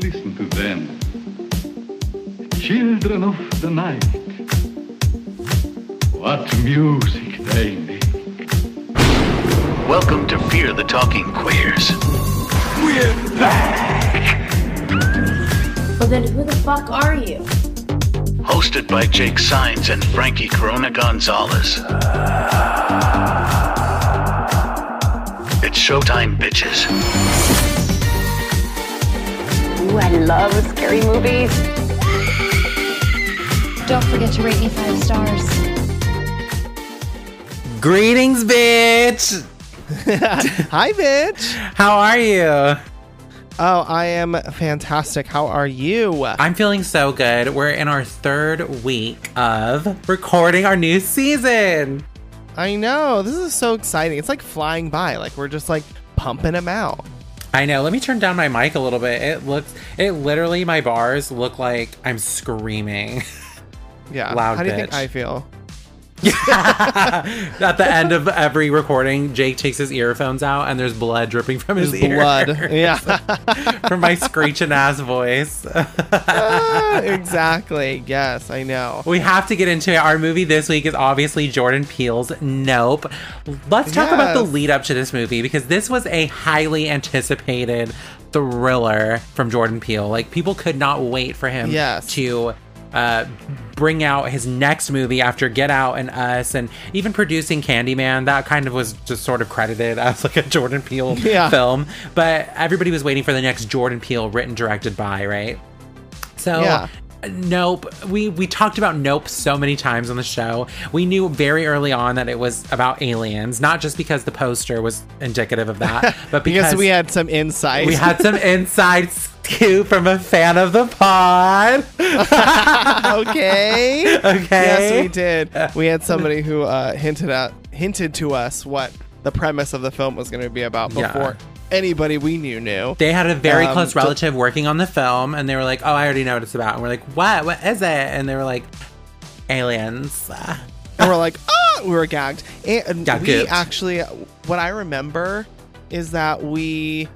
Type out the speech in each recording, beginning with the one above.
Listen to them. Children of the night. What music they make. Welcome to Fear the Talking Queers. We're back! Well, then who the fuck are you? Hosted by Jake Sines and Frankie Corona Gonzalez. It's showtime, bitches. Ooh, I love scary movies. Don't forget to rate me five stars. Greetings, bitch. Hi, bitch. How are you? Oh, I am fantastic. How are you? I'm feeling so good. We're in our third week of recording our new season. I know. This is so exciting. It's like flying by. Like we're just like pumping them out. I know. Let me turn down my mic a little bit. It looks, it literally, my bars look like I'm screaming. Yeah. Loud How do you bitch. think I feel? At the end of every recording, Jake takes his earphones out and there's blood dripping from his, His ear. blood. Yeah. from my screeching ass voice. Ah, exactly. Yes, I know. We have to get into it. Our movie this week is obviously Jordan Peele's Nope. Let's talk about the lead up to this movie because this was a highly anticipated thriller from Jordan Peele. Like people could not wait for him Yes. to uh, bring out his next movie after Get Out and Us, and even producing Candyman. That kind of was just sort of credited as like a Jordan Peele Yeah. film. But everybody was waiting for the next Jordan Peele written directed by, right? So Yeah. Nope. We we talked about Nope so many times on the show. We knew very early on that it was about aliens, not just because the poster was indicative of that, but because, Because we had some insight. we had some inside scoop from a fan of the pod. okay. Okay. Yes, we did. We had somebody who uh, hinted at hinted to us what the premise of the film was going to be about Yeah. Anybody we knew knew. They had a very Um, close relative working on the film, and they were like, "Oh, I already know what it's about." And we're like, "What? What is it?" And they were like, "Aliens." and we're like, ah, we were gagged. And Got we gooped. actually, what I remember is that we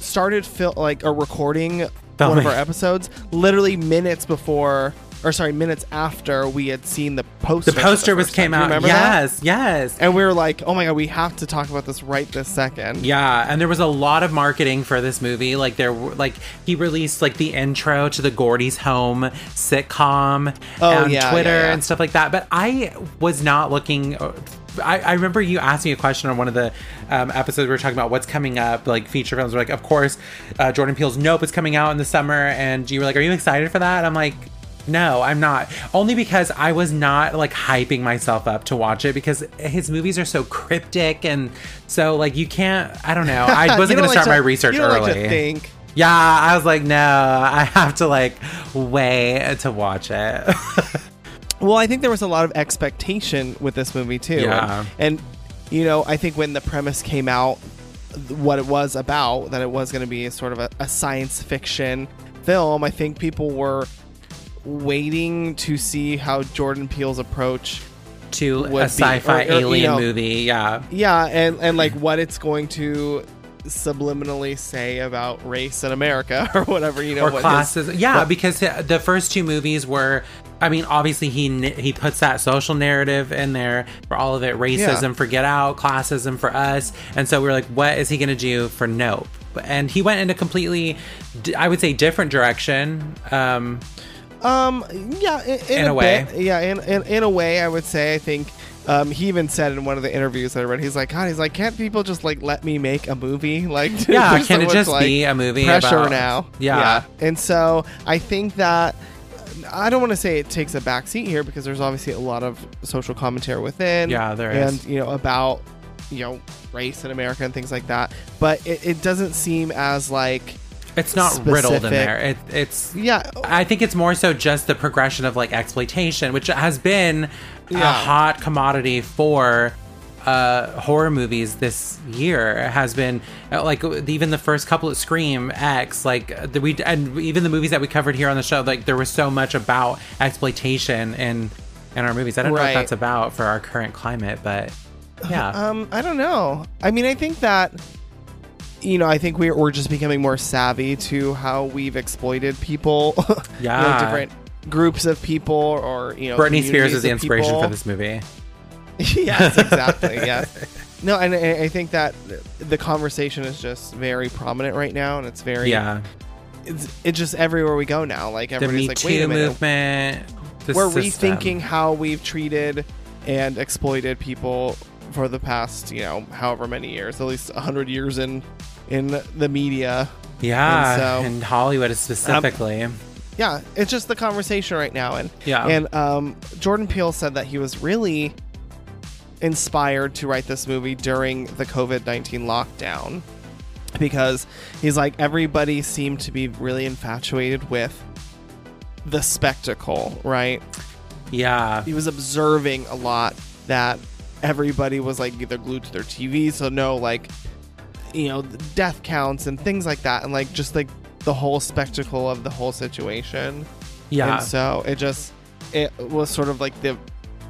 started fil- like a recording one of our episodes literally minutes before, or sorry, minutes after we had seen the poster. The poster was first time. came out. Remember that? Yes, yes. And we were like, oh my god, we have to talk about this right this second. Yeah, and there was a lot of marketing for this movie. Like there, were like he released like the intro to the Gordy's Home sitcom Oh, on yeah, Twitter yeah, yeah. and stuff like that. But I was not looking. I, I remember you asking me a question on one of the um, episodes we were talking about what's coming up, like feature films. We're like, of course, uh, Jordan Peele's Nope is coming out in the summer, and you were like, "Are you excited for that?" I'm like. No, I'm not. Only because I was not like hyping myself up to watch it because his movies are so cryptic and so like you can't. I don't know. I wasn't gonna like start to- my research early. Like think. Yeah, I was like, no, I have to like wait to watch it. Well, I think there was a lot of expectation with this movie too. Yeah. And, and, you know, I think when the premise came out, what it was about, that it was going to be sort of a, a science fiction film, I think people were waiting to see how Jordan Peele's approach. to a sci-fi or- or, you alien know- movie. Yeah, Yeah, and, and like what it's going to subliminally say about race in America or whatever, you know, or what his- classes. yeah, what- because the first two movies were. I mean, obviously he he puts that social narrative in there for all of it: racism Yeah. for Get Out, classism for Us, and so we're like, what is he going to do for Nope? And he went in a completely, I would say, different direction. Um, Um, yeah, in, in, In a way. bit. yeah, in, in in a way, I would say. I think um, he even said in one of the interviews that I read, he's like, God, he's like, can't people just like let me make a movie? Like, Yeah, can so it much, just like, be a movie Pressure about- now. Yeah. yeah, and so I think that. I don't want to say it takes a backseat here because there's obviously a lot of social commentary within. Yeah, there and, is. you know, about, you know, race in America and things like that. But it, it doesn't seem as like, it's not riddled in there. It, it's yeah, I think it's more so just the progression of like exploitation, which has been a hot commodity for uh horror movies this year has been uh, like even the first couple of scream x like the we and even the movies that we covered here on the show like there was so much about exploitation in in our movies i don't know Right. what that's about for our current climate but yeah Um, I don't know. I mean, I think that you know, I think we're we're just becoming more savvy to how we've exploited people. you know, different groups of people, or you know, Britney Spears is the inspiration people. for this movie. yes, exactly. yes. No, and I I think that the conversation is just very prominent right now, and it's very Yeah. It's, it's just everywhere we go now. Like The everybody's Me like, Too wait a minute, movement. we're system. rethinking how we've treated and exploited people for the past, you know, however many years, at least hundred years in in the media. Yeah, And so- um, and Hollywood specifically. Yeah, it's just the conversation right now, and Yeah. and um, Jordan Peele said that he was really inspired to write this movie during the COVID nineteen lockdown because he's like everybody seemed to be really infatuated with the spectacle, right? yeah. he was observing a lot that everybody was like either glued to their TV, so no like you know death counts and things like that, and like just like the whole spectacle of the whole situation. Yeah. and so it just it was sort of like the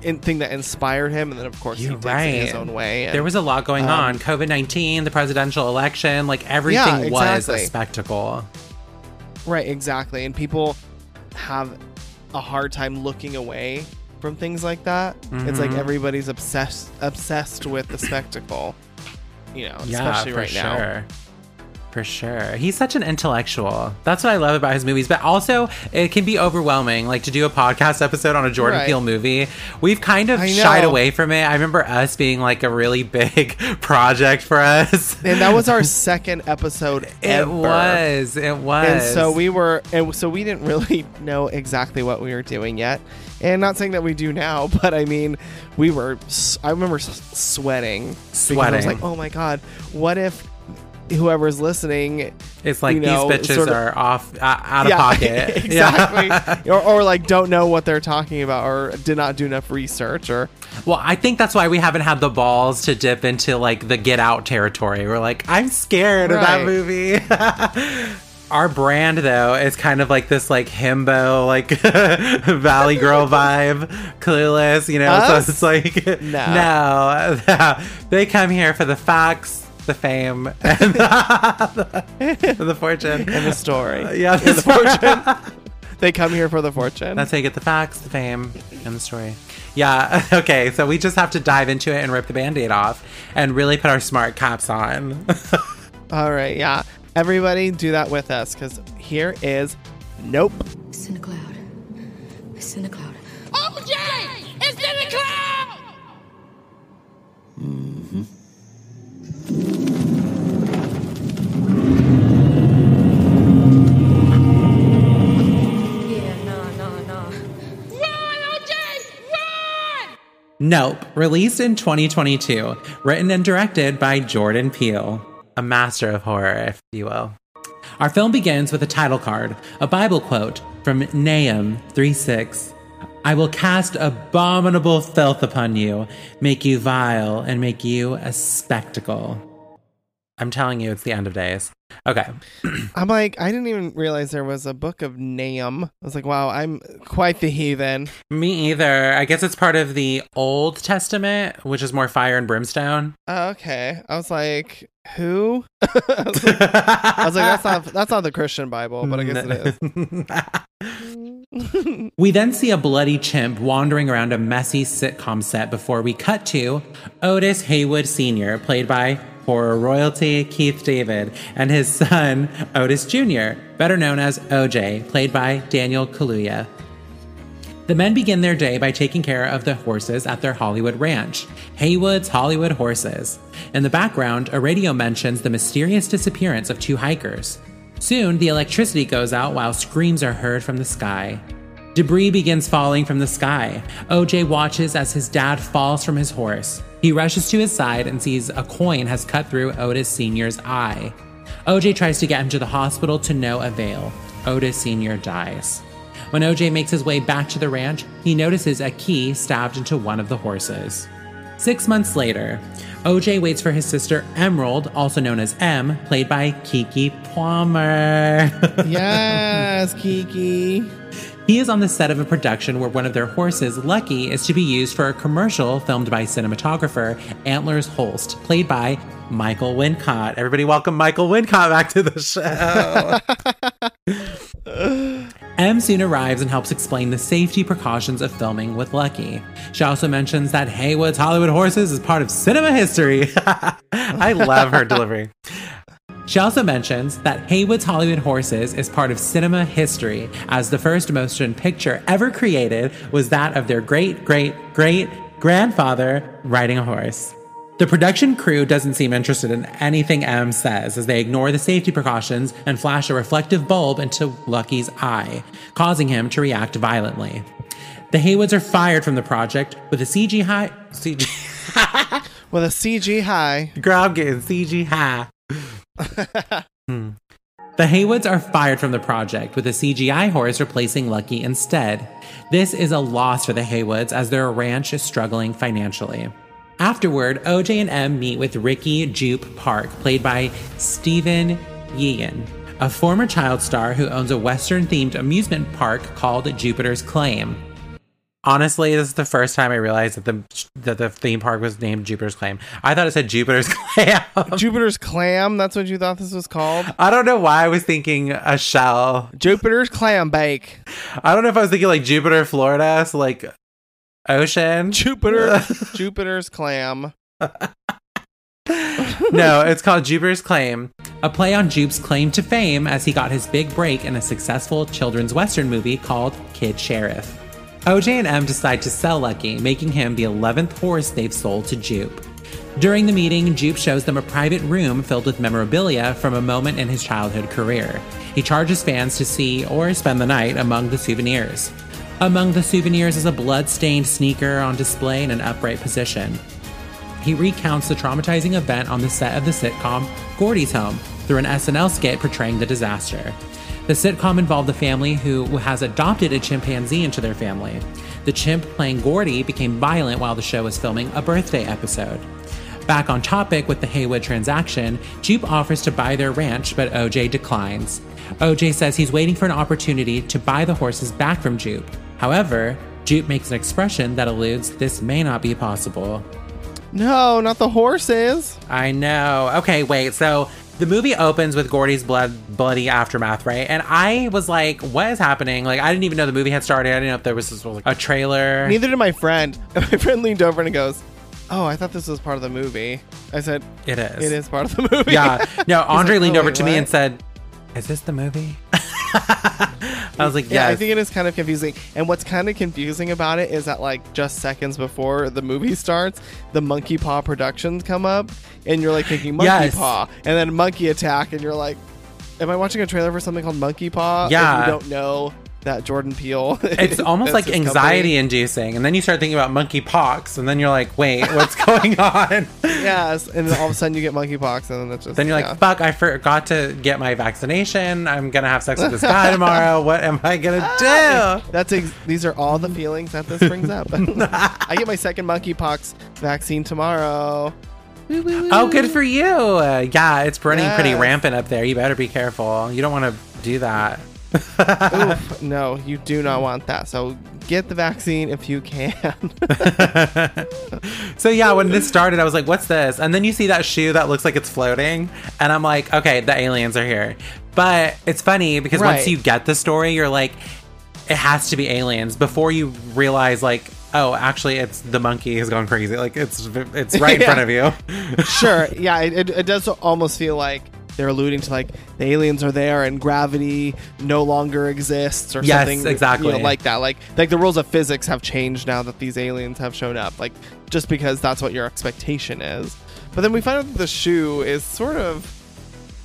in, thing that inspired him, and then of course You're he takes it his own way. And, There was a lot going um, on. COVID 19, the presidential election, like everything was a spectacle. right exactly, and people have a hard time looking away from things like that. It's like Mhm. everybody's obsessed obsessed with the spectacle. You know, Yeah, especially right sure. now. For sure. He's such an intellectual. That's what I love about his movies. But also, it can be overwhelming. Like to do a podcast episode on a Jordan Right. Peele movie. We've kind of shied away from it. I remember us being like a really big project for us. And that was our second episode It ever. was. It was. And so we were, and so we didn't really know exactly what we were doing yet. And not saying that we do now, but I mean, we were. I remember s- sweating. I was like, oh my god, what if whoever's listening It's like you know, these bitches sort of- are off uh, out of Yeah, pocket. exactly, Yeah. or, or like don't know what they're talking about, or did not do enough research, or Well, I think that's why we haven't had the balls to dip into like the Get Out territory. We're like, I'm scared of that movie. Our brand though is kind of like this like himbo like Valley Girl vibe, clueless, you know. Us? So it's like Nah. no, they come here for the facts, the fame, and the, the fortune. and the story. Uh, yeah, in the fortune. they come here for the fortune. That's how you get the facts, the fame, and the story. Yeah, okay, so we just have to dive into it and rip the band aid off and really put our smart caps on. All right, yeah. Everybody do that with us because here is Nope. It's in a cloud. It's mm-hmm. in a cloud. OJ! It's in the cloud! Yeah, no, no, no. Run, OJ! Run! nope, released in 2022, written and directed by Jordan Peele, a master of horror, if you will. Our film begins with a title card, a Bible quote from Nahum 3:6. I will cast abominable filth upon you, make you vile, and make you a spectacle. I'm telling you, it's the end of days. Okay. I'm like, I didn't even realize there was a book of Nahum. I was like, wow, I'm quite the heathen. Me either. I guess it's part of the Old Testament, which is more fire and brimstone. Oh, okay. I was like, who? I, was like, that's not that's not the Christian Bible, but I guess it is. we then see a bloody chimp wandering around a messy sitcom set before we cut to Otis Haywood Sr., played by horror royalty Keith David, and his son, Otis Jr., better known as OJ, played by Daniel Kaluuya. The men begin their day by taking care of the horses at their Hollywood ranch, Haywood's Hollywood Horses. In the background, a radio mentions the mysterious disappearance of two hikers. Soon, the electricity goes out while screams are heard from the sky. Debris begins falling from the sky. OJ watches as his dad falls from his horse. He rushes to his side and sees a coin has cut through Otis Sr.'s eye. OJ tries to get him to the hospital to no avail. Otis Sr. dies. When OJ makes his way back to the ranch, he notices a key stabbed into one of the horses. Six months later, OJ waits for his sister Emerald, also known as M, played by Keke Palmer. yes, Keke. He is on the set of a production where one of their horses, Lucky, is to be used for a commercial filmed by cinematographer Antlers Holst, played by Michael Wincott. Everybody, welcome Michael Wincott back to the show. M soon arrives and helps explain the safety precautions of filming with Lucky. She also mentions that Haywood's Hollywood Horses is part of cinema history. I love her delivery. She also mentions that Haywood's Hollywood Horses is part of cinema history, as the first motion picture ever created was that of their great, great, great grandfather riding a horse. The production crew doesn't seem interested in anything M says as they ignore the safety precautions and flash a reflective bulb into Lucky's eye, causing him to react violently. The Haywoods are fired from the project with a CG high. CG. With a CG high. Girl, I'm getting CG high. Hmm. The Haywoods are fired from the project with a CGI horse replacing Lucky instead. This is a loss for the Haywoods as their ranch is struggling financially. Afterward, OJ and M meet with Ricky Jupe Park, played by Stephen Yeun, a former child star who owns a Western themed amusement park called Jupiter's Claim. Honestly, this is the first time I realized that the that the theme park was named Jupiter's Claim. I thought it said Jupiter's Clam. Jupiter's clam, that's what you thought this was called? I don't know why I was thinking a shell. Jupiter's clam bake. I don't know if I was thinking like Jupiter, Florida, so like ocean. Jupiter Jupiter's clam. no, it's called Jupiter's Claim, a play on Jupe's claim to fame as he got his big break in a successful children's western movie called Kid Sheriff. OJ and M decide to sell Lucky, making him the 11th horse they've sold to Jupe. During the meeting, Jupe shows them a private room filled with memorabilia from a moment in his childhood career. He charges fans to see or spend the night among the souvenirs. Among the souvenirs is a blood-stained sneaker on display in an upright position. He recounts the traumatizing event on the set of the sitcom Gordy's Home through an SNL skit portraying the disaster. The sitcom involved a family who has adopted a chimpanzee into their family. The chimp playing Gordy became violent while the show was filming a birthday episode. Back on topic with the Haywood transaction, Jupe offers to buy their ranch, but OJ declines. OJ says he's waiting for an opportunity to buy the horses back from Jupe. However, Jupe makes an expression that alludes this may not be possible. No, not the horses. I know. Okay, wait. So the movie opens with Gordy's blood bloody aftermath, right? And I was like, what is happening? Like I didn't even know the movie had started. I didn't know if there was this, like, a trailer. Neither did my friend. And My friend leaned over and goes, Oh, I thought this was part of the movie. I said, It is. It is part of the movie. Yeah. No, Andre like, leaned "Oh, over wait, to me and said, Is this the movie? I was like, Yeah, I think it is kind of confusing. And what's kind of confusing about it is that like just seconds before the movie starts, the Monkey Paw Productions come up, and you're like thinking Monkey Yes. Paw, and then Monkey Attack, and you're like, Am I watching a trailer for something called Monkey Paw? Yeah. you don't know that Jordan Peele. it's almost like anxiety inducing. And then you start thinking about monkey pox, and then you're like, wait, what's going on? Yes, and then all of a sudden you get monkeypox, and then it's just Then you're like, fuck, I forgot to get my vaccination. I'm going to have sex with this guy tomorrow. What am I going to do? That's ex- these are all the feelings that this brings up. I get my second monkeypox vaccine tomorrow. Oh, good for you. Uh, yeah, it's running pretty rampant up there. You better be careful. You don't want to do that. Oof, no, you do not want that. So get the vaccine if you can. So yeah, when this started, I was like, "What's this?" And then you see that shoe that looks like it's floating, and I'm like, "Okay, the aliens are here." But it's funny because once you get the story, you're like, "It has to be aliens." Before you realize, like, "Oh, actually, it's the monkey has gone crazy." Like it's it's right in Yeah. front of you. sure, yeah, it, it does almost feel like they're alluding to like the aliens are there and gravity no longer exists or Yes, something exactly. you know, like that. Like like the rules of physics have changed now that these aliens have shown up. Like just because that's what your expectation is. But then we find out that the shoe is sort of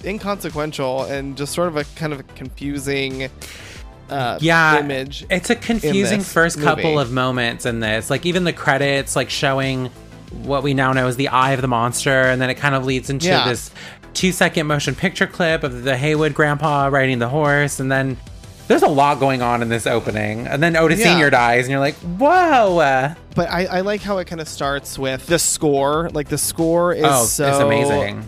inconsequential and just sort of a kind of a confusing uh, yeah image. it's a confusing first couple of moments in this like even the credits like showing what we now know is the eye of the monster and then it kind of leads into Yeah. this two second motion picture clip of the haywood grandpa riding the horse and then there's a lot going on in this opening and then otis Yeah. senior dies and you're like whoa But I, I like how it kind of starts with the score. Like the score is oh so it's amazing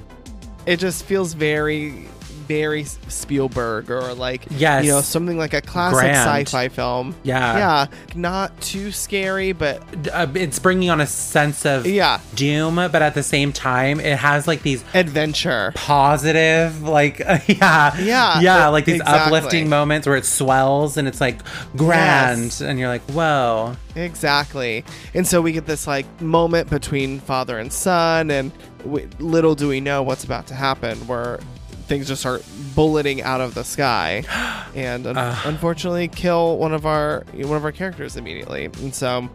It just feels very very Spielberg or like Yes. you know something like a classic Grand. sci-fi film. Yeah. yeah, not too scary, but uh, it's bringing on a sense of Yeah. doom, but at the same time, it has like these adventure. positive, like yeah, Yeah, yeah, e- like these exactly. uplifting moments where it swells and it's like grand, Yes. and you're like, whoa, Exactly. And so we get this like moment between father and son, and w- little do we know what's about to happen, where things just start bulleting out of the sky, and un- unfortunately kill one of our one of our characters immediately. And so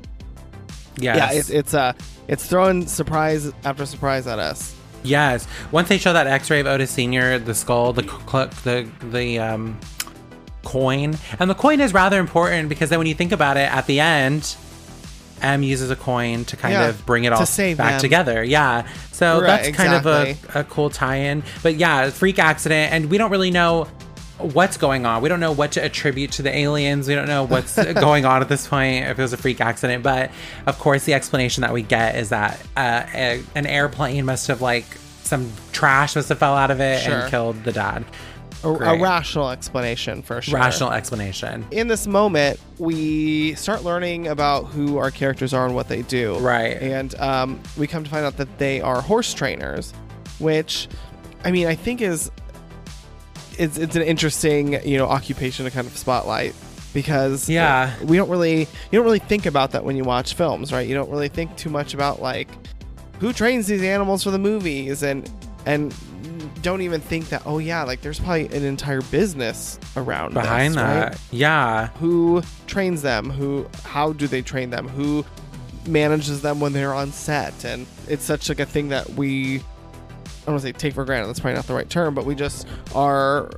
yes, yeah, it's it's uh it's throwing surprise after surprise at us. yes. Once they show that X-ray of Otis Senior, the skull, the cl- the the um coin, and the coin is rather important because then when you think about it, at the end. M uses a coin to kind Yeah, of bring it all back M. together. Yeah. So Right, that's kind of a, a cool tie in. But yeah, freak accident. And we don't really know what's going on. We don't know what to attribute to the aliens. We don't know what's going on at this point, if it was a freak accident. But of course, the explanation that we get is that uh, a, an airplane must have, like, some trash must have fell out of it Sure. and killed the dad. A, a rational explanation for sure. Rational explanation. in this moment, we start learning about who our characters are and what they do. Right. And um, we come to find out that they are horse trainers, which, I mean, I think is it's it's an interesting you know occupation to kind of spotlight because Yeah. we don't really you don't really think about that when you watch films, right? You don't really think too much about like who trains these animals for the movies and and don't even think that oh yeah like there's probably an entire business around Behind this, that. right? Yeah. who trains them who how do they train them who manages them when they're on set and it's such like a thing that we i don't want to say take for granted that's probably not the right term but we just are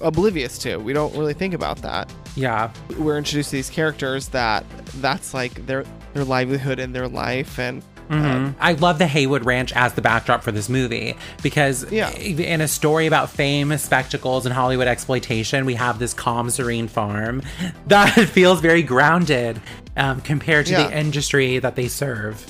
oblivious to we don't really think about that Yeah. we're introduced to these characters that that's like their their livelihood and their life and um, I love the Haywood Ranch as the backdrop for this movie because Yeah. in a story about fame, spectacles, and Hollywood exploitation, we have this calm, serene farm that feels very grounded um, compared to Yeah. the industry that they serve.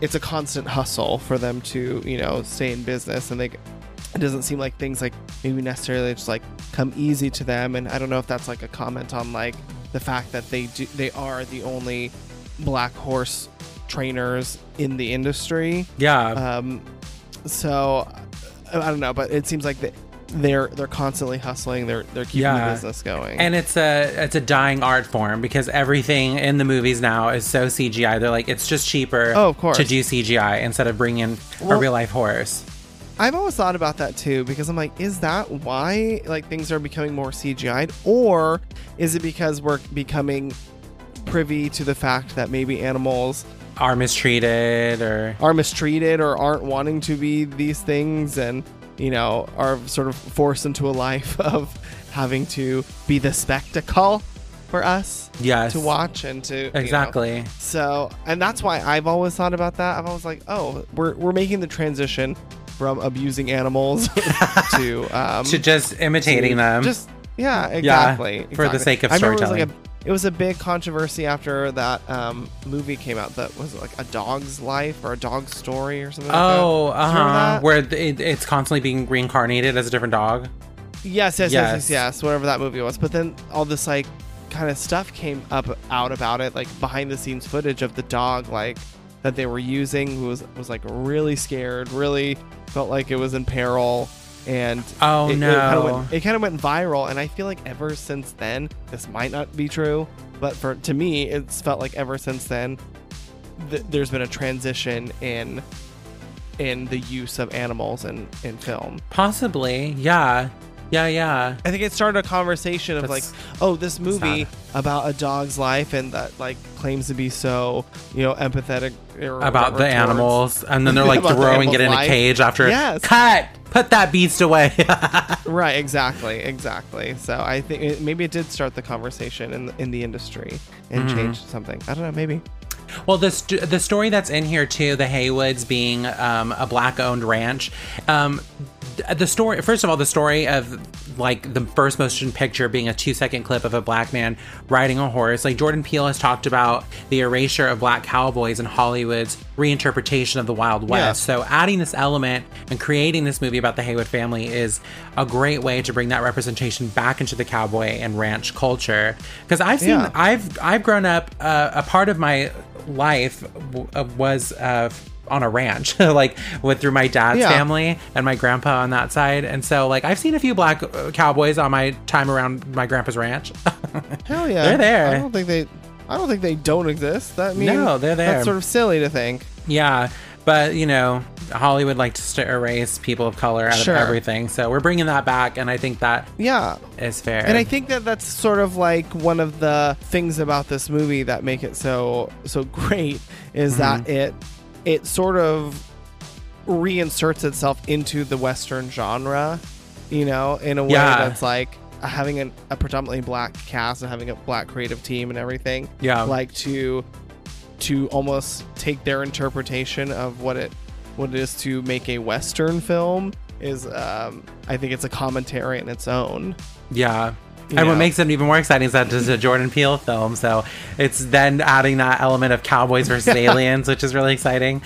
it's a constant hustle for them to you know stay in business and they it doesn't seem like things like maybe necessarily just like come easy to them and i don't know if that's like a comment on like the fact that they do they are the only black horse trainers in the industry Yeah. um so i I don't know but it seems like they, they're they're constantly hustling they're they're keeping Yeah. the business going and it's a it's a dying art form because everything in the movies now is so CGI. They're like it's just cheaper Oh, of course. to do CGI instead of bringing in a real life horse. I've always thought about that too because I'm like, is that why like things are becoming more CGI'd, or is it because we're becoming privy to the fact that maybe animals Are mistreated or are mistreated or aren't wanting to be these things, and you know are sort of forced into a life of having to be the spectacle for us yes to watch and to you know. exactly. So, and that's why I've always thought about that. I've always like, oh, we're, we're making the transition from abusing animals to um, to just imitating to them. Just yeah, exactly. for the sake of I remember It was, like storytelling. It was a big controversy after that um, movie came out. That was it like a dog's life or a dog's story or something. oh, like that. uh Do you remember huh. that? Where it, it's constantly being reincarnated as a different dog. Yes, yes, yes, Yes. yes, yes, whatever that movie was. But then all this like kind of stuff came up out about it, like behind the scenes footage of the dog, like that they were using, who was was like really scared, really felt like it was in peril, and Oh, it, no. it kind of went, it kind of went viral. And I feel like ever since then, this might not be true, but for to me, it's felt like ever since then, th- there's been a transition in in the use of animals in in film. Possibly, yeah, yeah, yeah. I think it started a conversation of That's- like, oh, this movie about a dog's life and that like claims to be so, you know, empathetic or About whatever the towards- animals, and then they're like About the throwing it in animal's a life. cage after. Yes. Cut. Put that beast away. Right, exactly, exactly. So I think it, maybe it did start the conversation in the, in the industry and Mm-hmm. change something. I don't know, maybe. Well, the st- the story that's in here too, the Haywoods being um, a black owned ranch. Um, the story, first of all, the story of like the first motion picture being a two second clip of a black man riding a horse. Like Jordan Peele has talked about the erasure of black cowboys in Hollywood's reinterpretation of the Wild West. So adding this element and creating this movie about the Haywood family is a great way to bring that representation back into the cowboy and ranch culture. Because I've seen, Yeah. I've I've grown up. Uh, a part of my life w- uh, was uh, on a ranch, like with through my dad's Yeah. family and my grandpa on that side. And so, like, I've seen a few black uh, cowboys on my time around my grandpa's ranch. Hell yeah, They're there. I don't think they. I don't think they don't exist. That means No, they're there. That's sort of silly to think. yeah, but you know, Hollywood likes to erase people of color out Sure. of everything. So we're bringing that back, and I think that Yeah, is fair. and I think that that's sort of like one of the things about this movie that make it so so great is that Mm-hmm. it it sort of reinserts itself into the western genre, you know, in a way Yeah. that's like having an, a predominantly black cast and having a black creative team and everything. Yeah. like to to almost take their interpretation of what it what it is to make a western film is um I think it's a commentary in its own. Yeah. You And what makes it even more exciting is that it's a Jordan Peele film, so it's then adding that element of cowboys versus aliens, which is really exciting.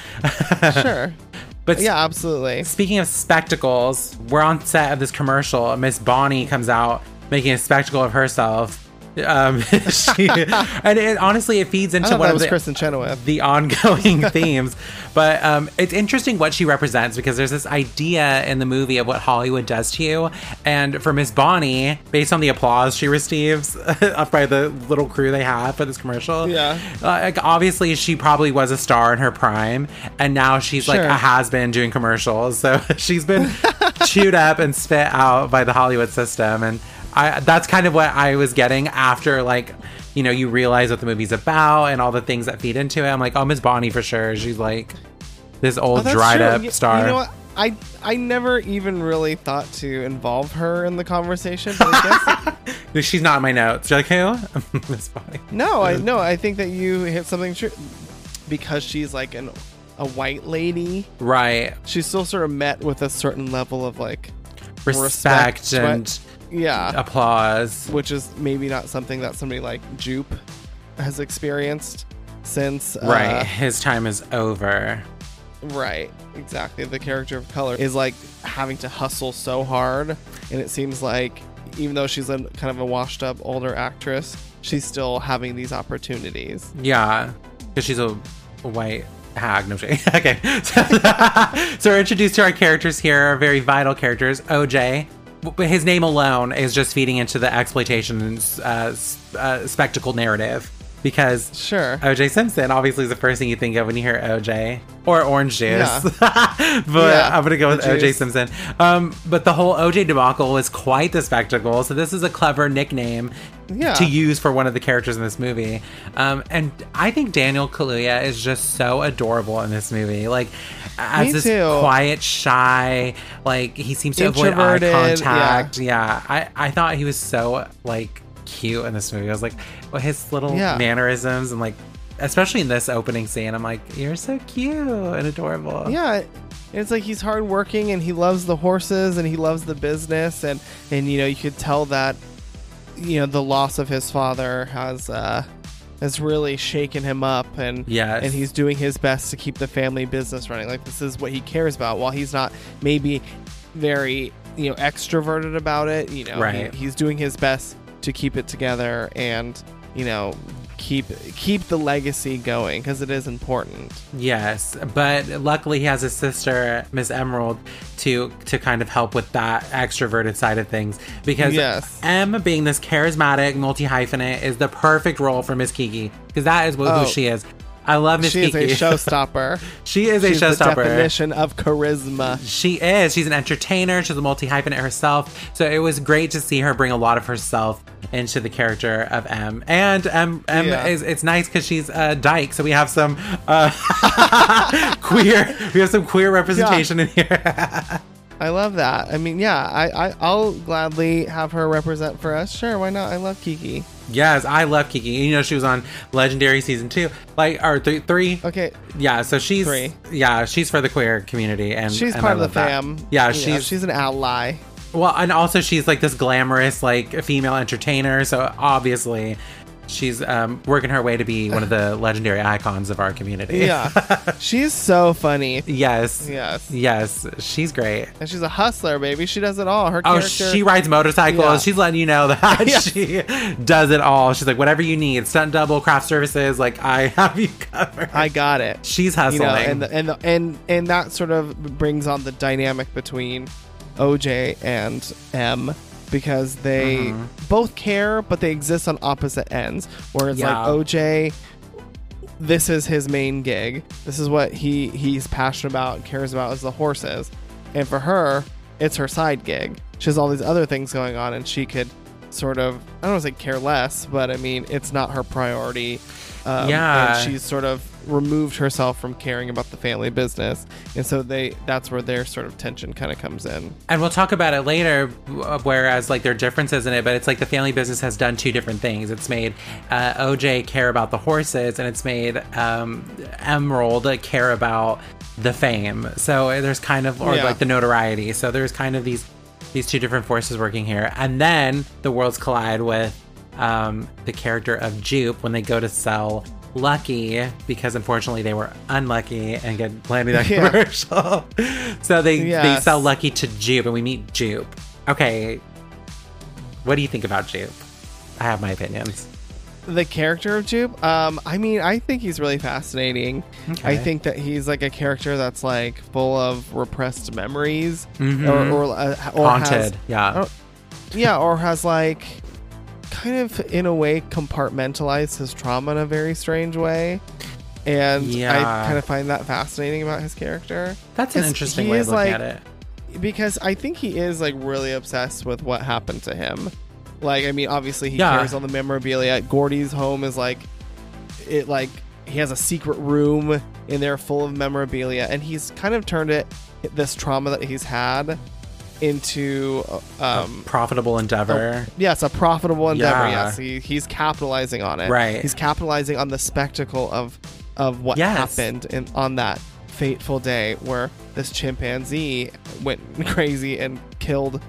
Sure. But yeah, absolutely. Speaking of spectacles, we're on set of this commercial. Miss Bonnie comes out making a spectacle of herself. Um, she, and it, honestly, it feeds into one of was the, Kristin Chenoweth. the ongoing themes. But um, it's interesting what she represents because there's this idea in the movie of what Hollywood does to you. And for Miss Bonnie, based on the applause she receives by the little crew they have for this commercial, Yeah. uh, like obviously she probably was a star in her prime, and now she's like a has been doing commercials. So she's been chewed up and spit out by the Hollywood system, and I that's kind of what I was getting after like. You know, you realize what the movie's about and all the things that feed into it. I'm like, oh, Miss Bonnie for sure. She's like this old Oh, dried true. up Y- star. You know what? I I never even really thought to involve her in the conversation. But I guess She's not in my notes. You're like, who? Miss Bonnie. no, I no, I think that you hit something true because she's like an a white lady. Right. She's still sort of met with a certain level of like Respect, Respect, and yeah, applause. which is maybe not something that somebody like Jupe has experienced since uh, right. His time is over. Right, exactly. The character of color is like having to hustle so hard, and it seems like even though she's a kind of a washed up older actress, she's still having these opportunities. Yeah, because she's a, white hag. No shade. okay, so, so we're introduced to our characters here, our very vital characters. OJ, his name alone is just feeding into the exploitation uh, uh, spectacle narrative because Sure. OJ Simpson obviously is the first thing you think of when you hear OJ or orange juice. Yeah. but Yeah, I'm gonna go with OJ. Simpson. Um, but the whole OJ debacle was quite the spectacle. So this is a clever nickname Yeah. to use for one of the characters in this movie. Um, and I think Daniel Kaluuya is just so adorable in this movie. Like as Me this too. quiet, shy, like he seems to avoid eye contact. Yeah, I I thought he was so like cute in this movie. I was like, his little Yeah. mannerisms and like, especially in this opening scene, I'm like, you're so cute and adorable. Yeah. It's like he's hardworking and he loves the horses and he loves the business and and you know you could tell that you know the loss of his father has uh has really shaken him up and Yes. and he's doing his best to keep the family business running like this is what he cares about while he's not maybe very you know extroverted about it you know he- he's doing his best to keep it together and you know keep keep the legacy going because it is important Yes, but luckily he has his sister Miss Emerald to to kind of help with that extroverted side of things because Yes. M being this charismatic multi hyphenate is the perfect role for Miss Keke because that is what, Oh. who she is. I love Miss she is a showstopper she is a She's the showstopper. definition of charisma. She is. She's an entertainer. She's a multi hyphenate herself. So it was great to see her bring a lot of herself into the character of M. And M, M Yeah. is it's nice because she's a dyke. So we have some uh, queer. We have some queer representation in here. I love that. I mean, yeah, I, I I'll gladly have her represent for us. Sure, why not? I love Keke. Yes, I love Keke. You know, she was on Legendary season two, like or th- three. Okay, Yeah, so she's Three. yeah, she's for the queer community, and she's and part of the that. fam. Yeah, You know, she's she's an ally. Well, and also she's like this glamorous like female entertainer, so obviously she's um, working her way to be one of the legendary icons of our community. Yeah. She's so funny. yes. Yes. Yes. She's great. And she's a hustler, baby. She does it all. Her Oh, she rides motorcycles. Yeah. She's letting you know that Yeah. she does it all. She's like, whatever you need, stunt double, craft services, like I have you covered. I got it. She's you hustling. know, and the, and the, and and that sort of brings on the dynamic between OJ and M because they Mm-hmm. both care, but they exist on opposite ends. Where it's Yeah. like OJ, this is his main gig. This is what he he's passionate about, and cares about is the horses, and for her, it's her side gig. She has all these other things going on, and she could sort of I don't want to say care less, but I mean it's not her priority. Um, Yeah. and she's sort of removed herself from caring about the family business, and so they that's where their sort of tension kind of comes in. And we'll talk about it later, whereas like there are differences in it, but it's like the family business has done two different things. It's made uh, OJ care about the horses, and it's made um, Emerald care about the fame. So there's kind of or Yeah. like the notoriety. So there's kind of these these two different forces working here, and then the worlds collide with um, the character of Jupe when they go to sell. Lucky because unfortunately they were unlucky and get landed that Yeah. commercial. so they they sell Lucky to Jupe and we meet Jupe. Okay. What do you think about Jupe? I have my opinions. The character of Jupe, um, I mean, I think he's really fascinating. Okay. I think that he's like a character that's like full of repressed memories, Mhm. or or, uh, or Haunted. has, yeah. or- yeah, or has like kind of in a way compartmentalized his trauma in a very strange way. And Yeah. I kind of find that fascinating about his character. That's an interesting way of looking like- at it. because I think he is like really obsessed with what happened to him. Like, I mean, obviously he Yeah. carries all the memorabilia. Gordy's home is like, it like he has a secret room in there full of memorabilia, and he's kind of turned it this trauma that he's had into um Profitable endeavor. yes a profitable endeavor. Yeah. Yes, he, he's capitalizing on it. Right. He's capitalizing on the spectacle of of what Yes. happened in, on that fateful day where this chimpanzee went crazy and killed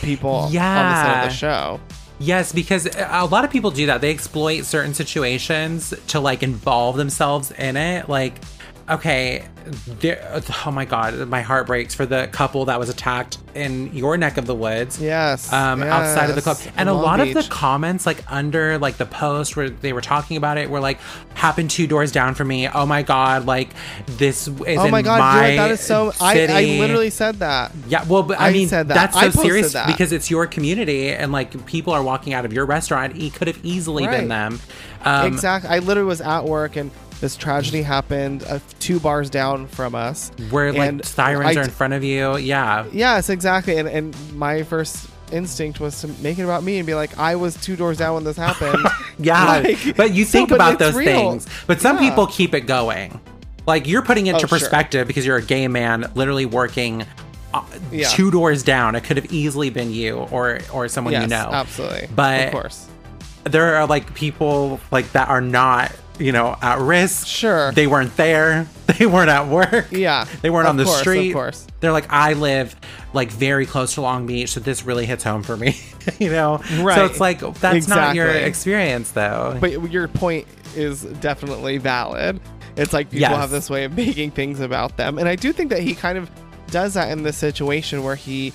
people on the set Yeah. of the show. Yes, because a lot of people do that. They exploit certain situations to like involve themselves in it. Like, okay, there, oh my god, my heart breaks for the couple that was attacked in your neck of the woods. Yes. um, outside of the club. yes, in And a Long lot of the comments, like under like the post where they were talking about it, were like, "Happened two doors down from me. Oh my god, like this is Oh my god, my you're that is so. I, I literally said that. Yeah, well, but I, I mean, said that. that's so I serious that. because it's your community, and like people are walking out of your restaurant. It could have easily Right. been them. Um, exactly. I literally was at work and this tragedy happened uh, two bars down from us. Where like And sirens I are in front of you. Yeah. Yes, exactly. And and my first instinct was to make it about me and be like, I was two doors down when this happened. Yeah, Like, but you think but about those real. things. But some Yeah. people keep it going. Like you're putting it Oh, into sure. perspective because you're a gay man, literally working uh, Yeah. two doors down. It could have easily been you or or someone yes, you know. absolutely. But- of course, There are like people like that are not, you know, at risk. Sure. They weren't there. They weren't at work. Yeah, They weren't of on the course, of street. course. They're like, I live like very close to Long Beach, so this really hits home for me. you know? Right. So it's like that's not your experience though. but your point is definitely valid. It's like people Yes. have this way of making things about them, and I do think that he kind of does that in this situation where he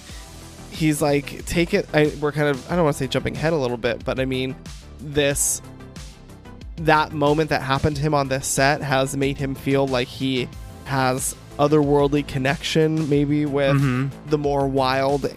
he's like take it. I, we're kind of I don't want to say jumping head a little bit, but I mean this that moment that happened to him on this set has made him feel like he has otherworldly connection maybe with Mm-hmm. the more wild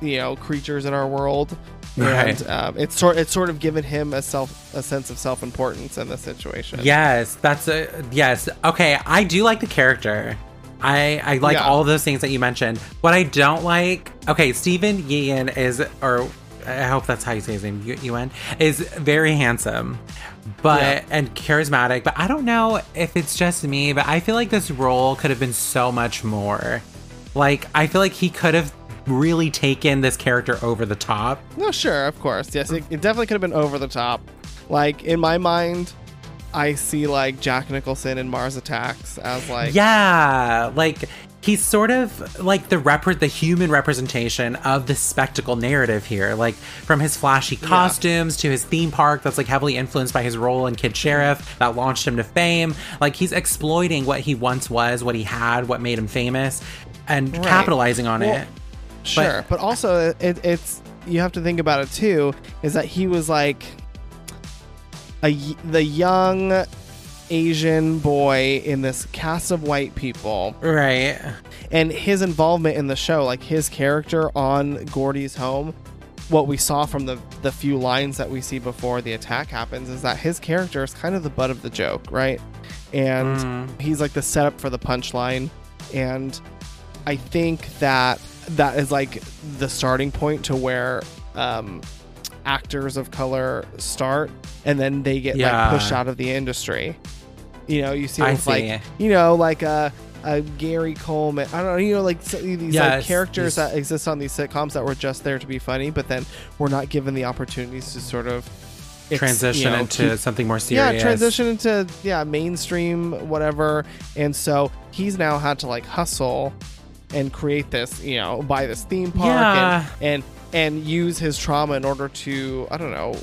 you know creatures in our world Right. and um, it's sort it's sort of given him a self a sense of self importance in this situation Yes, that's a yes. Okay, I do like the character. I I like Yeah. all those things that you mentioned. What I don't like, okay, Stephen Yeun is, or I hope that's how you say his name, Yu- Yuen, is very handsome, but Yeah. and charismatic. But I don't know if it's just me, but I feel like this role could have been so much more. Like I feel like he could have really taken this character over the top. no sure of course yes it, it definitely could have been over the top like in my mind i see like jack nicholson in mars attacks as like yeah, like he's sort of like the rep- the human representation of the spectacle narrative here like from his flashy costumes to his theme park that's like heavily influenced by his role in kid sheriff that launched him to fame like he's exploiting what he once was what he had what made him famous and Right. capitalizing on Well, it Sure, but, also it, it's you have to think about it too. Is that he was like a the young Asian boy in this cast of white people, right and his involvement in the show, like his character on Gordy's home. What we saw from the the few lines that we see before the attack happens is that his character is kind of the butt of the joke, right? And he's like the setup for the punchline, and I think that that is like the starting point to where um, actors of color start, and then they get Yeah. like pushed out of the industry. You know, you see I with like see. you know like a, a Gary Coleman. I don't know, you know, like so- these Yes, like characters that exist on these sitcoms that were just there to be funny, but then were not given the opportunities to sort of transition you know, into keep- something more serious yeah, transition into yeah mainstream whatever. And so he's now had to like hustle and create this, you know, buy this theme park Yeah. and, and and use his trauma in order to I don't know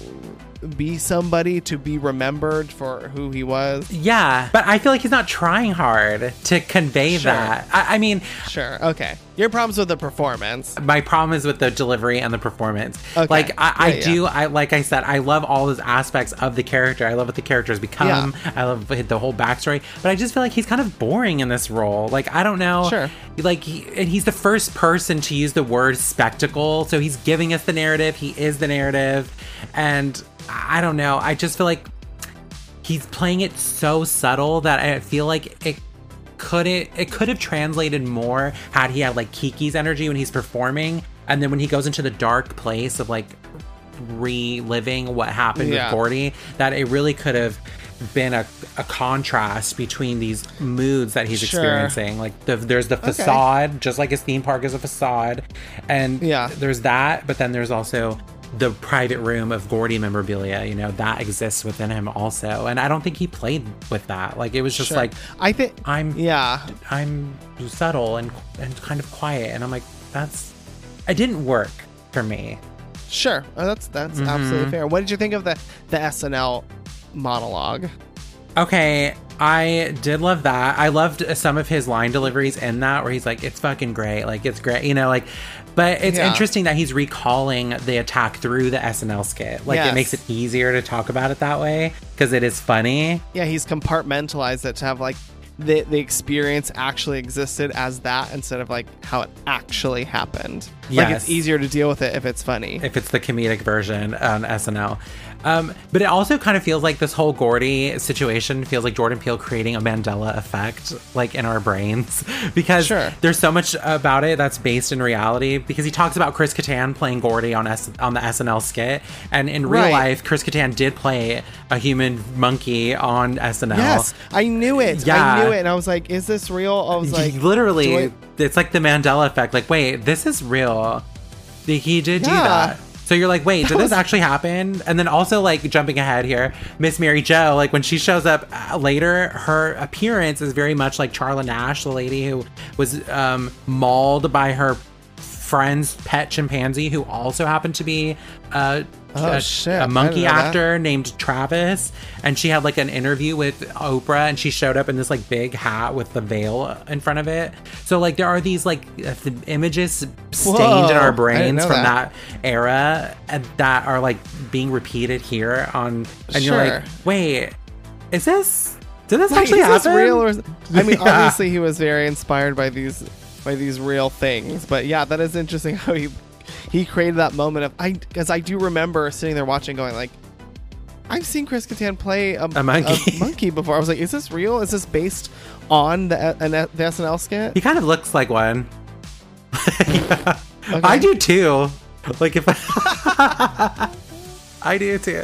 be somebody to be remembered for who he was. yeah but i feel like he's not trying hard to convey Sure. that I, I mean Sure. Okay. Your problems with the performance. my problem is with the delivery and the performance. Okay. Like I, I Yeah, yeah. do, I like I said, I love all those aspects of the character. I love what the character has become. I love the whole backstory. But I just feel like he's kind of boring in this role. Like I don't know. Sure. Like he, and he's the first person to use the word spectacle, so he's giving us the narrative. He is the narrative, and I don't know. I just feel like he's playing it so subtle that I feel like it could it could have translated more had he had like Keke's energy when he's performing and then when he goes into the dark place of like reliving what happened Yeah. with Gordy that it really could have been a, a contrast between these moods that he's Sure. experiencing like the, there's the facade just like his theme park is a facade and Yeah. there's that but then there's also the private room of Gordy memorabilia, you know, that exists within him also. And I don't think he played with that. Like it was just Sure. like I think I'm yeah. I'm subtle and and kind of quiet and I'm like that's it didn't work for me. Sure. Oh, that's that's Mm-hmm. absolutely fair. What did you think of the the SNL monologue? Okay, I did love that. I loved some of his line deliveries in that where he's like, it's fucking great. Like, it's great. You know, like, but it's Yeah. interesting that he's recalling the attack through the SNL skit. Like, Yes. it makes it easier to talk about it that way because it is funny. Yeah, he's compartmentalized it to have like the the experience actually existed as that instead of like how it actually happened. Like it's easier to deal with it if it's funny. if it's the comedic version on SNL. Um, but it also kind of feels like this whole Gordy situation feels like Jordan Peele creating a Mandela effect, like in our brains, because Sure. there's so much about it that's based in reality. Because he talks about Chris Kattan playing Gordy on S- on the SNL skit, and in real Right. life, Chris Kattan did play a human monkey on SNL. Yes, I knew it. Yeah. I knew it, and I was like, "Is this real?" I was like, literally, I- it's like the Mandela effect. Like, wait, this is real. He did do that. So you're like, wait, did this actually happen? And then also like jumping ahead here, Miss Mary Jo, like when she shows up uh, later, her appearance is very much like Charla Nash, the lady who was um, mauled by her friend's pet chimpanzee, who also happened to be uh, Oh, a, shit. A monkey know that. actor named Travis, and she had like an interview with Oprah, and she showed up in this like big hat with the veil in front of it. So like there are these like the images stained Whoa, in our brains from that. that. era and that are like being repeated here on, and you're like, wait, is this? Did this Wait, actually is this happen? real? Or I mean, Yeah. obviously he was very inspired by these by these real things, but yeah, that is interesting how he he created that moment of I because I do remember sitting there watching, going like. I've seen Chris Kattan play a, A monkey. monkey before. I was like, "Is this real? Is this based on the, an, the SNL skit?" He kind of looks like one. I do too. Like if I I do too.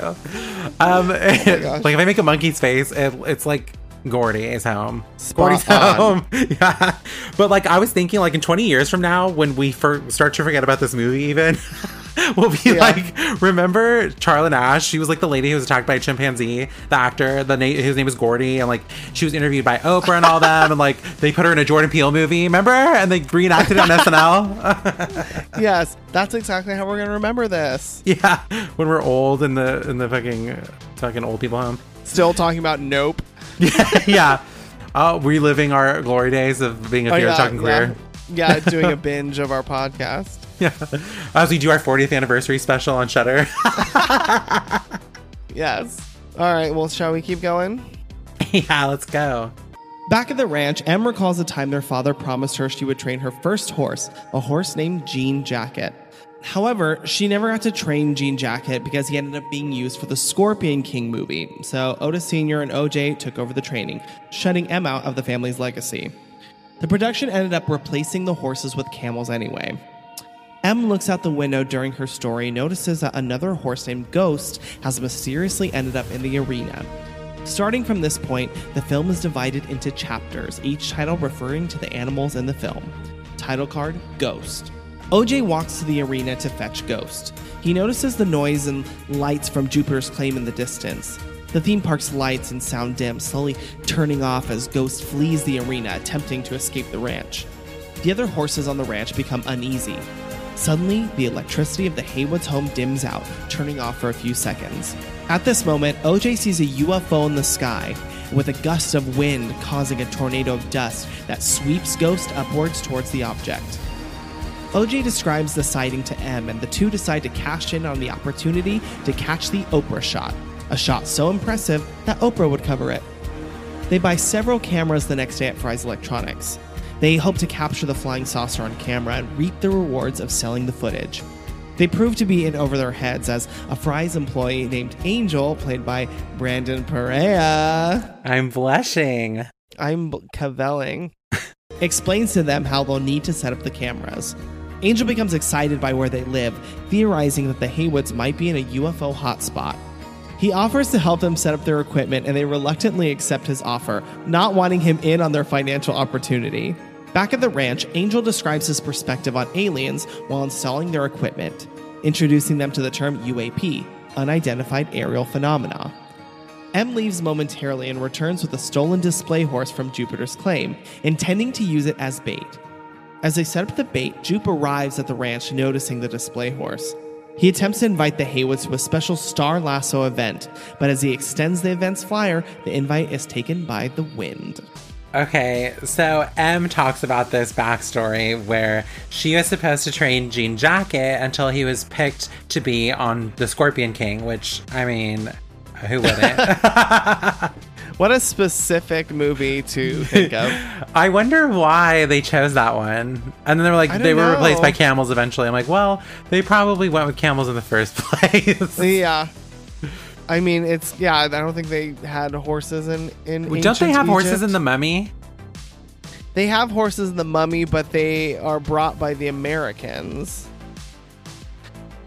Um, gosh. like if I make a monkey's face, it, it's like Gordy is home. Gordy's on. Um, home. yeah. But like I was thinking, like in 20 years from now, when we fir- start to forget about this movie, even. we'll be Yeah. like, remember Charla Nash? She was like the lady who was attacked by a chimpanzee. The actor, the name, his name is Gordy, and like she was interviewed by Oprah and all them, and like they put her in a Jordan Peele movie. Remember? And they reenacted it on SNL. yes, that's exactly how we're gonna remember this. yeah, when we're old in the in the fucking fucking old people home. Still talking about Nope. yeah. Uh, reliving our glory days of being a Oh, fear yeah, talking queer. yeah. yeah, doing a binge of our podcast. Yeah. As we do our 40th anniversary special on Shudder. Yes. All right. Well, shall we keep going? yeah, let's go. Back at the ranch, Em recalls a time their father promised her she would train her first horse, a horse named Jean Jacket. However, she never got to train Jean Jacket because he ended up being used for the Scorpion King movie, so Otis Sr. and OJ took over the training, shutting Em out of the family's legacy. The production ended up replacing the horses with camels anyway. Em looks out the window during her story, notices that another horse named Ghost has mysteriously ended up in the arena. Starting from this point, the film is divided into chapters, each title referring to the animals in the film. Title card Ghost. OJ walks to the arena to fetch Ghost. He notices the noise and lights from Jupiter's claim in the distance. The theme park's lights and sound dim, slowly turning off as Ghost flees the arena, attempting to escape the ranch. The other horses on the ranch become uneasy. Suddenly, the electricity of the Haywoods home dims out, turning off for a few seconds. At this moment, OJ sees a UFO in the sky, with a gust of wind causing a tornado of dust that sweeps Ghost upwards towards the object. OJ describes the sighting to Em, and the two decide to cash in on the opportunity to catch the Oprah shot, a shot so impressive that Oprah would cover it. They buy several cameras the next day at Fry's Electronics. They hope to capture the flying saucer on camera and reap the rewards of selling the footage. They prove to be in over their heads as a Fry's employee named Angel, played by Brandon Perea, I'm blushing. I'm cavelling, explains to them how they'll need to set up the cameras. Angel becomes excited by where they live, theorizing that the Haywoods might be in a UFO hotspot. He offers to help them set up their equipment, and they reluctantly accept his offer, not wanting him in on their financial opportunity. Back at the ranch, Angel describes his perspective on aliens while installing their equipment, introducing them to the term UAP, Unidentified Aerial Phenomena. Em leaves momentarily and returns with a stolen display horse from Jupiter's claim, intending to use it as bait. As they set up the bait, Jupe arrives at the ranch noticing the display horse. He attempts to invite the Haywoods to a special Star Lasso event, but as he extends the event's flyer, the invite is taken by the wind. Okay, so Em talks about this backstory where she was supposed to train Jean Jacket until he was picked to be on the Scorpion King, which, I mean, who wouldn't? What a specific movie to think of. I wonder why they chose that one. And then they were like, they were replaced by camels eventually. I'm like, well, they probably went with camels in the first place. yeah. I mean, it's yeah. I don't think they had horses in in. Don't they have horses in the mummy? They have horses in the Mummy, but they are brought by the Americans.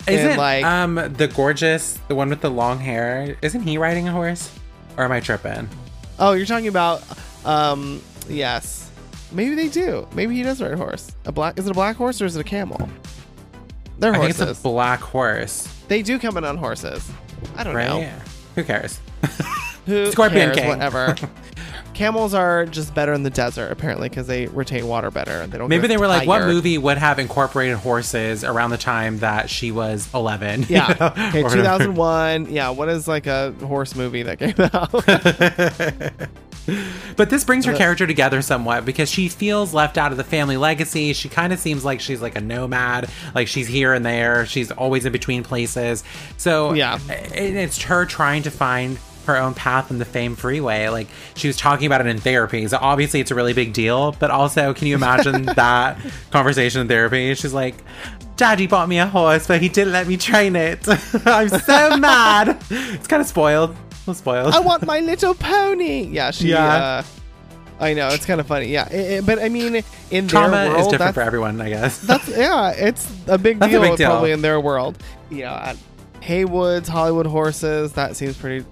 Isn't And, like- um the gorgeous, the one with the long hair? Isn't he riding a horse? Or am I tripping? Oh, you're talking about um yes. Maybe they do. Maybe he does ride a horse. A black is it a black horse or is it a camel? They're I think horses. it's a black horse, they do come in on horses. I don't right? know. Who cares? Who Scorpion cares? King. Whatever. Camels are just better in the desert apparently because they retain water better. They don't. Maybe they were like, what movie would have incorporated horses around the time that she was 11? you Yeah. know? Okay. Two thousand one. Yeah. What is like a horse movie that came out? But this brings her character together somewhat because she feels left out of the family legacy. She kind of seems like she's like a nomad, like she's here and there. She's always in between places. So Yeah. it's her trying to find her own path in the fame freeway. Like she was talking about it in therapy. So obviously it's a really big deal. But also, can you imagine that conversation in therapy? She's like, Daddy bought me a horse, but he didn't let me train it. I'm so mad. It's kind of spoiled. Little spoiled. I want my little pony. Yeah. She. Yeah. Uh, I know it's kind of funny. Yeah. It- it- but I mean, in Trauma their world, is different for everyone, I guess. that's yeah. It's a big That's a deal, big deal. probably in their world. You know, at Haywoods, Hollywood horses. That seems pretty,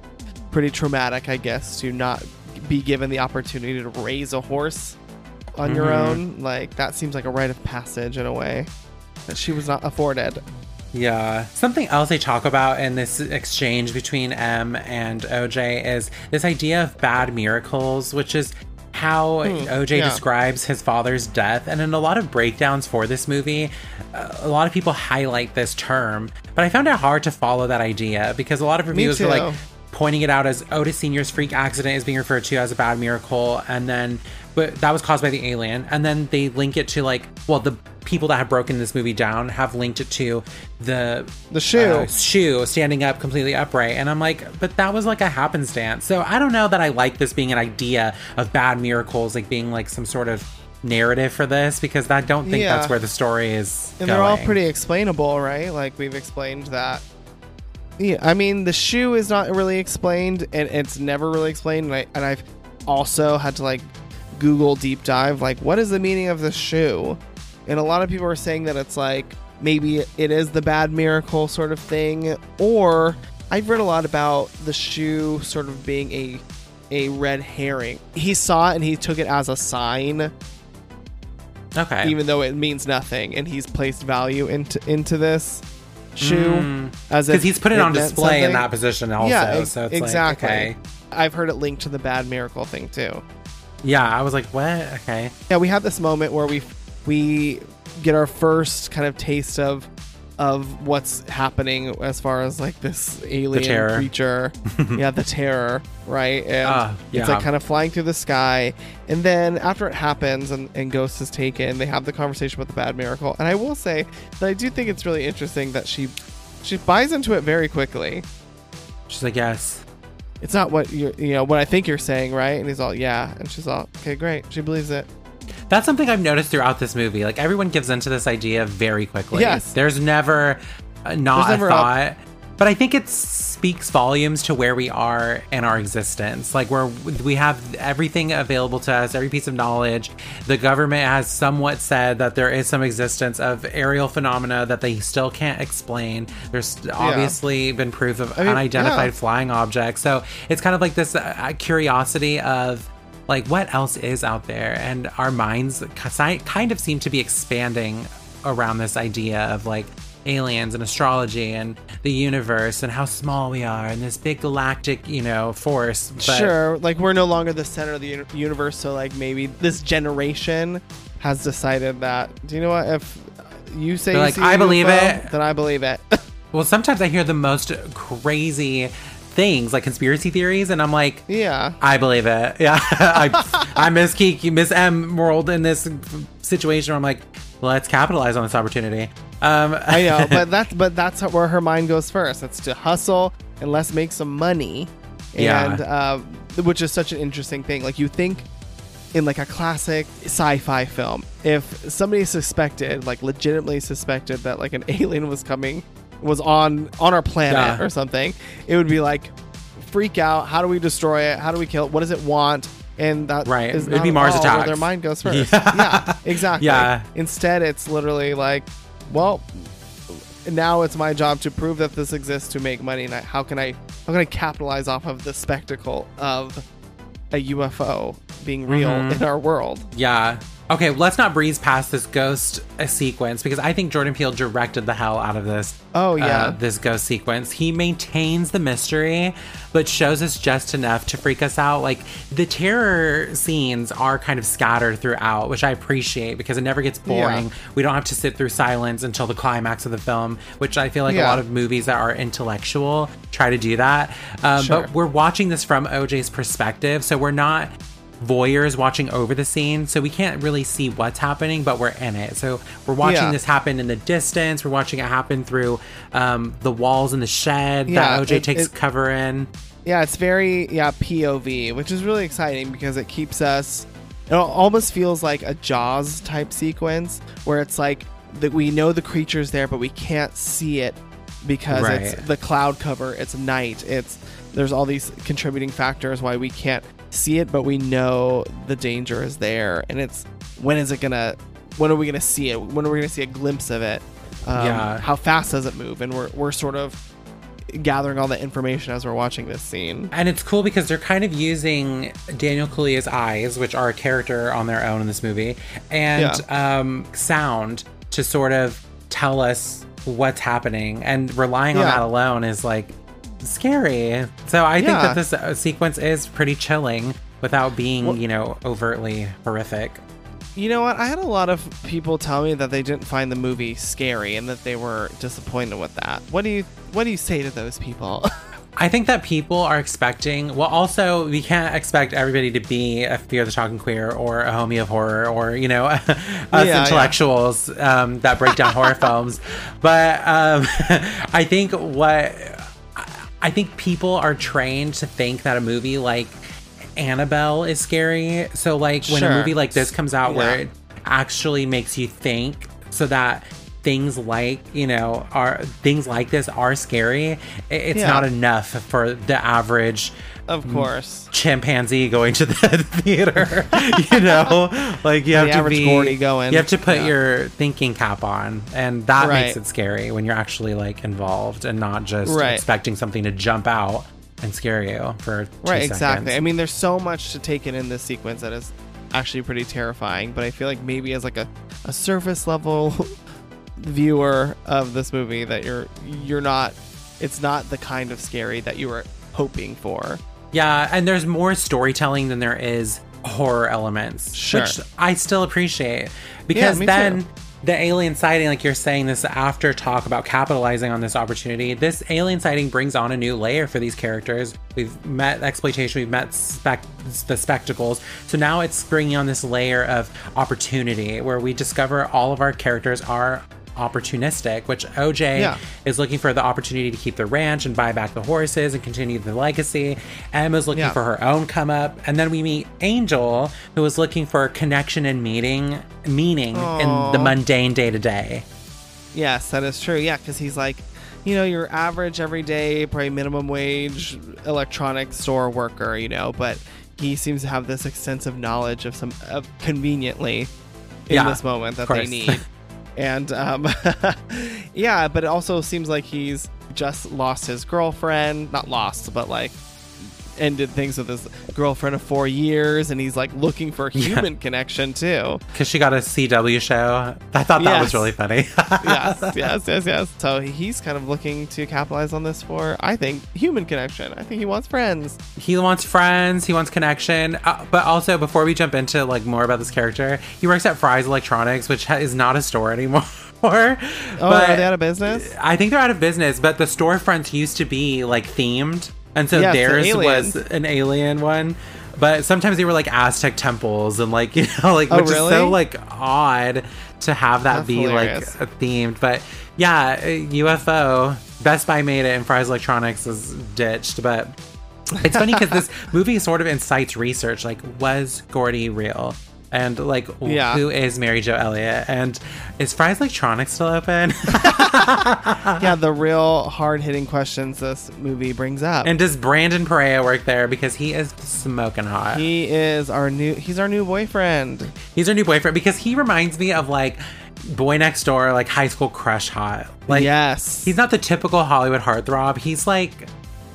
pretty traumatic, I guess, to not be given the opportunity to raise a horse on your Mhm. own. Like that seems like a rite of passage in a way that she was not afforded. Yeah. Something else they talk about in this exchange between M and OJ is this idea of bad miracles, which is how OJ yeah. describes his father's death. And in a lot of breakdowns for this movie, a lot of people highlight this term. But I found it hard to follow that idea because a lot of reviews were like. Pointing it out as Otis Sr.'s freak accident is being referred to as a bad miracle. And then, but that was caused by the alien. And then they link it to like, well, the people that have broken this movie down have linked it to the The shoe. uh, shoe standing up completely upright and i'm like but that was like a happenstance so i don't know that i like this being an idea of bad miracles like being like some sort of narrative for this because i don't think Yeah. that's where the story is and they're all pretty explainable, right? Like we've explained that. Yeah, I mean the shoe is not really explained, and it's never really explained. And, I, and I've also had to like Google deep dive, like what is the meaning of the shoe? And a lot of people are saying that it's like maybe it is the bad miracle sort of thing, or I've read a lot about the shoe sort of being a a red herring. He saw it and he took it as a sign okay even though it means nothing, and he's placed value into into this shoe mm. as because he's put it, on meant display in that position also yeah, ex- so it's exactly. like okay. I've heard it linked to the bad miracle thing too. yeah i was like what? Okay. Yeah, we have this moment where we we get our first kind of taste of of what's happening as far as like this alien creature. yeah, the terror, right? And Ah, it's like kind of flying through the sky. And then after it happens and, and Ghost is taken, they have the conversation with the bad miracle. And I will say that I do think it's really interesting that she she buys into it very quickly. she's like yes It's not what you you know what I think you're saying, right? And he's all yeah, and she's all okay, great. She believes it. That's something I've noticed throughout this movie. Like everyone gives into this idea very quickly. Yes. There's never uh, not There's never a thought. but I think it speaks volumes to where we are in our existence. Like where we have everything available to us, every piece of knowledge. The government has somewhat said that there is some existence of aerial phenomena that they still can't explain. There's obviously been proof of mean, unidentified yeah. flying objects. So it's kind of like this uh, curiosity of like what else is out there and our minds kind of seem to be expanding around this idea of like aliens and astrology and the universe and how small we are and this big galactic you know force but sure, like we're no longer the center of the uni- universe, so like maybe this generation has decided that. Do you know what? If you say you like, "I believe UFO, it." then I believe it. well sometimes i hear the most crazy things like conspiracy theories and i'm like yeah, I believe it. Yeah, I, I Miss Keke, Miss M world in this situation where I'm like, let's capitalize on this opportunity. Um, I know, but that's but that's where her mind goes first. It's to hustle and let's make some money, Yeah. and uh, which is such an interesting thing. Like you think in like a classic sci-fi film, if somebody suspected, like legitimately suspected that like an alien was coming, was on on our planet Yeah. or something, it would be like freak out. How do we destroy it? How do we kill it? What does it want? And that Right. is It'd be Mars attacks. Their mind goes first. Yeah. yeah exactly. Yeah. Instead, it's literally like, well, now it's my job to prove that this exists to make money. And I, how can I how can I capitalize off of the spectacle of a UFO being real Mhm. in our world? yeah. Okay, let's not breeze past this ghost uh, sequence because I think Jordan Peele directed the hell out of this. Oh, yeah. uh, this ghost sequence. He maintains the mystery, but shows us just enough to freak us out. Like the terror scenes are kind of scattered throughout, which I appreciate because it never gets boring. Yeah. We don't have to sit through silence until the climax of the film, which I feel like a lot of movies that are intellectual try to do that. Um, Sure. But we're watching this from OJ's perspective, so we're not voyeurs watching over the scene, so we can't really see what's happening, but we're in it. So we're watching Yeah. this happen in the distance. We're watching it happen through um, the walls in the shed Yeah, that OJ it- takes it- cover in. Yeah, it's very yeah POV, which is really exciting because it keeps us. It almost feels like a Jaws type sequence where it's like that we know the creature's there, but we can't see it because it's the cloud cover. It's night. It's there's all these contributing factors why we can't see it, but we know the danger is there. And it's when is it gonna? When are we gonna see it? When are we gonna see a glimpse of it? Um, Yeah. How fast does it move? And we're we're sort of gathering all the information as we're watching this scene. And it's cool because they're kind of using Daniel Kaluuya's eyes, which are a character on their own in this movie, and um, sound to sort of tell us what's happening, and relying on that alone is like scary. So I think that this uh, sequence is pretty chilling without being, you know, overtly horrific. You know what? I had a lot of people tell me that they didn't find the movie scary and that they were disappointed with that. What do you What do you say to those people? I think that people are expecting. Well, also we can't expect everybody to be a Fear the Talking Queer or a homie of horror or you know us yeah. intellectuals Um, that break down horror films. But um, I think what I think people are trained to think that a movie like Annabelle is scary. So like when Sure. a movie like this comes out where it actually makes you think so that things like you know are things like this are scary it's Yeah. not enough for the average of mm. course. chimpanzee going to the theater you know like you have to be Gordy going. you have to put Yeah. your thinking cap on and that makes it scary when you're actually like involved and not just Right. expecting something to jump out and scare you for Right, exactly. seconds. I mean, there's so much to take in in this sequence that is actually pretty terrifying. But I feel like maybe as like a, a surface level viewer of this movie, that you're you're not. It's not the kind of scary that you were hoping for. Yeah, and there's more storytelling than there is horror elements, Sure. which I still appreciate because me then too. the alien sighting, like you're saying, this after talk about capitalizing on this opportunity, this alien sighting brings on a new layer for these characters. We've met exploitation, we've met spec- the spectacles, so now it's bringing on this layer of opportunity where we discover all of our characters are opportunistic, which OJ Yeah. is looking for the opportunity to keep the ranch and buy back the horses and continue the legacy. Emma's looking Yeah. for her own come up. And then we meet Angel, who is looking for connection and meeting meaning in the mundane day to day. Yes, that is true. Yeah, because he's like, you know, your average everyday, probably minimum wage electronic store worker, you know, but he seems to have this extensive knowledge of some of conveniently in Yeah, this moment that they need. and um, yeah, but it also seems like he's just lost his girlfriend, not lost, but like ended things with his girlfriend of four years, and he's like looking for human connection too. Because she got a CW show. I thought that was really funny. yes, yes, yes, yes. So he's kind of looking to capitalize on this for, I think, human connection. I think he wants friends. he wants friends he wants connection uh, but also before we jump into like more about this character he works at fry's electronics which ha- is not a store anymore Oh, but are they out of business? i think they're out of business but the storefronts used to be like themed and so Yes, the theirs was an alien one. But sometimes they were like aztec temples and like you know like Oh, which is so like odd to have that That's be hilarious. like themed. But yeah ufo best buy made it and fry's electronics is ditched. But it's funny because this movie sort of incites research like was gordy real and like Yeah. who is mary jo elliott and is fry's electronics still open yeah, the real hard hitting questions this movie brings up. and does brandon perea work there because he is smoking hot he is our new, he's our new boyfriend. he's our new boyfriend because he reminds me of like boy next door like high school crush hot like yes. he's not the typical hollywood heartthrob he's like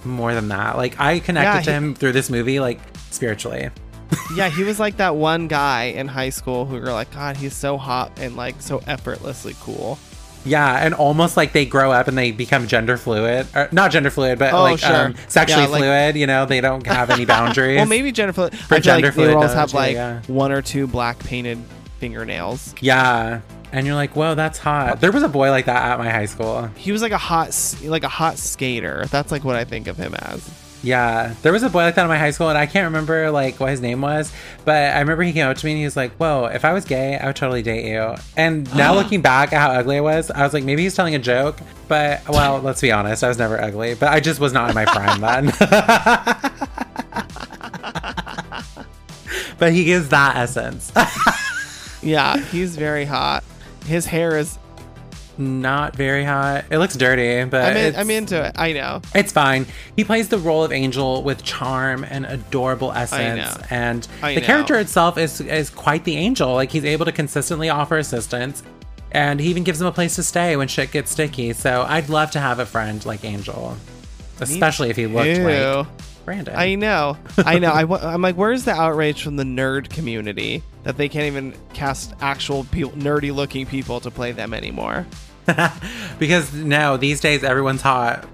more than that like i connected Yeah, to he- him through this movie like spiritually yeah, he was like that one guy in high school who were like, God, he's so hot and like so effortlessly cool. Yeah, and almost like they grow up and they become gender fluid, or not gender fluid, but Oh, like sure. um, sexually Yeah, like- fluid. You know, they don't have any boundaries. Well, maybe Jennifer. I feel gender like fluid does, have like yeah. one or two black painted fingernails. Yeah, and you're like, whoa, that's hot. There was a boy like that at my high school. He was like a hot, like a hot skater. That's like what I think of him as. Yeah, there was a boy like that in my high school, and I can't remember like what his name was, but I remember he came up to me and he was like, "Whoa, if I was gay, I would totally date you." And now looking back at how ugly I was, I was like, maybe he's telling a joke. But well, let's be honest, I was never ugly, but I just was not in my prime then. but he gives that essence. Yeah, he's very hot. His hair is. Not very hot. It looks dirty, but I'm, in, I'm into it. I know. It's fine. He plays the role of Angel with charm and adorable essence, and I the know. character itself is is quite the angel. Like he's able to consistently offer assistance, and he even gives them a place to stay when shit gets sticky. So I'd love to have a friend like Angel, especially if he looked Ew. like Brandon. I know. I know. I, wa- I'm like, where's the outrage from the nerd community that they can't even cast actual people, nerdy looking people to play them anymore? because no, these days everyone's hot.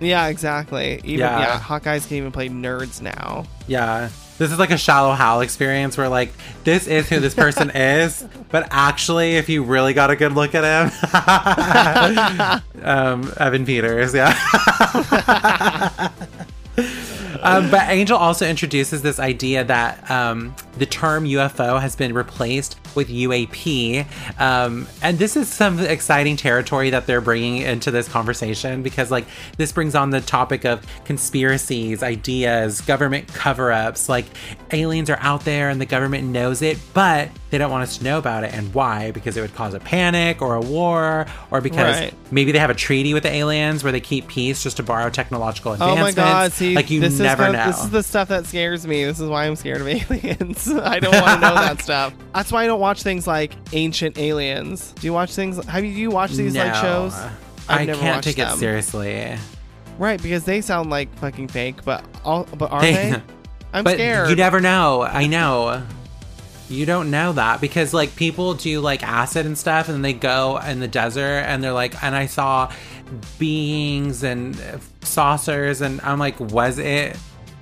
Yeah, exactly. Even Yeah. yeah, hot guys can even play nerds now. Yeah. This is like a shallow Hal experience where like this is who this person is, but actually if you really got a good look at him um Evan Peters, yeah. Um, but Angel also introduces this idea that um, the term UFO has been replaced with UAP. Um, and this is some exciting territory that they're bringing into this conversation because, like, this brings on the topic of conspiracies, ideas, government cover ups. Like, aliens are out there and the government knows it, but they don't want us to know about it. And why? Because it would cause a panic or a war, or because Right. maybe they have a treaty with the aliens where they keep peace just to borrow technological Oh my god! See, like you this never is the, know. This is the stuff that scares me. This is why I'm scared of aliens. I don't want to know that stuff. That's why I don't watch things like Ancient Aliens. Do you watch things? Have you, do you watch these like shows? I've I never can't watched take it seriously. Right, because they sound like fucking fake. But all, but are They- they? I'm but scared. you never know. I know. You don't know that because like people do like acid and stuff, and they go in the desert and they're like, and I saw beings and saucers, and I'm like, was it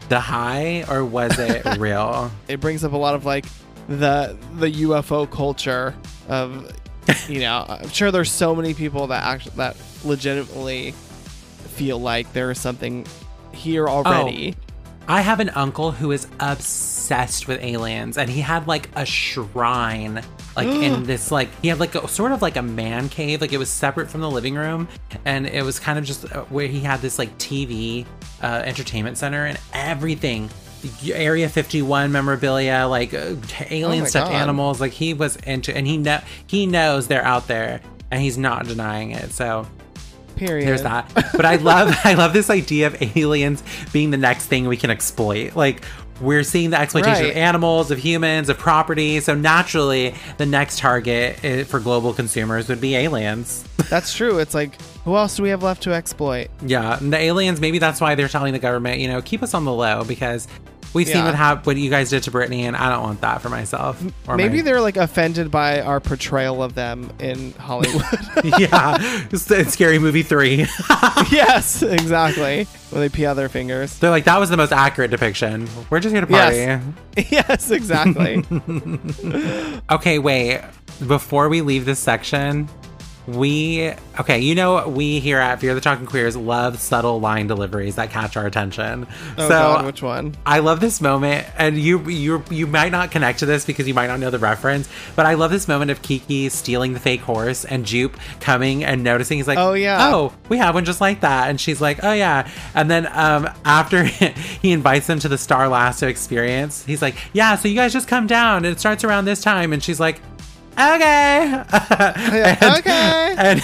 the high or was it real? it brings up a lot of like the the UFO culture of you know I'm sure there's so many people that actually that legitimately feel like there is something here oh, already. I have an uncle who is obsessed with aliens, and he had like a shrine, like in this, like he had like a sort of like a man cave, like it was separate from the living room, and it was kind of just uh, where he had this like TV uh, entertainment center and everything. Area 51 memorabilia, like uh, alien Oh stuffed God. animals, like he was into, and he know he knows they're out there, and he's not denying it. So Period. there's that. But I love I love this idea of aliens being the next thing we can exploit. Like we're seeing the exploitation Right. of animals, of humans, of property. So naturally, the next target eh, for global consumers would be aliens. That's true. It's like who else do we have left to exploit? yeah, and the aliens. Maybe that's why they're telling the government, you know, keep us on the low because we've seen what hap- what you guys did to Brittany, and I don't want that for myself. Or Maybe my- they're like offended by our portrayal of them in Hollywood. yeah, it's, it's scary movie three. yes, exactly. When they pee out their fingers. they're like that was the most accurate depiction. We're just here to party. Yes. yes, exactly. Okay, wait. Before we leave this section, we okay, you know we here at Fear the Talking Queers love subtle line deliveries that catch our attention. Oh so god, which one? I love this moment, and you you you might not connect to this because you might not know the reference, but I love this moment of Keke stealing the fake horse and Jupe coming and noticing. He's like, Oh, yeah. oh, we have one just like that," and she's like, "Oh yeah." And then um, after he invites them to the Star Lasso experience, he's like, "Yeah, so you guys just come down, and it starts around this time," and she's like. Okay. and, okay. And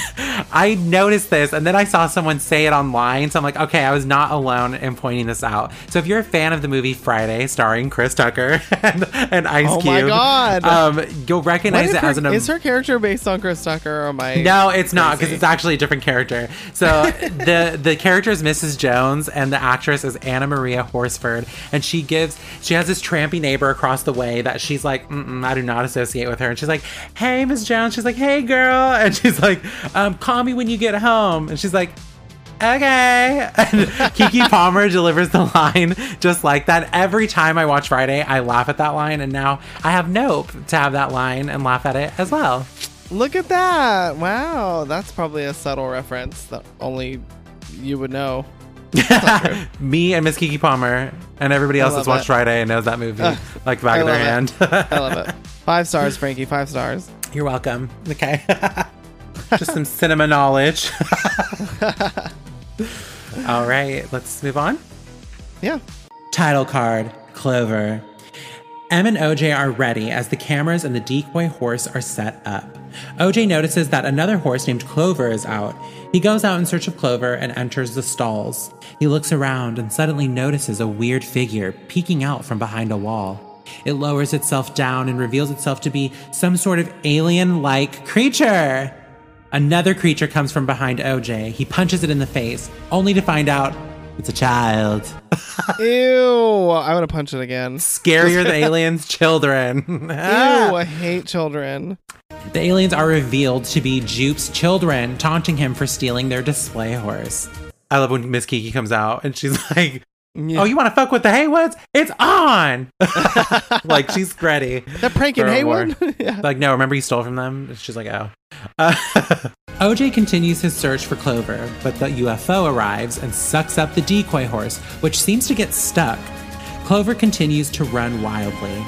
I noticed this, and then I saw someone say it online. So I'm like, okay, I was not alone in pointing this out. So if you're a fan of the movie Friday, starring Chris Tucker and, and Ice Oh Cube, my God. um, you'll recognize it her- as an. is her character based on Chris Tucker or my? No, it's not because it's actually a different character. So the the character is Mrs. Jones, and the actress is Anna Maria Horsford, and she gives she has this trampy neighbor across the way that she's like, Mm-mm, I do not associate with her, and she's like, Hey, Miss Jones, she's like, Hey, girl, and she's like, um, Call me when you get home, and she's like. Okay. And Keke Palmer delivers the line just like that. Every time I watch Friday, I laugh at that line, and now I have Nope to have that line and laugh at it as well. Look at that. Wow. That's probably a subtle reference that only you would know. Me and Miss Keke Palmer and everybody else that's watched it. Friday and knows that movie like the back I of their hand. I love it. Five stars, Frankie. Five stars. You're welcome. Okay. Just some cinema knowledge. All right, let's move on. Yeah. Title card Clover. Em and OJ are ready as the cameras and the decoy horse are set up. OJ notices that another horse named Clover is out. He goes out in search of Clover and enters the stalls. He looks around and suddenly notices a weird figure peeking out from behind a wall. It lowers itself down and reveals itself to be some sort of alien like creature. Another creature comes from behind OJ. He punches it in the face, only to find out it's a child. Ew. I want to punch it again. Scarier than aliens' children. Ew. I hate children. The aliens are revealed to be Jupe's children, taunting him for stealing their display horse. I love when Miss Keke comes out and she's like, Yeah. "Oh, you want to fuck with the Haywoods? It's on!" like she's ready. That prank in for Haywood? yeah. Like, no, remember you stole from them? She's like, oh. Uh, OJ continues his search for Clover, but the UFO arrives and sucks up the decoy horse, which seems to get stuck. Clover continues to run wildly.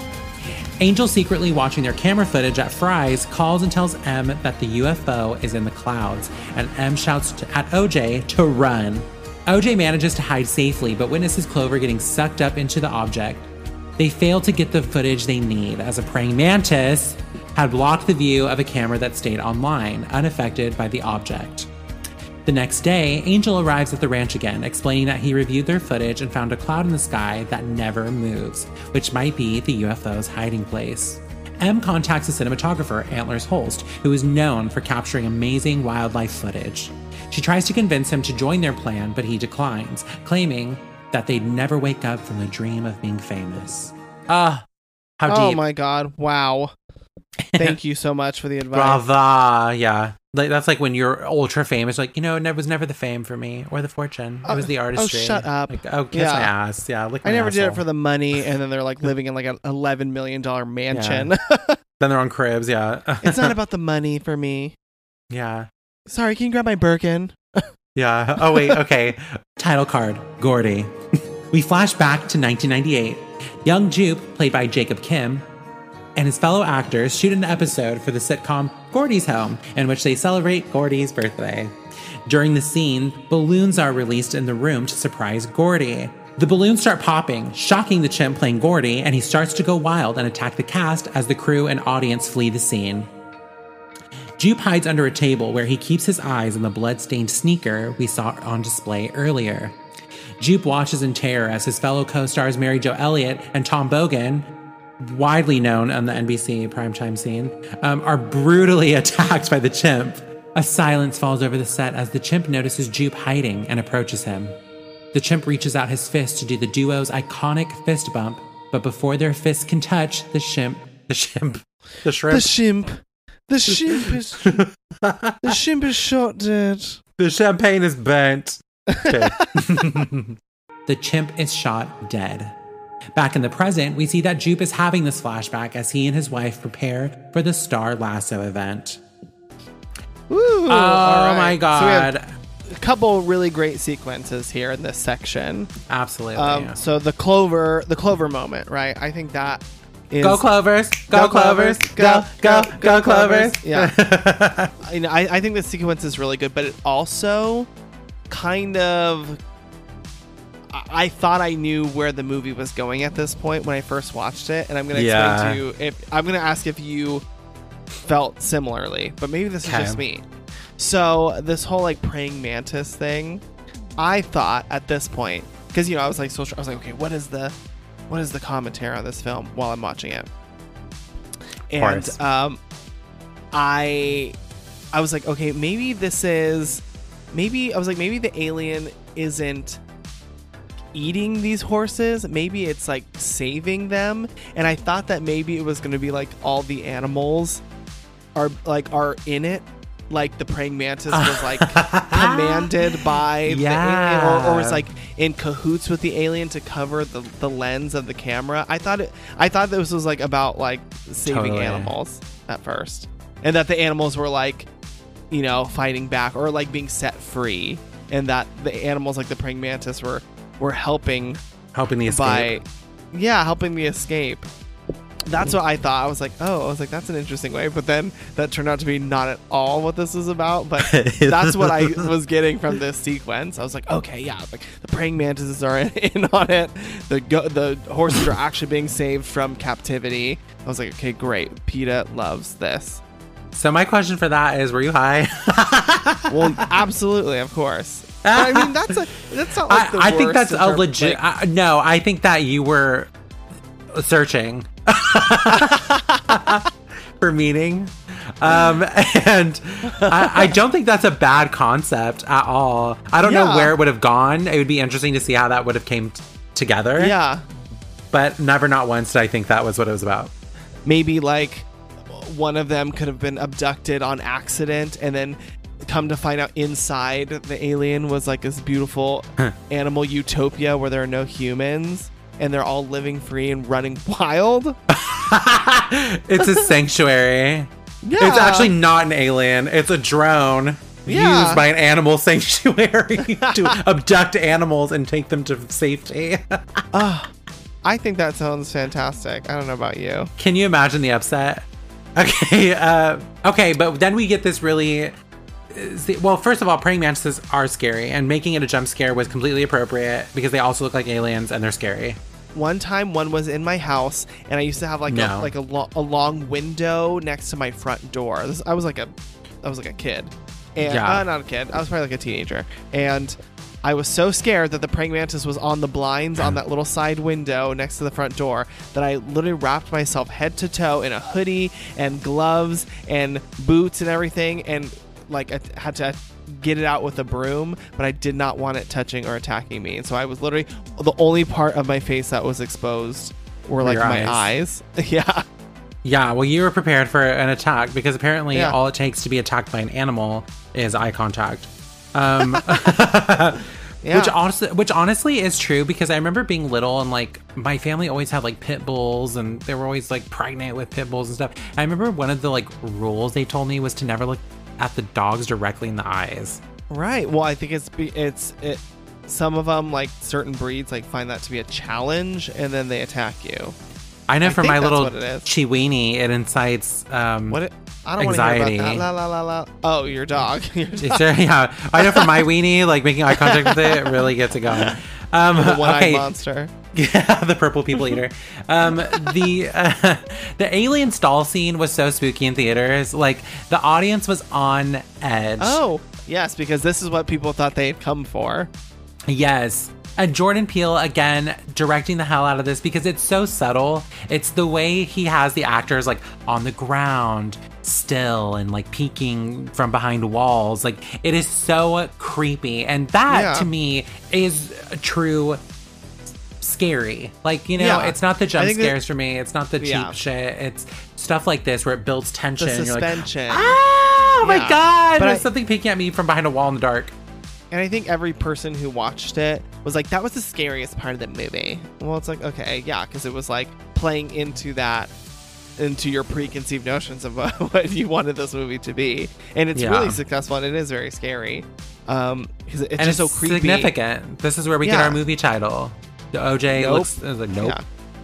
Angel, secretly watching their camera footage at Fry's, calls and tells Em that the UFO is in the clouds, and Em shouts at OJ to run. OJ manages to hide safely, but witnesses Clover getting sucked up into the object. They fail to get the footage they need, as a praying mantis had blocked the view of a camera that stayed online, unaffected by the object. The next day, Angel arrives at the ranch again, explaining that he reviewed their footage and found a cloud in the sky that never moves, which might be the UFO's hiding place. Em contacts the cinematographer, Antlers Holst, who is known for capturing amazing wildlife footage. She tries to convince him to join their plan, but he declines, claiming that they'd never wake up from the dream of being famous. Ah, how deep. Oh deep. my god. Wow. Thank you so much for the advice. Brava, yeah. Like that's like when you're ultra famous, like you know, it never- was never the fame for me or the fortune. It was the oh, artistry. shut up. Like, oh, kiss Yeah. my ass. Yeah, lick I never did it for the money, and then they're like living in like an eleven million dollar mansion. Then they're on cribs. Yeah, it's not about the money for me. yeah, Sorry, can you grab my Birkin? yeah. Oh wait, okay. Title card: Gordy. we flash back to 1998. Young Jupe, played by Jacob Kim, and his fellow actors shoot an episode for the sitcom Gordy's Home, in which they celebrate Gordy's birthday. During the scene, balloons are released in the room to surprise Gordy. The balloons start popping, shocking the chimp playing Gordy, and he starts to go wild and attack the cast as the crew and audience flee the scene. Jupe hides under a table where he keeps his eyes on the blood-stained sneaker we saw on display earlier. Jupe watches in terror as his fellow co-stars Mary Jo Elliott and Tom Bogan, widely known on the NBC primetime scene, um, are brutally attacked by the chimp. A silence falls over the set as the chimp notices Jupe hiding and approaches him. The chimp reaches out his fist to do the duo's iconic fist bump, but before their fists can touch, the chimp, the chimp, the shrimp, The shimp. The shimp is the shimp is shot dead. The champagne is burnt. Okay. the chimp is shot dead. Back in the present, we see that Jupe is having this flashback as he and his wife prepare for the Star Lasso event. Woo! Oh All my god. So we have a couple really great sequences here in this section. Absolutely. Um, so the clover, the clover moment, right? I think that is go Clovers! Go, Clovers! Go, go, go, Clovers! Yeah. I, know, I, I think the sequence is really good, but it also kind of. I, I thought I knew where the movie was going at this point when I first watched it, and I'm going to Yeah. explain to you if I'm going to ask if you felt similarly, but maybe this is just me. So this whole like praying mantis thing, I thought at this point because you know I was like social, I was like, okay, what is the what is the commentary on this film while I'm watching it? And um, I I was like, okay, maybe this is maybe I was like, maybe the alien isn't eating these horses. Maybe it's like saving them. And I thought that maybe it was going to be like all the animals are like are in it. Like the praying mantis was like commanded by the alien, or, or was like in cahoots with the alien to cover the, the lens of the camera. I thought it. I thought this was like about like saving Totally. animals at first, and that the animals were like, you know, fighting back or like being set free, and that the animals like the praying mantis were were helping Helping the escape. by, yeah, helping the escape. That's what I thought. I was like, oh, I was like, that's an interesting way. But then that turned out to be not at all what this is about. But that's what I was getting from this sequence. I was like, okay, yeah, like the praying mantises are in on it. The go- the horses are actually being saved from captivity. I was like, okay, great. PETA loves this. So my question for that is, were you high? Well, absolutely, of course. But, I mean, that's a that's not like the I, I think that's a legit. like- I- no, I think that you were searching for meaning. Um, and I, I don't think that's a bad concept at all. I don't know where it would have gone. It would be interesting to see how that would have came t- together. yeah. But never, not once, did I think that was what it was about. maybe like one of them could have been abducted on accident and then come to find out inside the alien was like this beautiful animal utopia where there are no humans and they're all living free and running wild. It's a sanctuary. Yeah. It's actually not an alien. It's a drone Yeah. used by an animal sanctuary to abduct animals and take them to safety. I think that sounds fantastic. I don't know about you. Can you imagine the upset? Okay, uh, okay, but then we get this really. Well, first of all, praying mantises are scary, and making it a jump scare was completely appropriate because they also look like aliens and they're scary. One time, one was in my house, and I used to have like a like a, lo- a long window next to my front door. This, I was like a, I was like a kid, and Yeah. uh, not a kid. I was probably like a teenager, and I was so scared that the praying mantis was on the blinds on that little side window next to the front door that I literally wrapped myself head to toe in a hoodie and gloves and boots and everything, and like I had to get it out with a broom, but I did not want it touching or attacking me. And so I was literally the only part of my face that was exposed were like your my eyes. yeah. Yeah, well, you were prepared for an attack because apparently Yeah. all it takes to be attacked by an animal is eye contact. Um, Yeah. Which honestly, which honestly is true because I remember being little and like my family always had like pit bulls and they were always like pregnant with pit bulls and stuff. I remember one of the like rules they told me was to never look at the dogs directly in the eyes. Right. Well, I think it's it's it. Some of them, like certain breeds, like find that to be a challenge, and then they attack you. I know I for my little what. Chiweenie, it incites um, What? It, I don't want to hear about that. La la la la. Oh, your dog. Your dog. Yeah, I know for my weenie, like making eye contact with it really gets it going. Um, the one-eyed okay. monster. Yeah, the purple people eater. Um, the uh, the alien stall scene was so spooky in theaters. Like the audience was on edge. Oh, yes, because this is what people thought they had come for. yes. And Jordan Peele again directing the hell out of this because it's so subtle. It's the way he has the actors like on the ground, still and like peeking from behind walls. Like it is so creepy, and that Yeah. to me is true scary. Like, you know, Yeah. it's not the jump think that- scares for me. It's not the cheap Yeah. shit. It's stuff like this where it builds tension. The you're like, suspension. oh my Yeah. god! But There's I- something peeking at me from behind a wall in the dark. And I think every person who watched it was like, that was the scariest part of the movie. Well, it's like, okay, yeah, because it was like playing into that, into your preconceived notions of what, what you wanted this movie to be. And it's Yeah. really successful and it is very scary. Um, it's and just it's so creepy. significant. This is where we get our movie title. The OJ Nope. looks like nope. Yeah.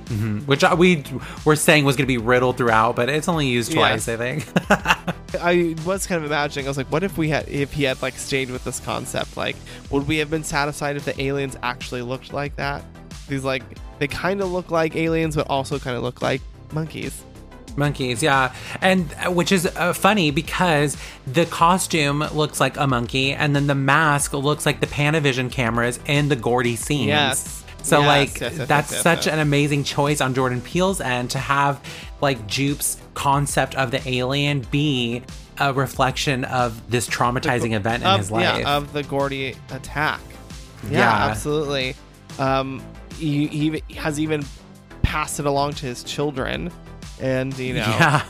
Mhm. Which uh, we were saying was going to be riddled throughout, but it's only used twice. I think. I was kind of imagining. I was like, what if we had, if he had like stayed with this concept? Like, would we have been satisfied if the aliens actually looked like that? These like, they kind of look like aliens, but also kind of look like monkeys. Monkeys, yeah, and uh, which is uh, funny because the costume looks like a monkey, and then the mask looks like the Panavision cameras in the Gordy scenes. Yes. So Yes, like yes, yes, that's such an amazing choice on Jordan Peele's end to have like Jupe's concept of the alien be a reflection of this traumatizing event in of, his life. Yeah, of the Gordy attack. Yeah, Yeah. absolutely. Um, he, he has even passed it along to his children, and you know, yeah.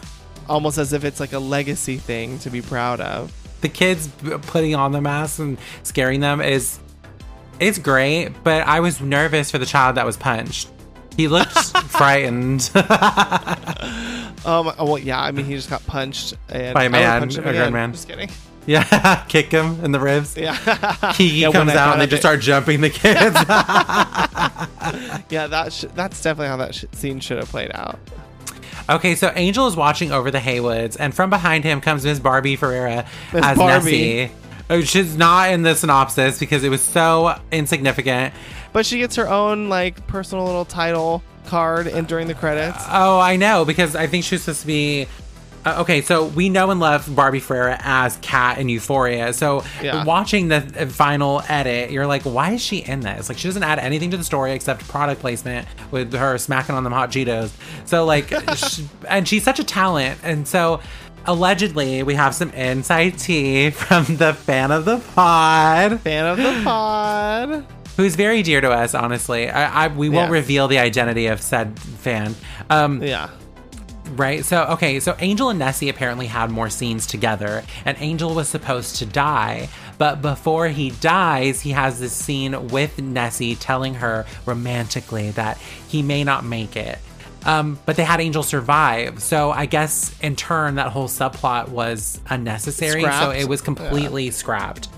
almost as if it's like a legacy thing to be proud of. the kids putting on the mask and scaring them is it's great but i was nervous for the child that was punched he looked frightened Um, oh, well, yeah, I mean, he just got punched and By a man, a grown man. Just kidding. yeah kick him in the ribs Yeah, he, Yeah, comes out and they of just start jumping the kids yeah. That sh- that's definitely how that sh- scene should have played out. okay so angel is watching over the haywoods and from behind him comes miss barbie ferreira Miss as Barbie. nessie Uh, She's not in the synopsis because it was so insignificant. But she gets her own like personal little title card and during the credits. Oh, I know because I think she was supposed to be. Uh, okay, so we know and love Barbie Ferreira as Kat in Euphoria. So Yeah. watching the final edit, you're like, why is she in this? Like, she doesn't add anything to the story except product placement with her smacking on them hot Cheetos. So like, sh and she's such a talent, and so. Allegedly, we have some inside tea from the fan of the pod, Fan of the pod. who's very dear to us. Honestly, I, I we won't reveal the identity of said fan. Um, Yeah. Right. So, okay. So Angel and Nessie apparently had more scenes together, and Angel was supposed to die. But before he dies, he has this scene with Nessie telling her romantically that he may not make it. Um, but they had Angel survive. So I guess in turn, that whole subplot was unnecessary. So it was completely scrapped.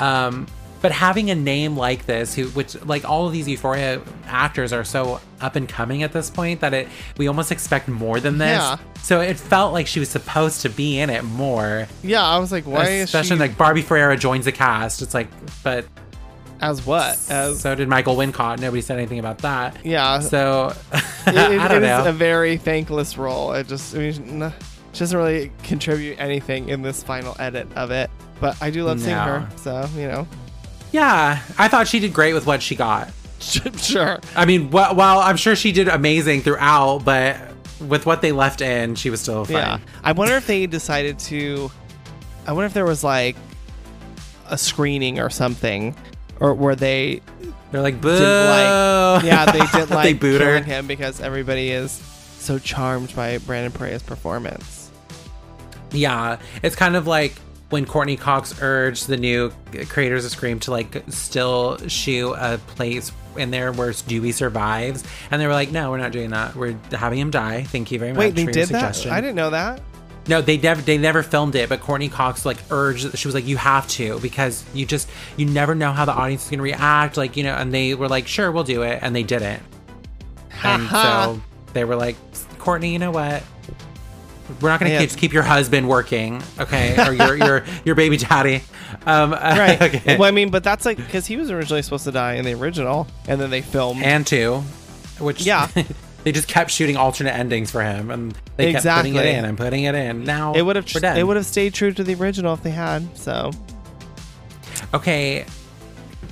Um, but having a name like this, who, which like all of these Euphoria actors are so up and coming at this point that it we almost expect more than this. Yeah. So it felt like she was supposed to be in it more. Yeah, I was like, why is she Especially like Barbie Ferreira joins the cast. It's like, but as what? As so did Michael Wincott. Nobody said anything about that. yeah, So it, I don't it is know. a very thankless role. It just, I mean, she doesn't really contribute anything in this final edit of it. But I do love seeing her, so you know, yeah, I thought she did great with what she got. sure. I mean, wh- while I'm sure she did amazing throughout, but with what they left in, she was still fine. Yeah, I wonder if they decided to. I wonder if there was like a screening or something, or were they They're like, boo. didn't like. Yeah, they didn't like they booed her. him because everybody is so charmed by Brandon Perea's performance. Yeah, it's kind of like when Courteney Cox urged the new creators of Scream to like still shoot a place in there where Dewey survives, and they were like, "No, we're not doing that. We're having him die. Thank you very much." Wait, they for your did that? suggestion." I didn't know that. No, they never they never filmed it, but Courteney Cox like urged she was like, You have to because you just you never know how the audience is gonna react, like, you know, and they were like, Sure, we'll do it, and they didn't. and so they were like, Courteney, you know what? We're not gonna Yeah. keep, keep your husband working, okay? Or your your your baby daddy. Um Right. okay. Well, I mean, but that's like because he was originally supposed to die in the original, and then they filmed. and two. Which Yeah. they just kept shooting alternate endings for him and they kept putting it Exactly. in and putting it in. Now it would have it would have stayed true to the original if they had. So Okay,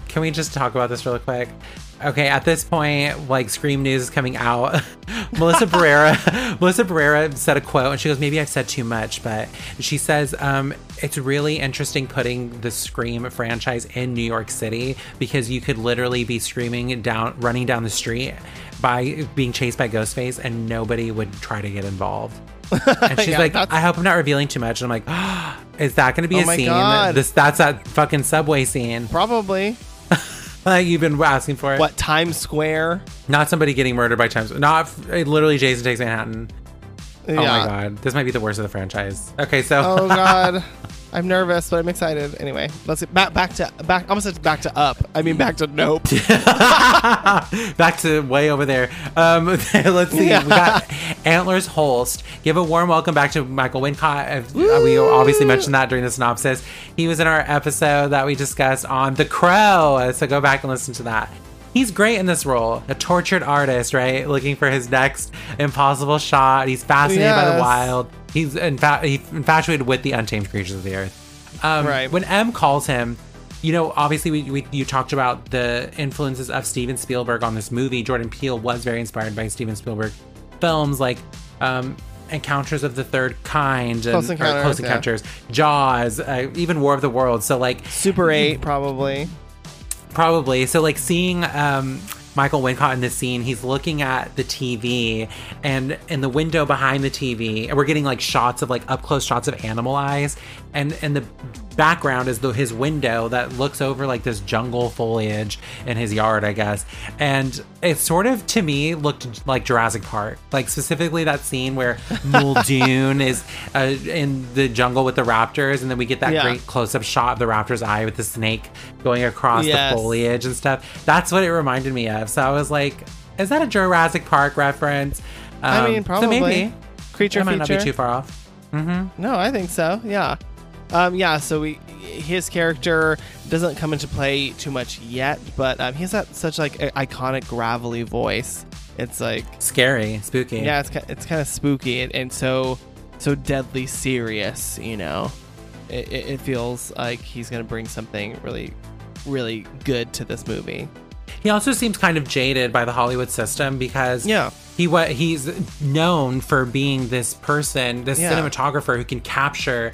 can we just talk about this really quick? Okay, at this point, like Scream News is coming out. Melissa Barrera, Melissa Barrera said a quote, and she goes, "Maybe I've said too much," but she says, um, "It's really interesting putting the Scream franchise in New York City because you could literally be screaming down, running down the street by being chased by Ghostface, and nobody would try to get involved." And she's Yeah, like, that's- "I hope I'm not revealing too much." And I'm like, "Is that going to be Oh a scene? God. This that's that fucking subway scene." probably Like you've been asking for it. what Times Square? Not somebody getting murdered by Times. Square. Not literally Jason Takes Manhattan. Oh my god, this might be the worst of the franchise. Okay, so Oh God, I'm nervous, but I'm excited. Anyway, let's get back back to back. I almost said back to up. I mean back to nope. back to way over there. Um, let's see. Yeah. We got Antlers Holst. Give a warm welcome back to Michael Wincott. Uh, We obviously mentioned that during the synopsis. He was in our episode that we discussed on The Crow. So go back and listen to that. He's great in this role. A tortured artist, right? Looking for his next impossible shot. He's fascinated by the wild. He's infa- he's infatuated with the untamed creatures of the earth. Um, Right. When Em calls him, you know, obviously we, we you talked about the influences of Steven Spielberg on this movie. Jordan Peele was very inspired by Steven Spielberg films like um, Encounters of the Third Kind and Close Encounters, Close yeah. Jaws, uh, even War of the Worlds. So like Super Eight probably. Probably. So, like, seeing um, Michael Wincott in this scene, he's looking at the TV, and in the window behind the TV, and we're getting like shots of like up close shots of animal eyes, and and the background is the his window that looks over like this jungle foliage in his yard, I guess, and it sort of to me looked like Jurassic Park, like specifically that scene where Muldoon is uh, in the jungle with the raptors, and then we get that Yeah. great close up shot of the raptor's eye with the snake going across Yes. the foliage and stuff. That's what it reminded me of. So I was like, is that a Jurassic Park reference? I Um, mean, so probably. maybe. Creature That might not be too far off. No, I think so. Yeah. Um, yeah, so we his character doesn't come into play too much yet, but um, he has that such like a- iconic gravelly voice. It's like Scary, spooky. yeah, it's it's kind of spooky and, and so so deadly serious. You know, it, it, it feels like he's gonna bring something really really good to this movie. He also seems kind of jaded by the Hollywood system because Yeah. he what he's known for being this person, this Yeah. cinematographer who can capture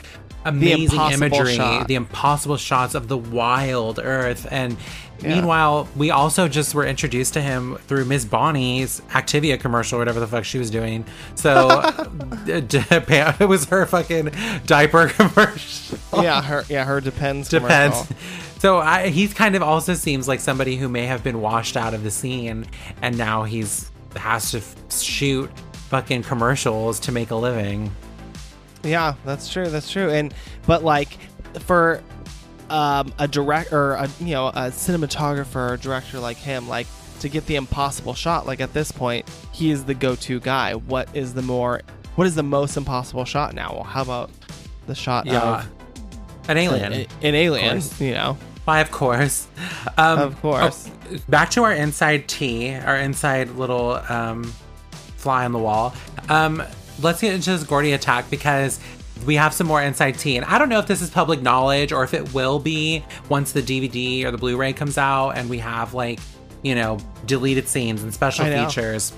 amazing impossible imagery, shot. the impossible shots of the wild earth. And Yeah. meanwhile, we also just were introduced to him through Miss Bonnie's Activia commercial, whatever the fuck she was doing. So it was her fucking diaper commercial. yeah, her yeah her depends. Depends. commercial. So I, he's kind of also seems like somebody who may have been washed out of the scene, and now he's has to f- shoot fucking commercials to make a living. Yeah, that's true. That's true. And but like for um, a direct or a you know a cinematographer or director like him, like to get the impossible shot, like at this point, he is the go-to guy. What is the more? What is the most impossible shot now? Well, how about the shot Yeah, of an alien. an, an alien? You know, Why, of course. Um, Of course. oh, back to our inside tea, our inside little um, fly on the wall. Um, let's get into this Gordy attack because we have some more inside tea. And I don't know if this is public knowledge or if it will be once the DVD or the Blu ray comes out and we have, like, you know, deleted scenes and special features.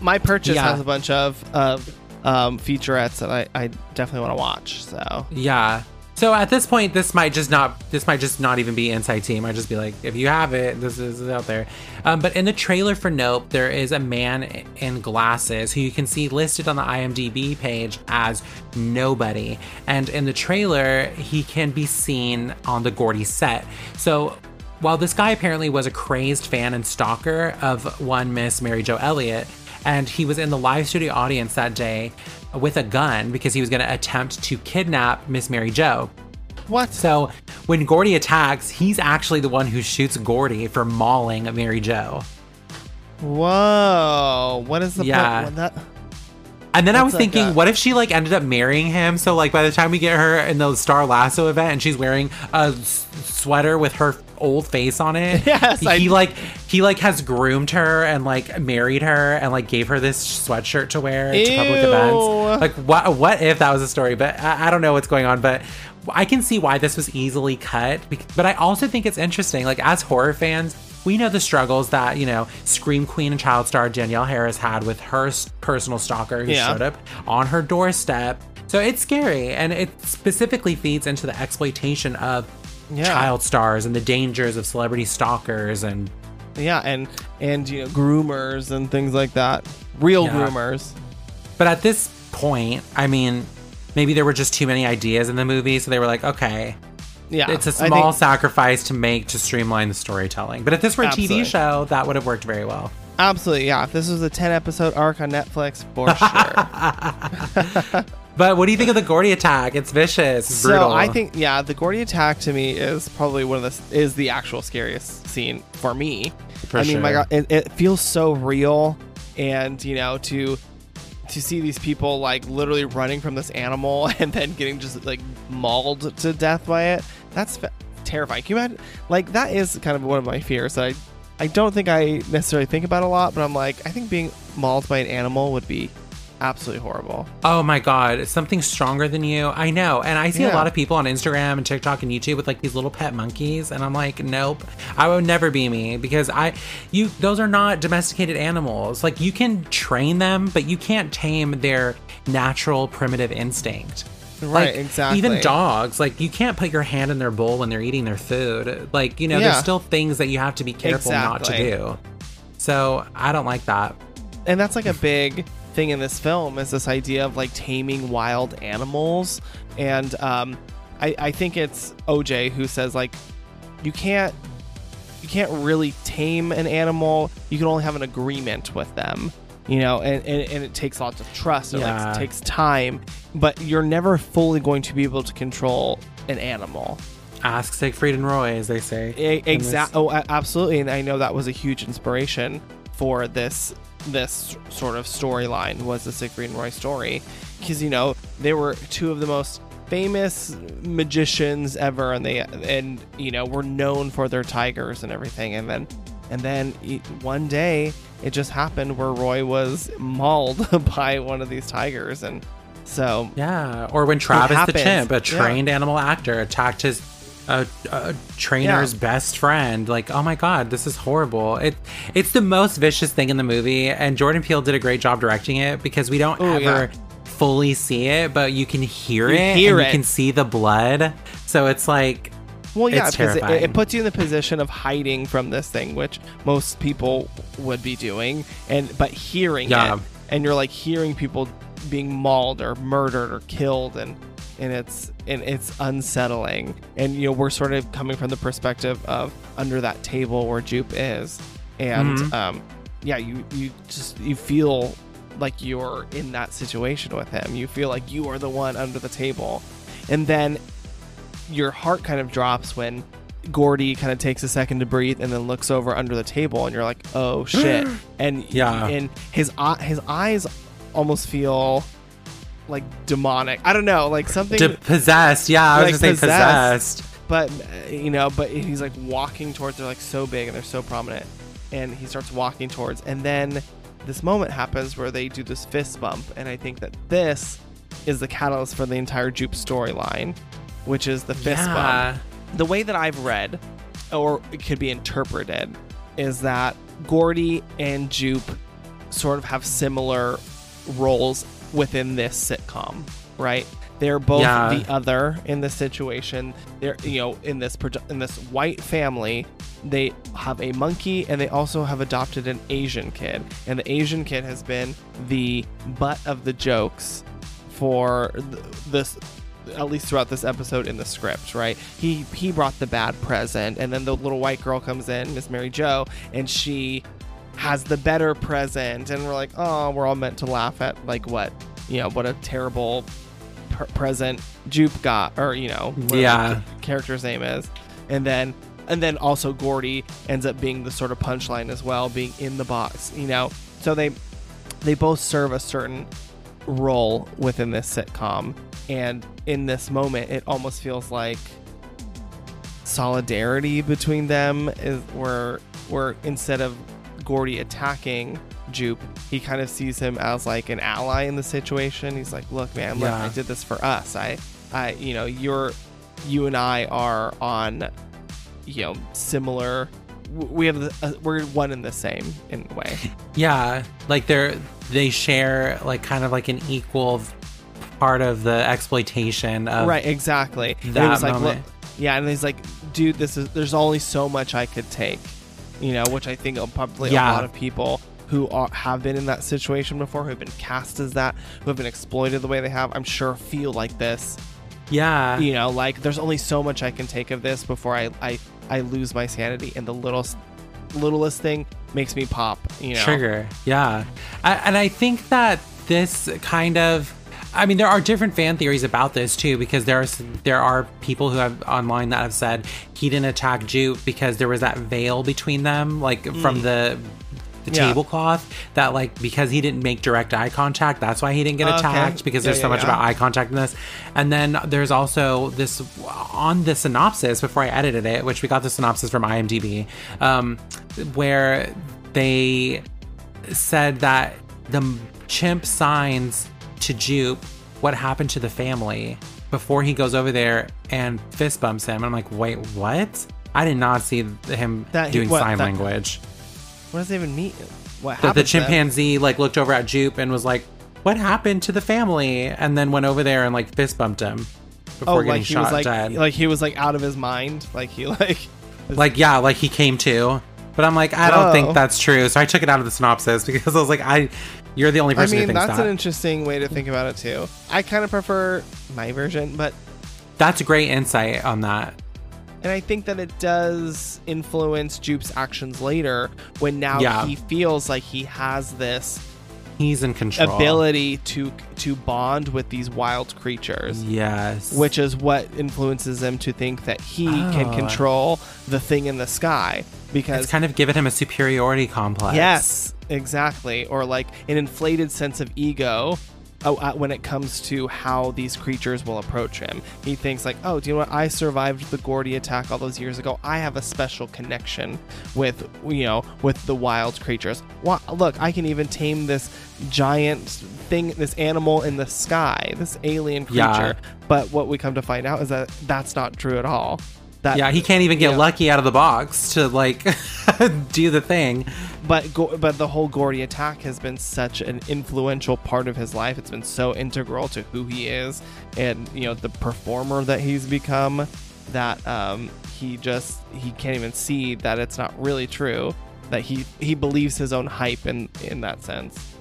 my purchase Yeah. has a bunch of of um, featurettes that I, I definitely want to watch. So Yeah. So at this point, this might just not this might just not even be inside team. Might just be like, if you have it, this is out there. Um, but in the trailer for Nope, there is a man in glasses who you can see listed on the IMDb page as nobody, and in the trailer, he can be seen on the Gordy set. So. While this guy apparently was a crazed fan and stalker of one Miss Mary Jo Elliott, and he was in the live studio audience that day with a gun because he was going to attempt to kidnap Miss Mary Jo. what? So when Gordy attacks, he's actually the one who shoots Gordy for mauling Mary Jo. Whoa! What is the Yeah. that? And then I was like thinking, a- what if she like ended up marrying him? So like by the time we get her in the Star Lasso event, and she's wearing a s- sweater with her old face on it. Yes, he I- like he like has groomed her and like married her and like gave her this sweatshirt to wear to public events. Like what what if that was a story? But I, I don't know what's going on. But I can see why this was easily cut. But I also think it's interesting. Like as horror fans. We know the struggles that, you know, Scream Queen and child star Danielle Harris had with her personal stalker who Yeah. showed up on her doorstep. So it's scary, and it specifically feeds into the exploitation of Yeah. child stars and the dangers of celebrity stalkers. And Yeah, and and you know groomers and things like that. Real Yeah. groomers. but at this point, I mean, maybe there were just too many ideas in the movie, so they were like, okay, Yeah, it's a small think- sacrifice to make to streamline the storytelling. But if this were a Absolutely. TV show, that would have worked very well. absolutely, yeah. If this was a ten episode arc on Netflix, for sure. But what do you think of the Gordy attack? It's vicious. It's so brutal. I think, yeah, the Gordy attack to me is probably one of the is the actual scariest scene for me. For I mean, my. God, it, it feels so real, and you know to to see these people like literally running from this animal and then getting just like mauled to death by it. That's fa- terrifying. Can you imagine? Like that is kind of one of my fears that I I don't think I necessarily think about a lot, but I'm like I think being mauled by an animal would be absolutely horrible. Oh my god, it's something stronger than you. I know. And I see a lot of people on Instagram and TikTok and YouTube with like these little pet monkeys and I'm like, nope. I would never be me because I you those are not domesticated animals. Like you can train them, but you can't tame their natural primitive instinct. Right, Like, exactly. Even dogs, like you can't put your hand in their bowl when they're eating their food. Like, you know, Yeah. there's still things that you have to be careful not to do. So I don't like that. and that's like a big thing in this film is this idea of like taming wild animals and um I, I think it's oj who says like you can't you can't really tame an animal you can only have an agreement with them you know and, and, and it takes lots of trust it Yeah. like takes time but you're never fully going to be able to control an animal Ask Siegfried and Roy, as they say. Exactly. Oh, absolutely. And I know that was a huge inspiration for this this sort of storyline was the Siegfried and Roy story. Because you know they were two of the most famous magicians ever and they and you know were known for their tigers and everything. And then and then one day it just happened where Roy was mauled by one of these tigers. And so Yeah, or when Travis the chimp, a Yeah. trained animal actor, attacked his a, a trainer's Yeah. best friend. Like, oh my god, this is horrible. It it's the most vicious thing in the movie, and Jordan Peele did a great job directing it because we don't Ooh, ever yeah. fully see it, but you can hear You it. hear and it. You can see the blood. So it's like, Well, yeah, It's because it, it puts you in the position of hiding from this thing, which most people would be doing, and but hearing Yeah. it, and you're like hearing people being mauled or murdered or killed, and and it's and it's unsettling. And you know, we're sort of coming from the perspective of under that table where Jupe is, and Mhm. um, yeah, you you just you feel like you're in that situation with him. You feel like you are the one under the table, and then your heart kind of drops when Gordy kind of takes a second to breathe and then looks over under the table, and you're like, "Oh shit!" and Yeah. and his his eyes almost feel like demonic. I don't know, like something. de- possessed. Yeah, I was Like just saying possessed. possessed. but uh, you know, but he's like walking towards. They're like so big and they're so prominent, and he starts walking towards, and then this moment happens where they do this fist bump, and I think that this is the catalyst for the entire Jupe storyline, which is the fist Yeah. bump. The way that I've read, or it could be interpreted, is that Gordy and Jupe sort of have similar roles within this sitcom, right? They're both Yeah. the other in this situation. They're you know in this in this white family, they have a monkey and they also have adopted an Asian kid, and the Asian kid has been the butt of the jokes for th- this at least throughout this episode in the script, right? He he brought the bad present, and then the little white girl comes in, Miss Mary Jo, and she has the better present, and we're like, oh, we're all meant to laugh at like what you know, what a terrible pr- present Jupe got, or you know, Yeah. the character's name is, and then and then also Gordy ends up being the sort of punchline as well, being in the box, you know. So they they both serve a certain role within this sitcom and in this moment it almost feels like solidarity between them is where where instead of Gordy attacking Jupe, he kind of sees him as like an ally in the situation. He's like, "Look, man, look, Yeah. I did this for us. I, I, you know, you're, you and I are on, you know, similar. We have, the, uh, we're one and the same in a way. Yeah, like they're they share like kind of like an equal part of the exploitation of right, exactly. And that was like, moment. look, yeah, and he's like, dude, this is there's only so much I could take, you know, which I think probably Yeah. a lot of people who are, have been in that situation before, who have been cast as that, who have been exploited the way they have, I'm sure feel like this. Yeah, You know, like there's only so much I can take of this before I I, I lose my sanity, and the littlest littlest thing makes me pop. You know, trigger. Yeah, I, and I think that this kind of. I mean, there are different fan theories about this too, because there are there are people who have online that have said he didn't attack Jupe because there was that veil between them, like from the the Mm. Yeah. tablecloth. That like because he didn't make direct eye contact, that's why he didn't get Okay. attacked. Because Yeah, there's so yeah, much yeah. about eye contact in this, and then there's also this on the synopsis before I edited it, which we got the synopsis from IMDb, um, where they said that the chimp signs to Jupe what happened to the family before he goes over there and fist bumps him. And I'm like, wait, what? I did not see him That doing what, sign that- language. What does that even mean? What the happened? to them? chimpanzee like looked over at Jupe and was like, "What happened to the family?" And then went over there and like fist bumped him before Oh, getting like he shot was like dead. like he was like out of his mind. Like he like like yeah like he came to but i'm like i don't Whoa. think oh. that's true so i took it out of the synopsis because i was like i you're the only person. I mean, that's that an interesting way to think about it too. I kind of prefer my version, but that's a great insight on that and I think that it does influence Jupe's actions later when now Yeah. he feels like he has this he's in control ability to to bond with these wild creatures. yes Which is what influences him to think that he can Oh. control the thing in the sky because it's kind of given him a superiority complex Yes, exactly. Or like an inflated sense of ego oh, uh, when it comes to how these creatures will approach him. He thinks like, "Oh, do you know what? I survived the Gordy attack all those years ago. I have a special connection with you know with the wild creatures. Wow, look, I can even tame this giant thing, this animal in the sky, this alien creature." Yeah. But what we come to find out is that that's not true at all. That Yeah, he can't even get lucky out of the box to like do the thing. But Go- but the whole Gordy attack has been such an influential part of his life. It's been so integral to who he is and you know the performer that he's become that um, he just he can't even see that it's not really true. That he he believes his own hype in in that sense.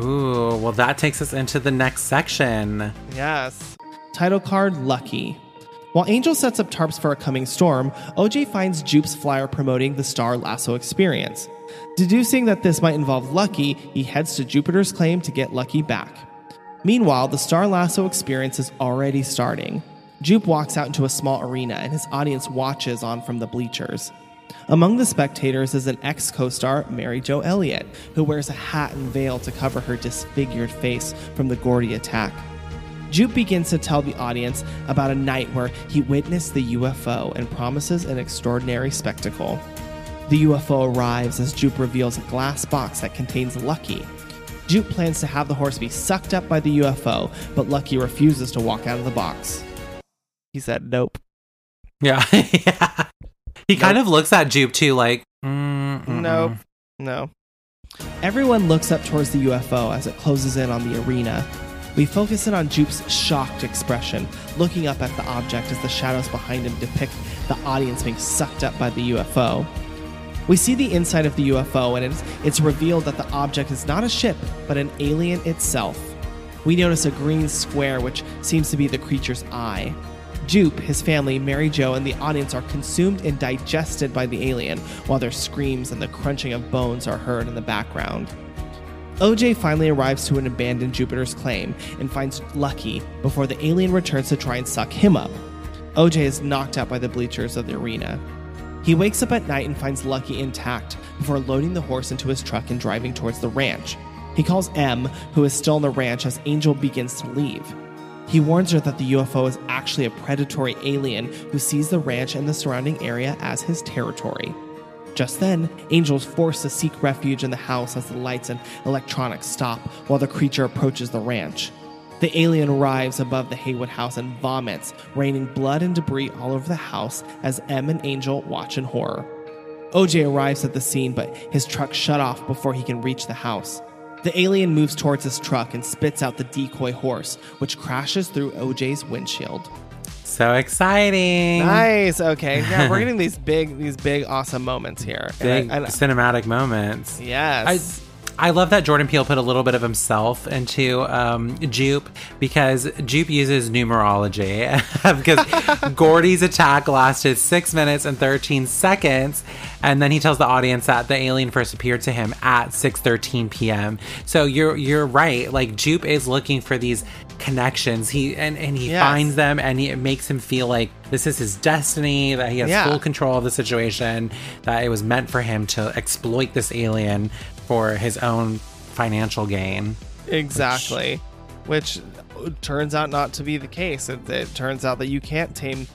Ooh, well, that takes us into the next section. Yes. Title card Lucky. While Angel sets up tarps for a coming storm, OJ finds Jupe's flyer promoting the Star Lasso experience. Deducing that this might involve Lucky, he heads to Jupiter's claim to get Lucky back. Meanwhile, the Star Lasso experience is already starting. Jupe walks out into a small arena and his audience watches on from the bleachers. Among the spectators is an ex co star, Mary Jo Elliott, who wears a hat and veil to cover her disfigured face from the Gordy attack. Jupe begins to tell the audience about a night where he witnessed the UFO and promises an extraordinary spectacle. The UFO arrives as Jupe reveals a glass box that contains Lucky. Jupe plans to have the horse be sucked up by the UFO, but Lucky refuses to walk out of the box. He said, Nope. Yeah. yeah. He kind of looks at Jupe too, like, mm, mm-mm. Nope. No. Everyone looks up towards the UFO as it closes in on the arena. We focus in on Jupe's shocked expression, looking up at the object as the shadows behind him depict the audience being sucked up by the UFO. We see the inside of the UFO, and it's, it's revealed that the object is not a ship, but an alien itself. We notice a green square, which seems to be the creature's eye. Jupe, his family, Mary Jo, and the audience are consumed and digested by the alien, while their screams and the crunching of bones are heard in the background. OJ finally arrives to an abandoned Jupiter's claim and finds Lucky before the alien returns to try and suck him up. OJ is knocked out by the bleachers of the arena. He wakes up at night and finds Lucky intact before loading the horse into his truck and driving towards the ranch. He calls Em, who is still on the ranch, as Angel begins to leave. He warns her that the UFO is actually a predatory alien who sees the ranch and the surrounding area as his territory. Just then, Angel is forced to seek refuge in the house as the lights and electronics stop while the creature approaches the ranch. The alien arrives above the Haywood house and vomits, raining blood and debris all over the house as Em and Angel watch in horror. OJ arrives at the scene, but his truck shut off before he can reach the house. The alien moves towards his truck and spits out the decoy horse, which crashes through OJ's windshield. So exciting. Nice. Okay. Yeah, we're getting these big, these big, awesome moments here. Big And I- and- cinematic moments. yes. I love that Jordan Peele put a little bit of himself into um, Jupe because Jupe uses numerology because Gordy's attack lasted six minutes and 13 seconds. And then he tells the audience that the alien first appeared to him at 6:13 p.m. So you're you're right. Like Jupe is looking for these connections. He and, and he Yes. finds them and he, it makes him feel like this is his destiny, that he has Yeah. full control of the situation, that it was meant for him to exploit this alien for his own financial gain. Exactly. Which, turns out not to be the case. It, it turns out that you can't tame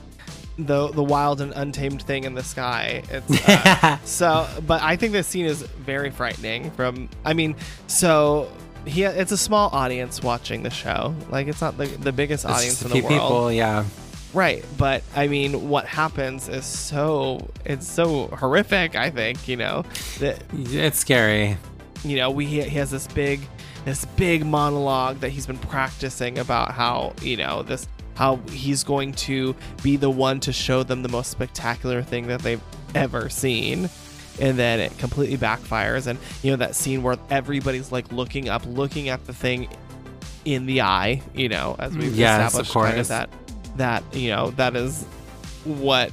the the wild and untamed thing in the sky. It's uh, so, but I think this scene is very frightening. From, I mean, so he it's a small audience watching the show. Like it's not the the biggest It's audience in the world. people, yeah. Right, but I mean, what happens is so it's so horrific. I think you know that It's scary. you know we he has this big this big monologue that he's been practicing about how you know this how he's going to be the one to show them the most spectacular thing that they've ever seen and then it completely backfires and you know that scene where everybody's like looking up looking at the thing in the eye you know as we've Yes, of established kind course. that that you know that is what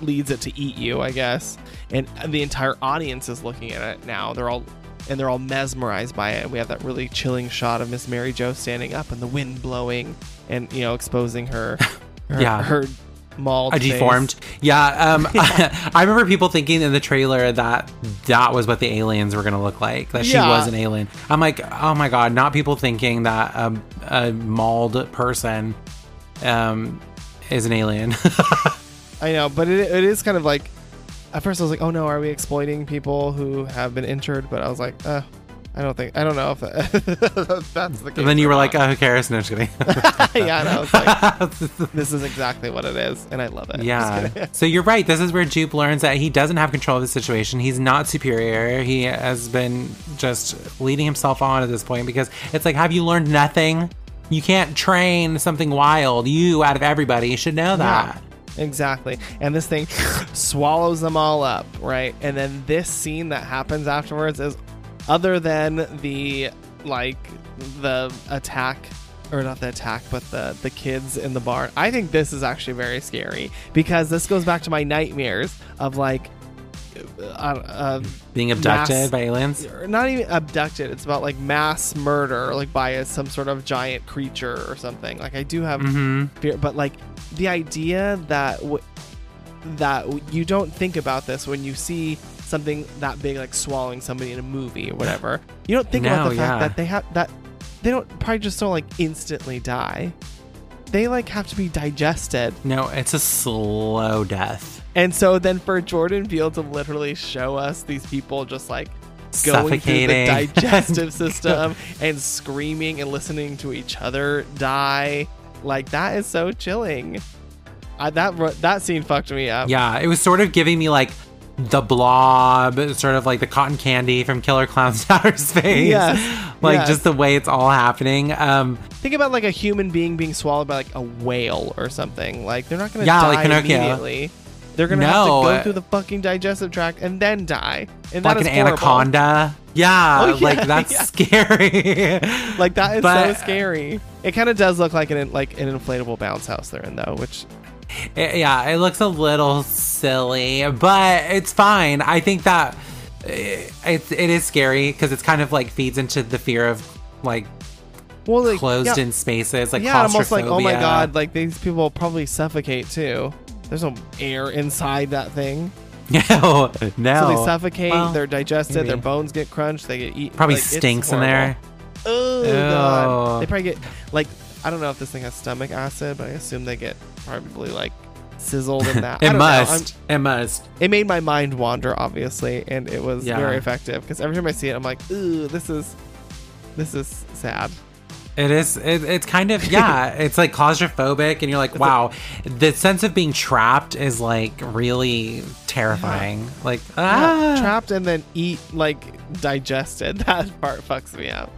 leads it to eat you i guess and the entire audience is looking at it now they're all and they're all mesmerized by it we have that really chilling shot of miss mary jo standing up and the wind blowing and you know exposing her, her Yeah. her mauled A face. deformed. Yeah. Um, I remember people thinking in the trailer that that was what the aliens were going to look like, that she Yeah. was an alien. I'm like, oh my God, not people thinking that um, a mauled person um, is an alien. i know but it, it is kind of like at first i was like oh no are we exploiting people who have been injured but i was like uh I don't think I don't know if that, that's the case. And then you were like, oh, who cares? No, just kidding. yeah, and I was like, this is exactly what it is, and I love it. Yeah. so you're right. This is where Jupe learns that he doesn't have control of the situation. He's not superior. He has been just leading himself on at this point because it's like, have you learned nothing? You can't train something wild. You, out of everybody, should know that. Exactly. And this thing swallows them all up, right? And then this scene that happens afterwards is other than the like the attack or not the attack, but the the kids in the barn. I think this is actually very scary because this goes back to my nightmares of like uh, uh, Being abducted Mass- by aliens. not even abducted. It's about like mass murder, like by a, some sort of giant creature or something. Like I do have Mm-hmm. fear, but like the idea that w- that w- you don't think about this when you see something that big, like swallowing somebody in a movie or whatever. You don't think about the fact yeah. that they have that they don't probably just don't like instantly die. They like have to be digested. No, it's a slow death. And so then for Jordan Peele to literally show us these people just like going through the digestive system and screaming and listening to each other die, like that is so chilling. I, that that scene fucked me up. Yeah, it was sort of giving me like the blob, sort of like the cotton candy from Killer Clowns Outer Space. Yes, Like yes. just the way it's all happening. Um Think about like a human being being swallowed by like a whale or something. Like they're not gonna Yeah, die like Pinocchio. immediately. They're gonna have to go uh, through the fucking digestive tract and then die. And like that an horrible. anaconda. Yeah, Oh, yeah, like that's yeah. scary. Like that is But- so scary. It kind of does look like an like an inflatable bounce house they're in though, which It- yeah, it looks a little silly, but it's fine. I think that eh, it, it is scary because it's kind of like feeds into the fear of like well, like, closed yeah, in spaces, like yeah, almost like oh my god, like these people will probably suffocate too. There's no air inside that thing, no, no. so they suffocate. Well, they're digested. maybe. Their bones get crunched. They get eaten. Probably like, stinks in there. Oh god, they probably get like I don't know if this thing has stomach acid, but I assume they get probably like sizzled in that. It don't know. I'm- must. It must. it made my mind wander, obviously, and it was Yeah. very effective because every time I see it, I'm like, ooh, this is this is sad. It is. It, it's kind of yeah. it's like claustrophobic, and you're like, wow. the sense of being trapped is like really terrifying. Like ah. Yeah, trapped and then eat like digested. That part fucks me up.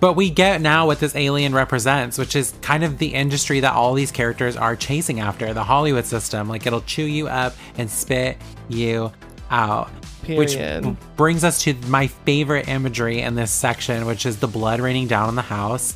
But we get now what this alien represents, which is kind of the industry that all these characters are chasing after the Hollywood system. Like it'll chew you up and spit you out. Period. Which brings us to my favorite imagery in this section, which is the blood raining down on the house,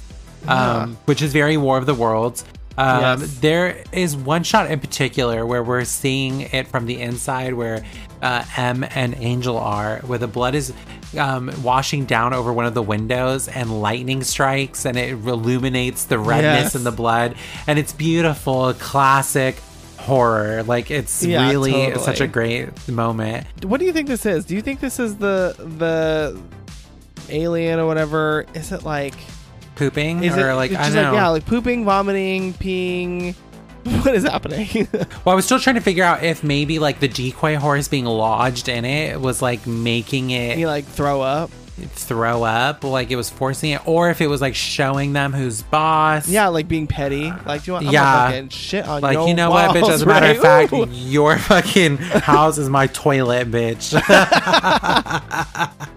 um, which is very War of the Worlds. Um, Yes. There is one shot in particular where we're seeing it from the inside, where uh, Em and Angel are, where the blood is um, washing down over one of the windows, and lightning strikes, and it illuminates the redness Yes. in the blood, and it's beautiful, classic horror. Like it's Yeah, really totally. such a great moment. What do you think this is? Do you think this is the the alien or whatever? Is it like Pooping is or it like I don't like know. yeah, like pooping, vomiting, peeing? What is happening? Well, I was still trying to figure out if maybe like the decoy horse being lodged in it was like making it you like throw up? Throw up, like it was forcing it, or if it was like showing them who's boss. Yeah, like being petty. Like, do you want? Yeah. fucking shit on Like you know what, bitch? As a matter of fact, Ooh. your fucking house is my toilet, bitch.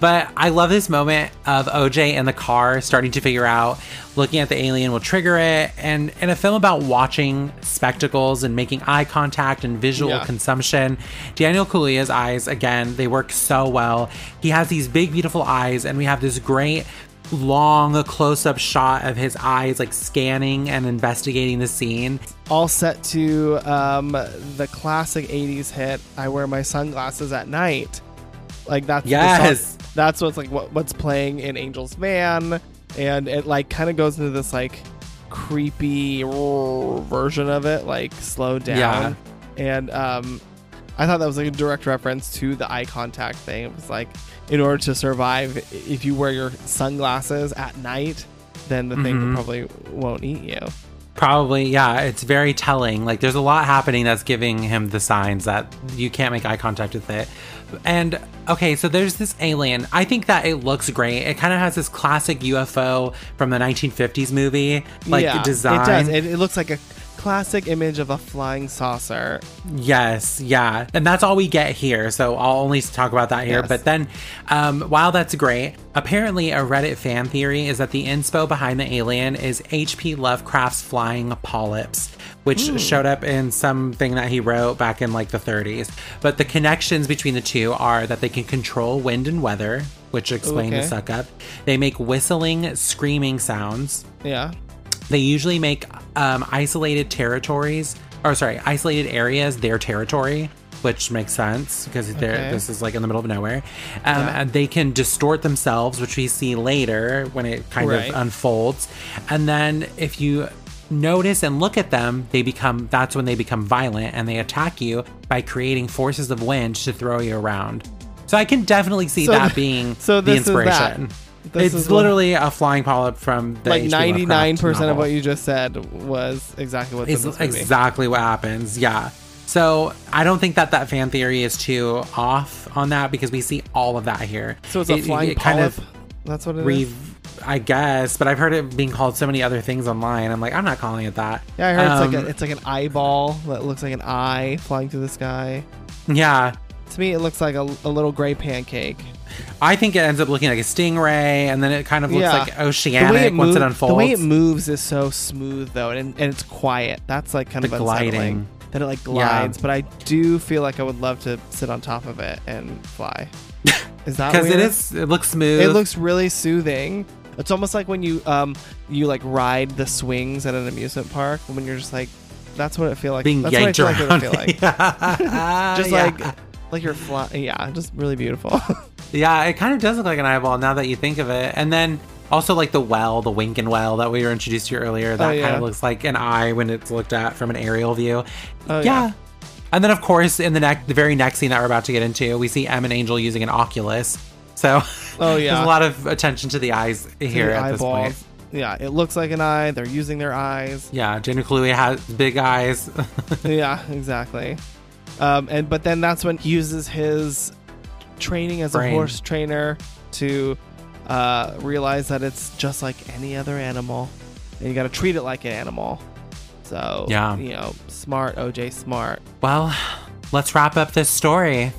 but I love this moment of OJ in the car starting to figure out looking at the alien will trigger it, and in a film about watching spectacles and making eye contact and visual Yeah. consumption, Daniel Kaluuya's eyes again they work so well. He has these big, beautiful eyes, and we have this great long close-up shot of his eyes like scanning and investigating the scene all set to um, the classic 80s hit i wear my sunglasses at night like that's the song- Yes. that's what's like what, what's playing in angel's van and it like kind of goes into this like creepy version of it like slowed down Yeah. and um i thought that was like a direct reference to the eye contact thing it was like in order to survive if you wear your sunglasses at night then the thing Mhm. probably won't eat you Probably, yeah. It's very telling. Like, there's a lot happening that's giving him the signs that you can't make eye contact with it. And okay, so there's this alien. I think that it looks great. It kind of has this classic UFO from the 1950s movie, like yeah, design. It does. It, it looks like a classic image of a flying saucer. Yes, yeah. And that's all we get here. So I'll only talk about that here. Yes. But then, um, while that's great, apparently a Reddit fan theory is that the inspo behind the alien is H.P. Lovecraft's flying polyps, which showed up in something that he wrote back in like the 30s. But the connections between the two are that they can control wind and weather, which explain the Okay. suck up. They make whistling, screaming sounds. Yeah. They usually make um, isolated territories, or sorry, isolated areas their territory, which makes sense because Okay. this is like in the middle of nowhere. Um, Yeah. And they can distort themselves, which we see later when it kind Right. of unfolds. And then if you notice and look at them, they become that's when they become violent and they attack you by creating forces of wind to throw you around. So I can definitely see So that th- being so the this is that. inspiration. This it's literally a flying polyp from the like ninety nine percent of what you just said was exactly what's in It's exactly what happens. Yeah. So I don't think that that fan theory is too off on that because we see all of that here. So it's a flying it polyp. That's what it is. I guess, but I've heard it being called so many other things online. I'm like, I'm not calling it that. Yeah, I heard it's like Um, a, it's like an eyeball that looks like an eye flying through the sky. yeah. To me, it looks like a, a little gray pancake. I think it ends up looking like a stingray, and then it kind of looks Yeah. like oceanic once it unfolds. The way it moves is so smooth though, and, and it's quiet. That's like kind The of unsettling. gliding. That it like glides, but I do feel like I would love to sit on top of it and fly. Is that because it is? it looks smooth. It looks really soothing. It's almost like when you um you like ride the swings at an amusement park when you're just like that's what it feel like. being that's what I yanked feel like it around. would feel like. Yeah. just Yeah. like like you're flying. Yeah, just really beautiful. Yeah, it kind of does look like an eyeball now that you think of it. And then also like the well, the Winkin well that we were introduced to earlier, that Oh, kind of looks like an eye when it's looked at from an aerial view. Oh, yeah. yeah. And then of course in the next the very next scene that we're about to get into, we see Em and Angel using an Oculus. So Oh, yeah. there's a lot of attention to the eyes here The at this point. Yeah, it looks like an eye. They're using their eyes. Yeah, Daniel Kaluuya has big eyes. yeah, exactly. Um, and but then that's when he uses his training as Brain. a horse trainer to uh, realize that it's just like any other animal, and you got to treat it like an animal. So Yeah. you know, smart OJ, smart. Well, let's wrap up this story.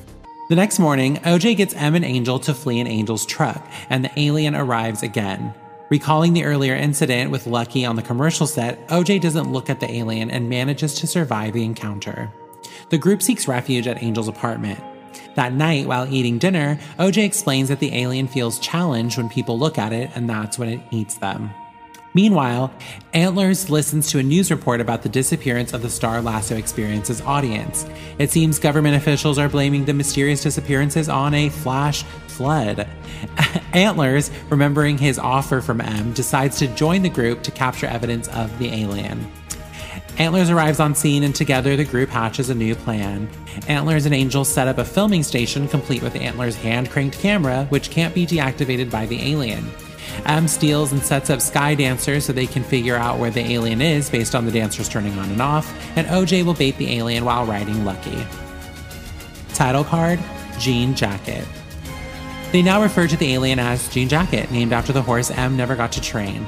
The next morning, OJ gets Em and Angel to flee in Angel's truck, and the alien arrives again. Recalling the earlier incident with Lucky on the commercial set, OJ doesn't look at the alien and manages to survive the encounter. The group seeks refuge at Angel's apartment. That night, while eating dinner, OJ explains that the alien feels challenged when people look at it, and that's when it eats them. Meanwhile, Antlers listens to a news report about the disappearance of the Star Lasso Experience's audience. It seems government officials are blaming the mysterious disappearances on a flash flood. Antlers, remembering his offer from Em, decides to join the group to capture evidence of the alien. Antlers arrives on scene and together the group hatches a new plan. Antlers and Angel set up a filming station complete with Antlers' hand cranked camera, which can't be deactivated by the alien. Em steals and sets up Sky Dancers so they can figure out where the alien is based on the dancers turning on and off, and OJ will bait the alien while riding Lucky. Title card Jean Jacket. They now refer to the alien as Jean Jacket, named after the horse Em never got to train.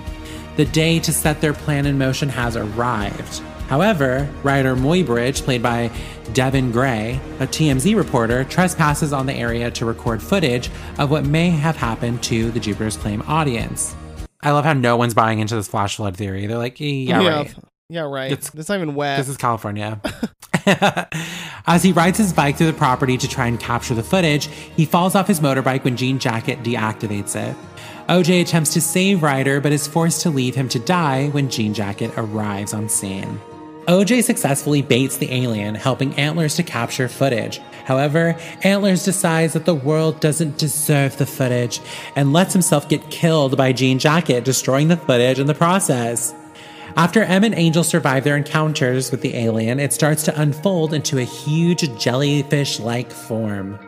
The day to set their plan in motion has arrived. However, Ryder Muybridge, played by Devon Graye, a TMZ reporter, trespasses on the area to record footage of what may have happened to the Jupiter's Claim audience. I love how no one's buying into this flash flood theory. They're like, eh, yeah, right. Yeah, right. It's- It's, not even wet. This is California. As he rides his bike through the property to try and capture the footage, he falls off his motorbike when Jean Jacket deactivates it. OJ attempts to save Ryder, but is forced to leave him to die when Jean Jacket arrives on scene. OJ successfully baits the alien, helping Antlers to capture footage. However, Antlers decides that the world doesn't deserve the footage and lets himself get killed by Jean Jacket, destroying the footage in the process. After Em and Angel survive their encounters with the alien, it starts to unfold into a huge jellyfish like form.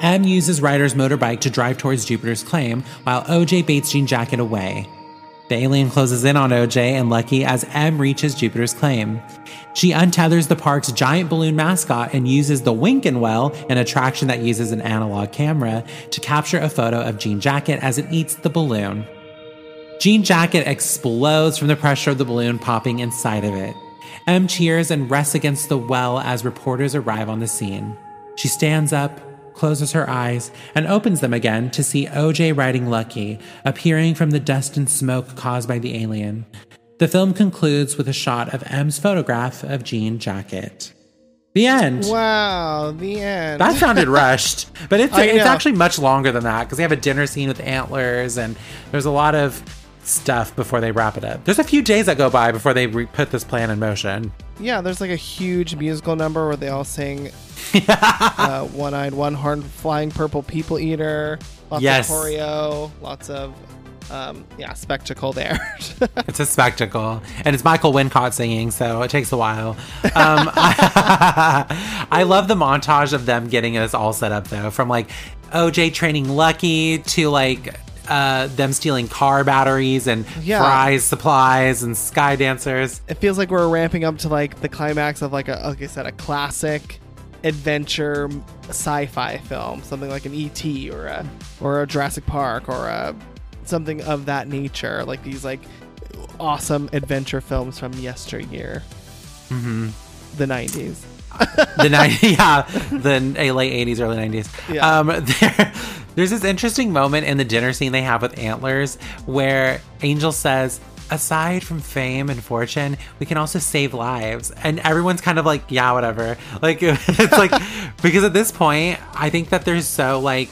Em uses Ryder's motorbike to drive towards Jupiter's claim, while OJ baits Jean Jacket away. The alien closes in on OJ and Lucky as Em reaches Jupiter's claim. She untethers the park's giant balloon mascot and uses the Winkin' Well, an attraction that uses an analog camera, to capture a photo of Jean Jacket as it eats the balloon. Jean Jacket explodes from the pressure of the balloon popping inside of it. Em cheers and rests against the well as reporters arrive on the scene. She stands up, closes her eyes, and opens them again to see OJ riding Lucky, appearing from the dust and smoke caused by the alien. The film concludes with a shot of Em's photograph of Jean Jacket. The end. Wow, the end. That sounded rushed, but it's it's actually much longer than that because they have a dinner scene with antlers and there's a lot of stuff before they wrap it up. There's a few days that go by before they re- put this plan in motion. yeah, there's like a huge musical number where they all sing uh, One Eyed, One Horn, Flying Purple People Eater. Lots Yes. of choreo, lots of, um, yeah, spectacle there. It's a spectacle, and it's Michael Wincott singing, so it takes a while. Um, I, I love the montage of them getting us all set up, though, from like OJ training Lucky to like uh, them stealing car batteries and Yeah. fries supplies and sky dancers. it feels like we're ramping up to like the climax of like a like I said a classic adventure sci-fi film, something like an ET or a or a Jurassic Park or a something of that nature, like these like awesome adventure films from yesteryear, mm-hmm. the '90s. the night yeah the late 80s early 90s Yeah. um there, there's this interesting moment in the dinner scene they have with antlers where angel says aside from fame and fortune we can also save lives and everyone's kind of like yeah whatever like it's like because at this point i think that they're so like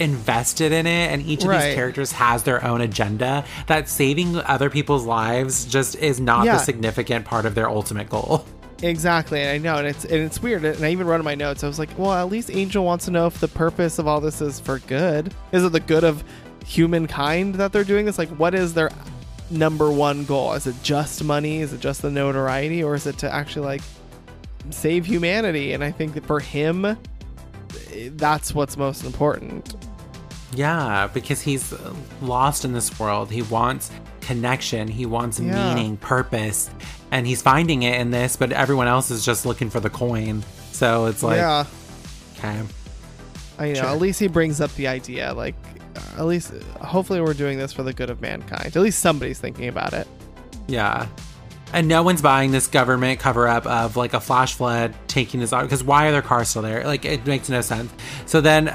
invested in it and each of Right. these characters has their own agenda that saving other people's lives just is not Yeah. the significant part of their ultimate goal Exactly, and I know, and it's and it's weird. And I even wrote in my notes. I was like, well, at least Angel wants to know if the purpose of all this is for good. Is it the good of humankind that they're doing this? Like, what is their number one goal? Is it just money? Is it just the notoriety, or is it to actually like save humanity? And I think that for him, that's what's most important. Yeah, because he's lost in this world. He wants connection, he wants Yeah. meaning, purpose, and he's finding it in this, but everyone else is just looking for the coin. So it's like, yeah, okay. I know. Sure. At least he brings up the idea. Like, at least, hopefully, we're doing this for the good of mankind. At least somebody's thinking about it. Yeah. And no one's buying this government cover up of like a flash flood taking his auto because why are their cars still there? Like it makes no sense. So then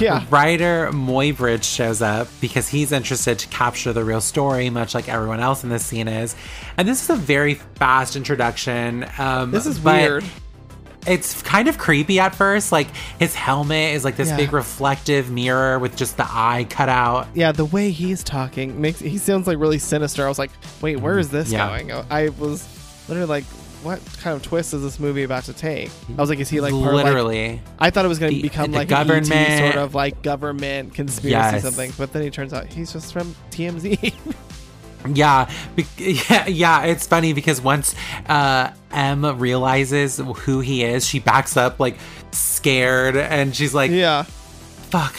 Yeah. Ryder Muybridge shows up because he's interested to capture the real story, much like everyone else in this scene is. And this is a very fast introduction. Um, This is weird. It's kind of creepy at first. Like his helmet is like this Yeah. big reflective mirror with just the eye cut out. Yeah, the way he's talking makes he sounds like really sinister. I was like, wait, where is mm, this Yeah. going? I was literally like, what kind of twist is this movie about to take? I was like, is he like part of, like- literally. I thought it was going to become the like government- sort of like government conspiracy Yes. something, but then he turns out he's just from TMZ. Yeah, be- yeah, yeah. It's funny because once uh, Em realizes who he is, she backs up like scared, and she's like, yeah, "Fuck,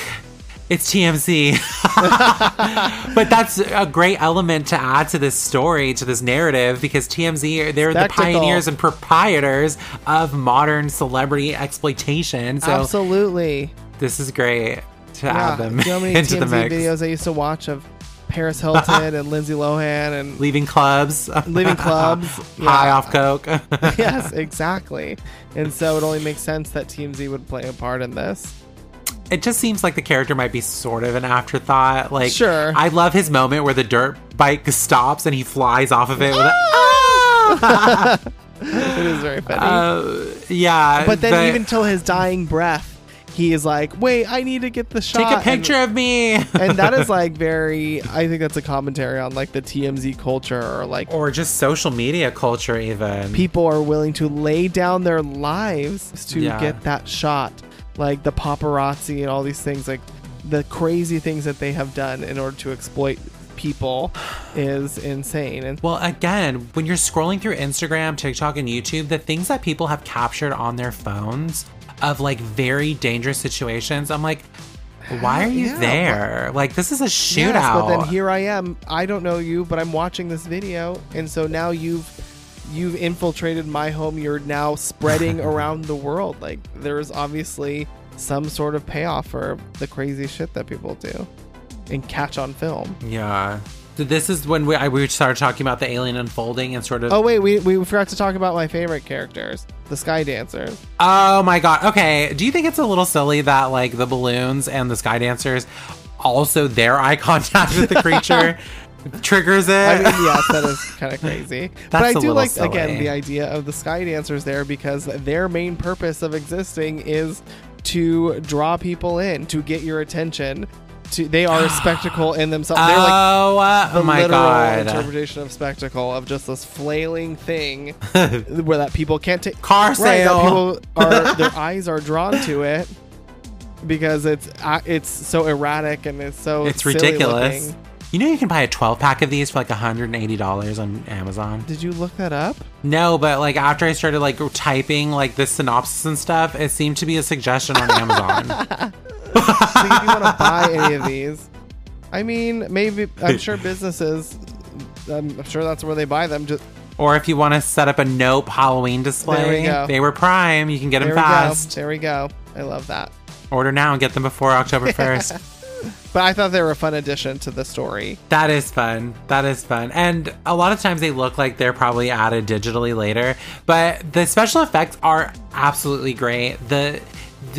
it's TMZ." but that's a great element to add to this story, to this narrative, because TMZ they're Spectacle. the pioneers and proprietors of modern celebrity exploitation. So absolutely. this is great to Yeah, add them you know how many into TMZ the mix. videos I used to watch of Paris Hilton and Lindsay Lohan and Leaving clubs, leaving clubs. high off coke. yes, exactly. And so it only makes sense that TMZ would play a part in this. it just seems like the character might be sort of an afterthought. Like, Sure. I love his moment where the dirt bike stops and he flies off of it with a, It is very funny. uh, yeah. but then even till his dying breath, he is like, "Wait, I need to get the shot." take a picture And, of me, and that is like very. I think that's a commentary on like the TMZ culture, or like or just social media culture, even. people are willing to lay down their lives to Yeah. get that shot. Like the paparazzi and all these things, like the crazy things that they have done in order to exploit people is insane. And Well, again, when you're scrolling through Instagram, TikTok, and YouTube, the things that people have captured on their phones of like very dangerous situations, I'm like, why are you Yeah, there? Like this is a shootout. Yes, but then here I am. I don't know you, but I'm watching this video, and so now you've you've infiltrated my home. You're now spreading around the world. Like there's obviously some sort of payoff for the crazy shit that people do and catch on film. yeah. This is when we I, we started talking about the alien unfolding and sort of. Oh wait, we we forgot to talk about my favorite characters, the Sky Dancers. Oh my god. Okay. Do you think it's a little silly that like the balloons and the sky dancers also their eye contact with the creature triggers it? I mean, yes, that is kind of crazy. but I do like silly. again the idea of the Sky Dancers there because their main purpose of existing is to draw people in, to get your attention. To they are a spectacle in themselves. They're like oh, uh, the oh my literal god. interpretation of spectacle of just this flailing thing where that people can't take Car right, that sale. people are their eyes are drawn to it because it's uh, it's so erratic and it's so It's silly ridiculous. looking. You know you can buy a 12 pack of these for like $180 on Amazon. Did you look that up? No, but like after I started like typing like the synopsis and stuff, it seemed to be a suggestion on Amazon. So if you want to buy any of these, I mean, maybe I'm sure businesses. I'm sure that's where they buy them. Just or if you want to set up a Nope Halloween display, There we go. they were Prime. You can get there them fast. go. There we go. I love that. Order now and get them before October 1st. But I thought they were a fun addition to the story. That is fun. That is fun. And a lot of times they look like they're probably added digitally later, but the special effects are absolutely great. The,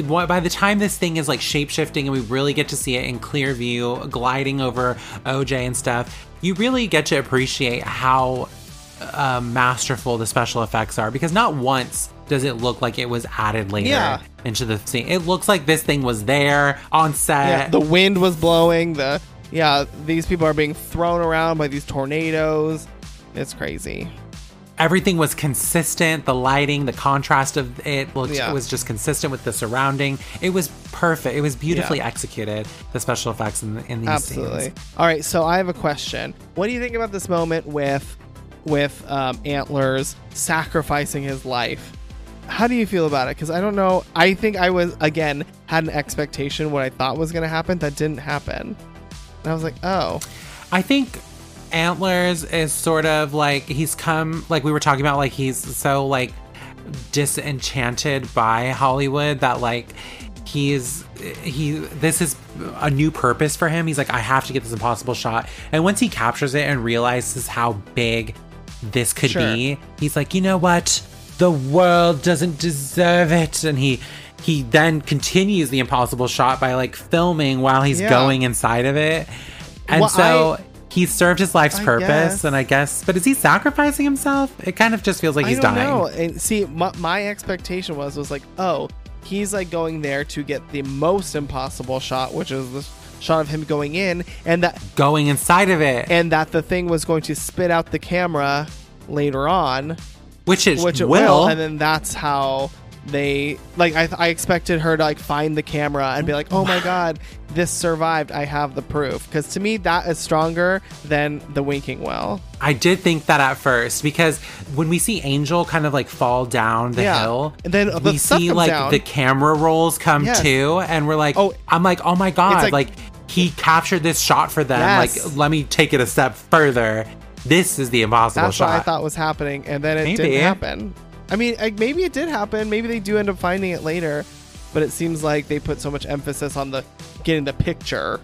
by the time this thing is like shape shifting and we really get to see it in clear view, gliding over OJ and stuff, you really get to appreciate how uh, masterful the special effects are because not once does it look like it was added later Yeah. into the scene. It looks like this thing was there on set. Yeah, the wind was blowing. The yeah, these people are being thrown around by these tornadoes. It's crazy. Everything was consistent the lighting the contrast of it looked Yeah. was just consistent with the surrounding it was perfect it was beautifully Yeah. executed the special effects in, in these Absolutely. scenes All right, so I have a question. What do you think about this moment with with um, Antlers sacrificing his life? How do you feel about it? Because I don't know. I think I was again had an expectation what I thought was going to happen that didn't happen, and I was like, oh, i think antlers is sort of like he's come like we were talking about like he's so like disenchanted by hollywood that like he's he this is a new purpose for him. He's like i have to get this impossible shot. And once he captures it and realizes how big this could Sure. be he's like you know what? The world doesn't deserve it. And he he then continues the impossible shot by like filming while he's Yeah. going inside of it. And Well, so I- he served his life's I purpose guess. and i guess. but is he sacrificing himself? It kind of just feels like he's I don't dying. know. And see, my, my expectation was was like, oh, he's like going there to get the most impossible shot, which is the shot of him going in, and that going inside of it. and that the thing was going to spit out the camera later on, which is which it will, will, and then that's how they like. I, I expected her to like find the camera and be like, "Oh my god, this survived! I have the proof." Because to me, that is stronger than the winking well. I did think that at first because when we see Angel kind of like fall down the Yeah. hill, And then we stuff see like down. the camera rolls come Yes. too, and we're like, Oh, I'm like, oh my god, like- like, he captured this shot for them. Yes. Like, let me take it a step further. This is the impossible That's shot. what I thought was happening, and then it Maybe. didn't happen. I mean, like, maybe it did happen. Maybe they do end up finding it later, but it seems like they put so much emphasis on the getting the picture.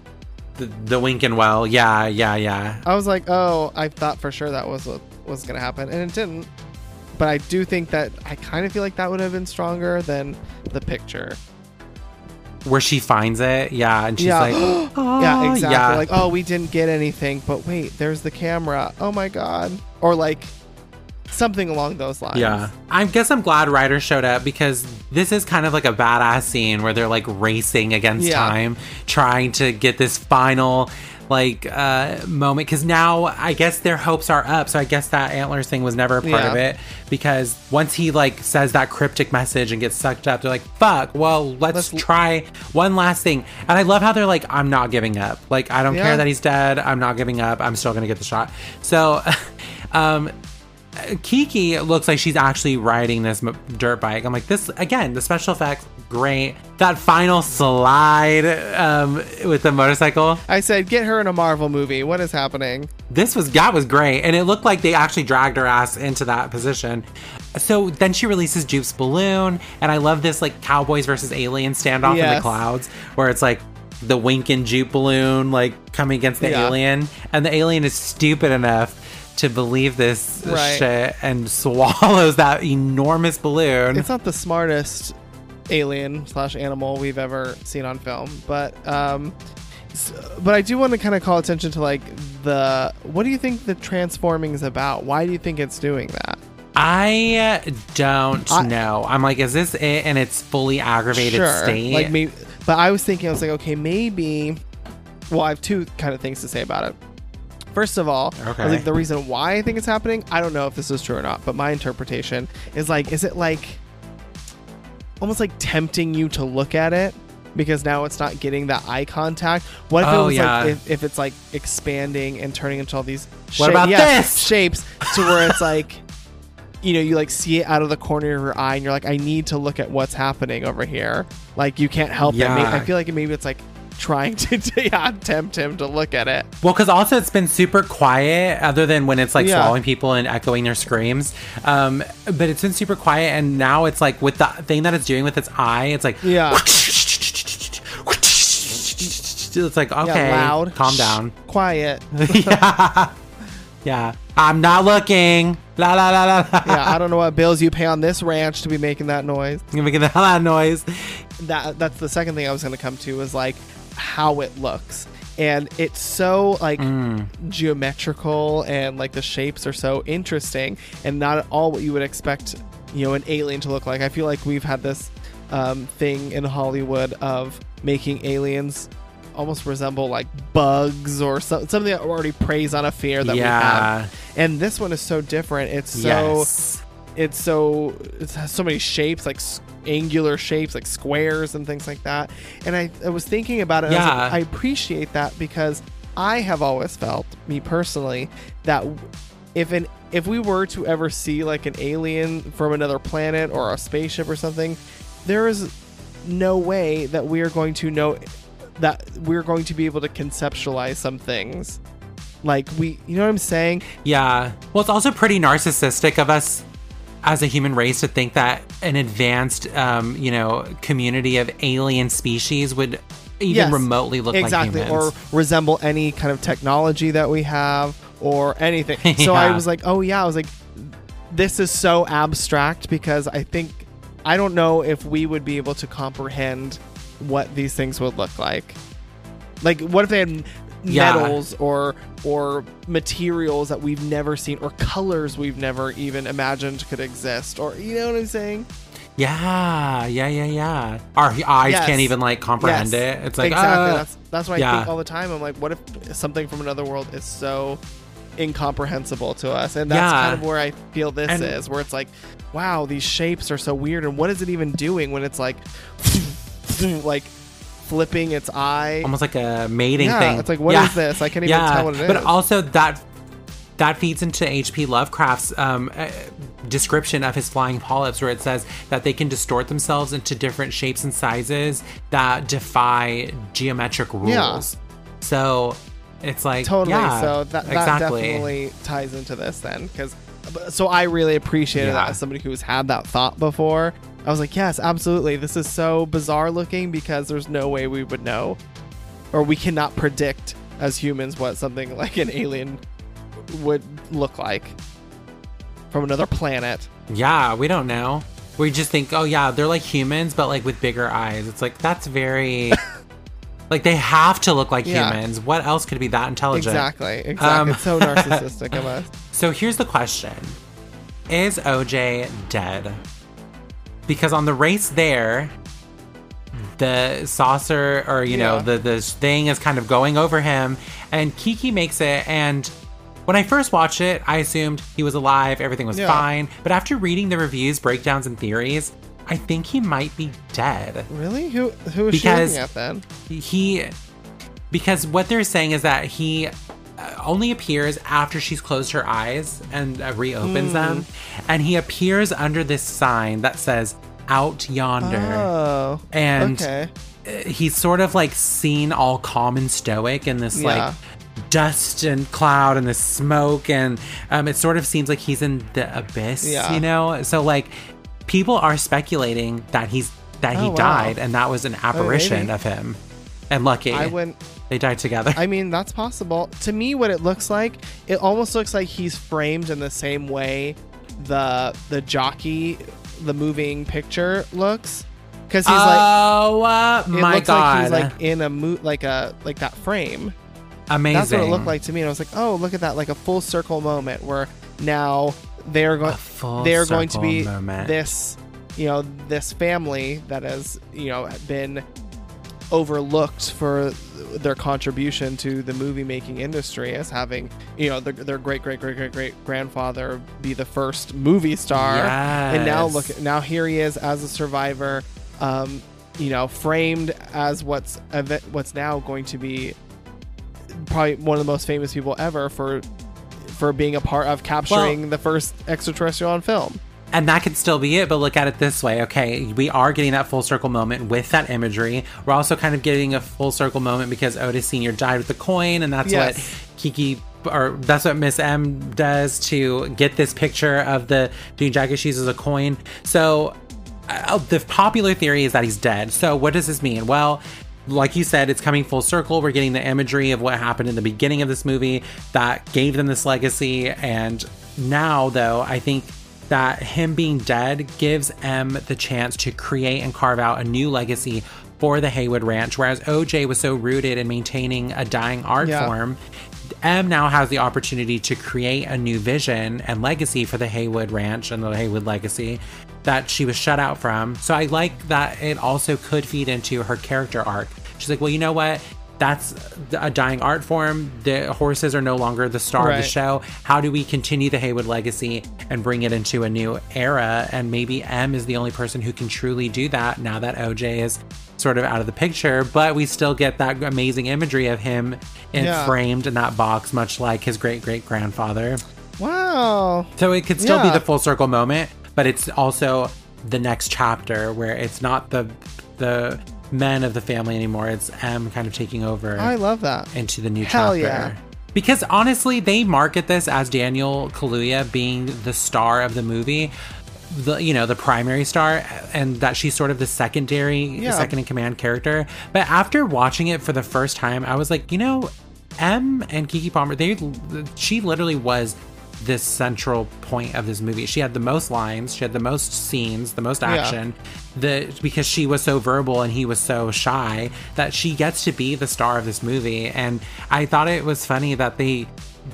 the, the Winkin' well, yeah, yeah, yeah. I was like, oh, I thought for sure that was what was going to happen, and it didn't. But I do think that I kind of feel like that would have been stronger than the picture. Where she finds it, yeah, and she's Yeah. like, oh, yeah, ah, exactly. yeah. Like, oh, we didn't get anything, but wait, there's the camera. Oh my god, or like something along those lines. Yeah. I guess I'm glad Ryder showed up because this is kind of like a badass scene where they're like racing against Yeah. time, trying to get this final like uh moment because now I guess their hopes are up. So I guess that antlers thing was never a part Yeah. of it because once he like says that cryptic message and gets sucked up, they're like, fuck, well, let's, Let's- try one last thing. And I love how they're like, I'm not giving up. Like, I don't Yeah. care that he's dead. I'm not giving up. I'm still gonna get the shot. So um Keke looks like she's actually riding this m- dirt bike. I'm like, this again, the special effects great. That final slide um, with the motorcycle. I said, get her in a Marvel movie. What is happening? This was that was great, and it looked like they actually dragged her ass into that position. So then she releases Jupe's balloon, and I love this like cowboys versus alien standoff in the clouds, where it's like the Winkin Jupe balloon like coming against the Yeah. alien, and the alien is stupid enough to believe this Right. shit and swallows that enormous balloon. It's not the smartest alien slash animal we've ever seen on film, but um, but I do want to kind of call attention to like the what do you think the transforming is about? Why do you think it's doing that? I don't I- know. I'm like, is this it? And it's fully aggravated state. like maybe, but I was thinking I was like, okay, maybe. Well, I have two kind of things to say about it. First of all, I Okay. think the reason why I think it's happening, I don't know if this is true or not, but my interpretation is like, is it like almost like tempting you to look at it because now it's not getting that eye contact? What if Oh, it was yeah. like if, if it's like expanding and turning into all these What about yes, this? shapes to where it's like you know, you like see it out of the corner of your eye, and you're like, I need to look at what's happening over here. Like you can't help it. Yeah. May- I feel like maybe it's like trying to, to yeah, tempt him to look at it. Well, because also it's been super quiet, other than when it's like Yeah. swallowing people and echoing their screams. Um, but it's been super quiet, and now it's like with the thing that it's doing with its eye, it's like Yeah. It's like okay, yeah, loud, calm down. quiet. yeah, yeah. I'm not looking. La la la la. la. yeah, I don't know what bills you pay on this ranch to be making that noise. You're making out of noise. That that's the second thing I was going to come to was like how it looks. And it's so like geometrical and like the shapes are so interesting and not at all what you would expect, you know, an alien to look like. I feel like we've had this um, thing in Hollywood of making aliens almost resemble like bugs or so, something that already preys on a fear that we have. And this one is so different. It's so yes. it's so it has so many shapes like angular shapes like squares and things like that and i, I was thinking about it and I, Yeah. like, I appreciate that because i have always felt me personally that if an if we were to ever see like an alien from another planet or a spaceship or something there is no way that we are going to know that we're going to be able to conceptualize some things like we you know what i'm saying Yeah. Well, it's also pretty narcissistic of us as a human race to think that an advanced, um, you know, community of alien species would even Yes, remotely look exactly like humans. or resemble any kind of technology that we have or anything. So i was like oh yeah i was like this is so abstract because i think i don't know if we would be able to comprehend what these things would look like. Like what if they had Yeah. metals or or materials that we've never seen or colors we've never even imagined could exist or you know what i'm saying yeah, yeah, yeah, yeah. Our eyes Yes. can't even like comprehend Yes. it. It's like exactly. uh, that's that's why I think all the time. I'm like, what if something from another world is so incomprehensible to us? And that's Yeah. kind of where I feel this And- is, where it's like, wow, these shapes are so weird, and what is it even doing when it's like, like flipping its eye? almost like a mating yeah, thing. it's like, what is Yeah. this? I can't even tell what it is. But also that that feeds into H.P. Lovecraft's um, uh, description of his flying polyps, where it says that they can distort themselves into different shapes and sizes that defy geometric rules. Yeah. So it's like totally. yeah, so that, that exactly. definitely ties into this then, because so I really appreciated Yeah. that as somebody who's had that thought before. I was like, yes, absolutely. This is so bizarre looking because there's no way we would know, or we cannot predict as humans what something like an alien would look like from another planet. Yeah, we don't know. We just think, oh yeah, they're like humans, but like with bigger eyes. It's like that's very like they have to look like Yeah. humans. What else could be that intelligent? Exactly. Exactly. Um, it's so narcissistic of us. So here's the question: Is OJ dead? Because on the race there, the saucer or you know the the thing is kind of going over him, and Keke makes it. And when I first watched it, I assumed he was alive, everything was Yeah. fine. But after reading the reviews, breakdowns, and theories, I think he might be dead. Really? Who who is she Because- looking at then? he because what they're saying is that he only appears after she's closed her eyes and uh, reopens them and he appears under this sign that says out yonder. Oh. and okay. he's sort of like seen all calm and stoic in this Yeah. like dust and cloud and the smoke and um, it sort of seems like he's in the abyss Yeah. you know so like people are speculating that he's that he Oh, wow. died and that was an apparition maybe. of him and lucky I wouldn't. They died together I mean, that's possible. To me, what it looks like, it almost looks like he's framed in the same way the the jockey, the moving picture looks, because he's like. oh uh, It my looks god like he's like in a mo- like a like that frame. amazing That's what it looked like to me. And I was like, oh, look at that, like a full circle moment where now they're going they're going to be moment. this, you know, this family that has you know been overlooked for their contribution to the movie making industry as having you know their, their great great great great great grandfather be the first movie star. And now look now here he is as a survivor um you know framed as what's what's now going to be probably one of the most famous people ever for for being a part of capturing the first extraterrestrial on film And that could still be it, but look at it this way. Okay, we are getting that full circle moment with that imagery. We're also kind of getting a full circle moment because Otis Sr. died with the coin, and that's Yes. what Keke or that's what Miss Em does to get this picture of the Dune jacket she uses a coin. So uh, the popular theory is that he's dead. So what does this mean? Well, like you said, it's coming full circle. We're getting the imagery of what happened in the beginning of this movie that gave them this legacy. And now, though, I think that him being dead gives Em the chance to create and carve out a new legacy for the Haywood Ranch. Whereas OJ was so rooted in maintaining a dying art Yeah. form, Em now has the opportunity to create a new vision and legacy for the Haywood Ranch and the Haywood legacy that she was shut out from. So I like that it also could feed into her character arc. She's like, well, you know what? That's a dying art form. The horses are no longer the star of the show. How do we continue the Haywood legacy and bring it into a new era? And maybe Em is the only person who can truly do that now that OJ is sort of out of the picture. But we still get that amazing imagery of him in Yeah. framed in that box, much like his great great grandfather. wow So it could still Yeah. be the full circle moment, but it's also the next chapter where it's not the the men of the family anymore. It's Em kind of taking over i love that into the new Hell chapter. yeah. Because honestly, they market this as Daniel Kaluuya being the star of the movie, the you know the primary star, and that she's sort of the secondary, Yeah. second in command character. But after watching it for the first time, I was like, you know, Em and Keke Palmer, they she literally was this central point of this movie. She had the most lines, she had the most scenes, the most Yeah. action. The because she was so verbal and he was so shy that she gets to be the star of this movie. And I thought it was funny that they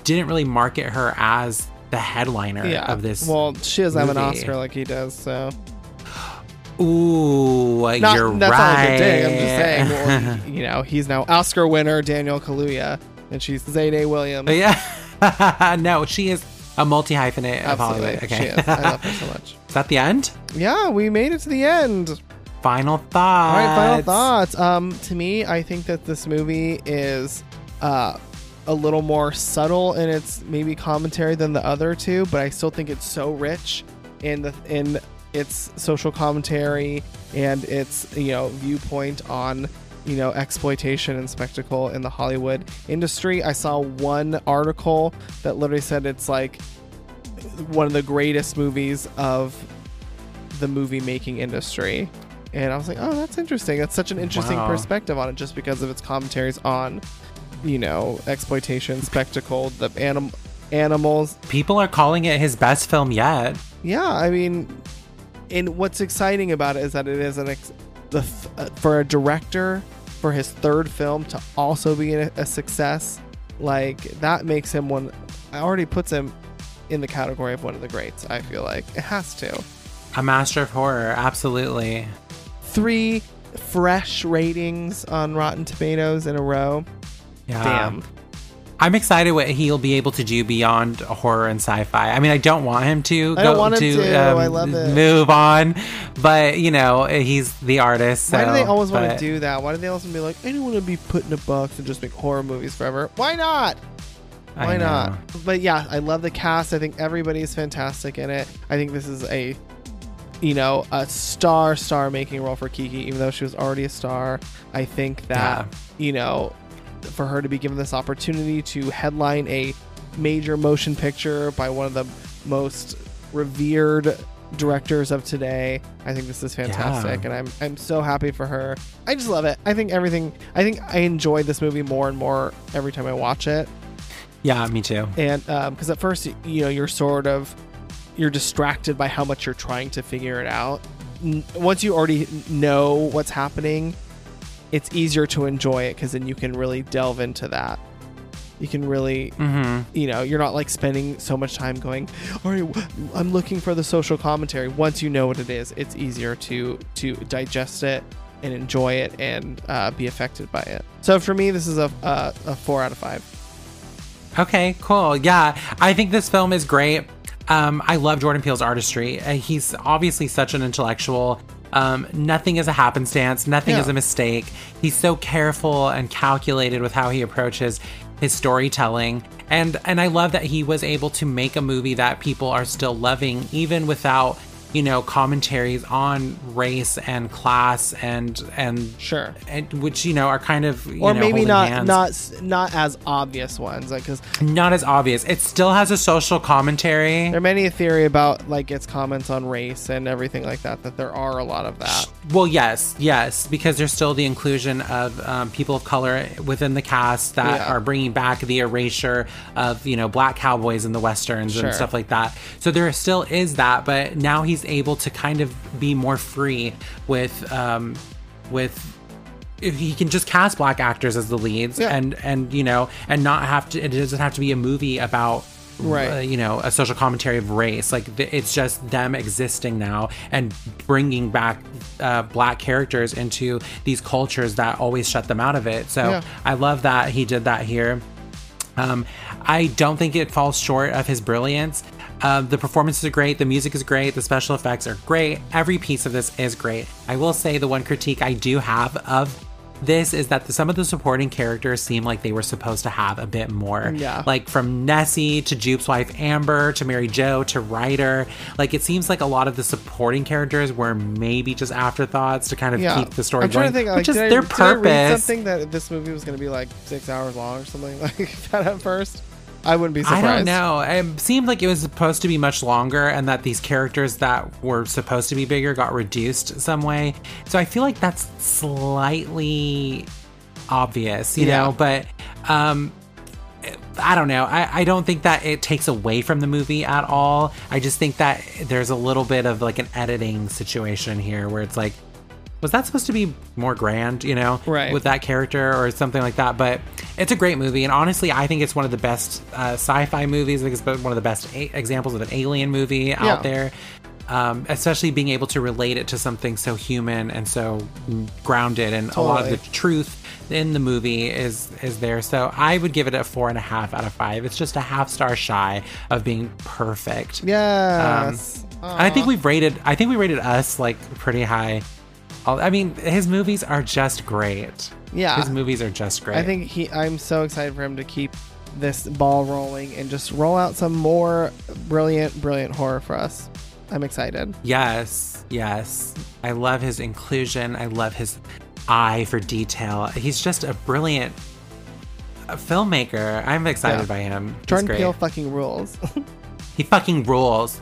didn't really market her as the headliner yeah of this. well she doesn't have an oscar like he does so Ooh, not, you're that's right. not a good thing i'm just saying well, you know he's now oscar winner daniel kaluuya and she's zayday williams yeah. no, she is a multi hyphenate of Absolutely, Hollywood. Okay. she is. I love her so much. is that the end? Yeah, we made it to the end. Final thoughts. All right, final thoughts. Um, to me, I think that this movie is uh, a little more subtle in its maybe commentary than the other two, but I still think it's so rich in the in its social commentary and its you know viewpoint on you know exploitation and spectacle in the Hollywood industry. I saw one article that literally said it's like one of the greatest movies of the movie making industry. And I was like, oh, that's interesting. That's such an interesting Wow. perspective on it just because of its commentaries on, you know, exploitation, spectacle, the anim- animals. People are calling it his best film yet. Yeah, I mean, and what's exciting about it is that it is an ex- the th- uh, for a director for his third film to also be a, a success. Like that makes him one. I Already puts him in the category of one of the greats. I feel like it has to. A master of horror, absolutely. three fresh ratings on Rotten Tomatoes in a row. Yeah. Damn. I'm excited what he'll be able to do beyond horror and sci-fi. I mean, I don't want him to I go don't want him to, to. um, I love it. move on, but you know, he's the artist. Why do they so- always want to do that? Why do they always be like, I don't want to be put in a box and just make horror movies forever? Why not? Why not? But yeah, I love the cast. I think everybody is fantastic in it. I think this is a you know, a star star making role for Keke, even though she was already a star. I think that you know, for her to be given this opportunity to headline a major motion picture by one of the most revered directors of today. I think this is fantastic, Yeah. and I'm I'm so happy for her. I just love it. I think everything. I think I enjoy this movie more and more every time I watch it. Yeah, me too. And um, because at first, you know, you're sort of you're distracted by how much you're trying to figure it out. Once you already know what's happening, it's easier to enjoy it because then you can really delve into that. You can really hmm you know you're not like spending so much time going all right, I'm looking for the social commentary once you know what it is it's easier to to digest it and enjoy it and uh, be affected by it so for me this is a, a, a four out of five Okay, cool. Yeah, I think this film is great. Um, I love Jordan Peele's artistry. Uh, he's obviously such an intellectual. Um, nothing is a happenstance. Nothing Yeah. is a mistake. He's so careful and calculated with how he approaches his storytelling. And and I love that he was able to make a movie that people are still loving, even without you know commentaries on race and class and and Sure. and which you know are kind of you or know, maybe not hands. not not as obvious ones like because not as obvious. It still has a social commentary. there are many a theory about like its comments on race and everything like that that there are a lot of that Well, yes, yes, because there's still the inclusion of um, people of color within the cast that Yeah. are bringing back the erasure of you know black cowboys in the westerns Sure. and stuff like that. So there still is that, but now he's able to kind of be more free with um, with if he can just cast black actors as the leads Yeah. and and you know and not have to it doesn't have to be a movie about Right. uh, you know a social commentary of race like th- it's just them existing now and bringing back uh, black characters into these cultures that always shut them out of it so Yeah. i love that he did that here um, I don't think it falls short of his brilliance. Uh, the performances are great, the music is great, the special effects are great. Every piece of this is great. I will say the one critique I do have of this is that the, some of the supporting characters seem like they were supposed to have a bit more. Yeah. Like from Nessie to Jupe's wife Amber to Mary Jo to Ryder. Like it seems like a lot of the supporting characters were maybe just afterthoughts to kind of yeah keep the story i'm going. trying to think like which is I- their did I read purpose. something that this movie was going to be like six hours long or something like that at first i wouldn't be surprised I don't know. It seemed like it was supposed to be much longer, and that these characters that were supposed to be bigger got reduced some way. So I feel like that's slightly obvious, you Yeah. know. But um, I don't know. I, I don't think that it takes away from the movie at all. I just think that there's a little bit of like an editing situation here where it's like, was that supposed to be more grand, you know, Right. with that character or something like that? But it's a great movie, and honestly, I think it's one of the best uh, sci-fi movies. I think it's one of the best a- examples of an alien movie Yeah. out there. Um, especially being able to relate it to something so human and so grounded, and a lot of the truth in the movie is is there. So I would give it a four and a half out of five. It's just a half star shy of being perfect. yes Um, I think we've rated. I think we rated us like pretty high. I mean, his movies are just great. Yeah. his movies are just great. I think he. I'm so excited for him to keep this ball rolling and just roll out some more brilliant, brilliant horror for us. I'm excited. yes, yes. I love his inclusion. I love his eye for detail. He's just a brilliant filmmaker. I'm excited Yeah. by him. Jordan. Peele fucking rules. He fucking rules.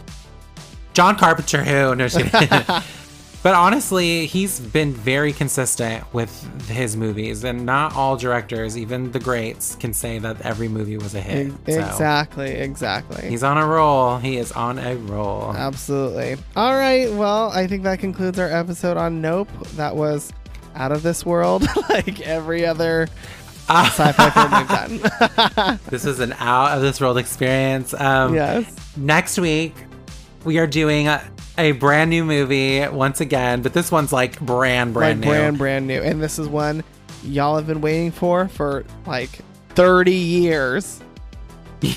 John Carpenter, who? No, kidding. but honestly, he's been very consistent with his movies, and not all directors, even the greats, can say that every movie was a hit. So, exactly, exactly. he's on a roll. He is on a roll. Absolutely. All right. Well, I think that concludes our episode on Nope. That was out of this world, like every other sci-fi film we've done. this is an out of this world experience. Um, yes. Next week, we are doing a, brand new movie once again, but this one's like brand brand like new. brand brand new, and this is one y'all have been waiting for for like 30 years.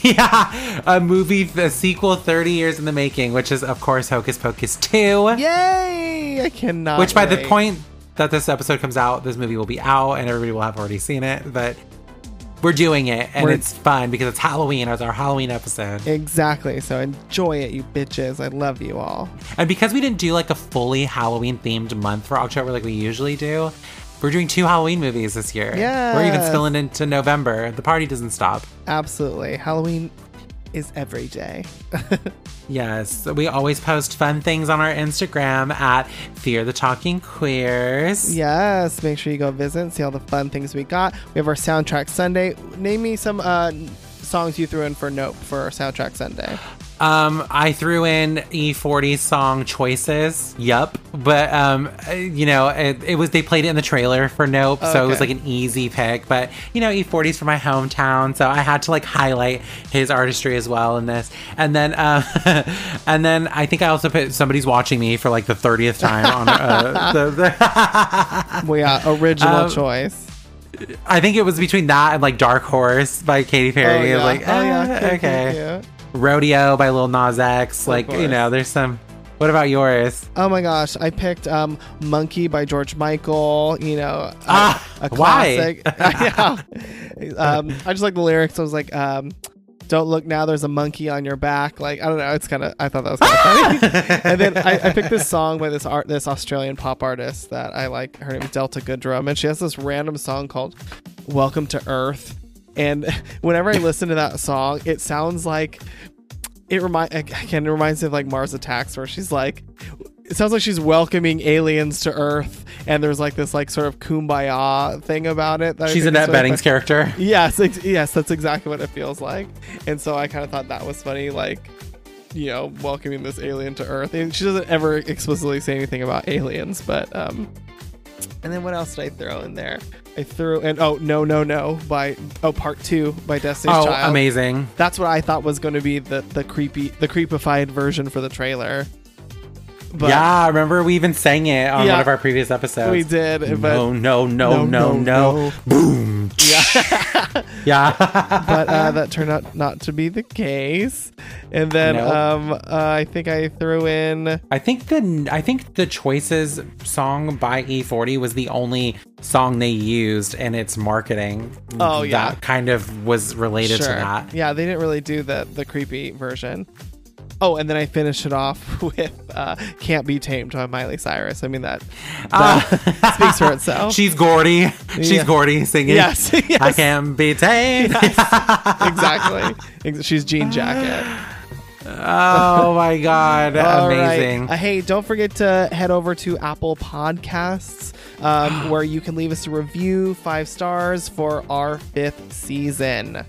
Yeah, a movie, a sequel 30 years in the making, which is, of course, Hocus Pocus 2. Yay! I cannot. Which, by the point that this episode comes out, this movie will be out and everybody will have already seen it. But we're doing it, and We're- it's fun because it's Halloween. It's our Halloween episode, Exactly. So enjoy it, you bitches. I love you all. and because we didn't do like a fully Halloween themed month for October like we usually do, we're doing two Halloween movies this year. Yeah. we're even spilling into November. The party doesn't stop. Absolutely. Halloween is every day. Yes, we always post fun things on our Instagram at Fear the Talking Queers. Yes, make sure you go visit and see all the fun things we got. We have our soundtrack Sunday. Name me some uh, songs you threw in for Nope for our soundtrack Sunday. Um, I threw in E40 song choices. Yup, but um, you know, it, it was they played it in the trailer for Nope, so it was like an easy pick. But you know, E40's from my hometown, so I had to like highlight his artistry as well in this. And then, uh, and then I think I also put somebody's watching me for like the thirtieth time on uh, the, the Well, yeah, original Um, choice. I think it was between that and like Dark Horse by Katy Perry. I was like, oh, yeah. eh, Cute, okay. Cute, cute. Rodeo by Lil Nas X. Like, you know, there's some. What about yours? Oh my gosh, I picked um, Monkey by George Michael, you know, Ah, a why? classic. yeah. um, I just like the lyrics. I was like, um, don't look now, there's a monkey on your back. Like, I don't know, it's kind of, I thought that was kind of funny. and then I, I picked this song by this art, this Australian pop artist that I like. Her name is Delta Goodrem, and she has this random song called Welcome to Earth. And whenever I listen to that song, it sounds like it remind again it reminds me of like Mars Attacks where she's like it sounds like she's welcoming aliens to Earth and there's like this like sort of kumbaya thing about it. that She's is Annette Bening's character. Yes, ex- yes, that's exactly what it feels like. And so I kind of thought that was funny, like you know, welcoming this alien to Earth. And she doesn't ever explicitly say anything about aliens, but um. And then what else did I throw in there? I threw and oh no no no by oh part two by Destiny's Oh, Child. amazing. That's what I thought was going to be the the creepy the creepified version for the trailer. But yeah, I remember we even sang it on Yeah. one of our previous episodes. we did. But no, no, no, no, no, no. Boom. yeah, Yeah. but uh, that turned out not to be the case. And then Nope. um, uh, I think I threw in I think the I think the Choices song by E40 was the only song they used in its marketing. Oh, yeah. that kind of was related to that. Yeah, they didn't really do the the creepy version. Oh, and then I finish it off with uh, "Can't Be Tamed" by Miley Cyrus. I mean that, that speaks for itself. She's Gordy. She's Yeah. Gordy singing. Yes, yes. I can be tamed. exactly. She's Jean Jacket. oh my god, All right. amazing. Uh, hey, don't forget to head over to Apple Podcasts, um, where you can leave us a review, five stars for our fifth season.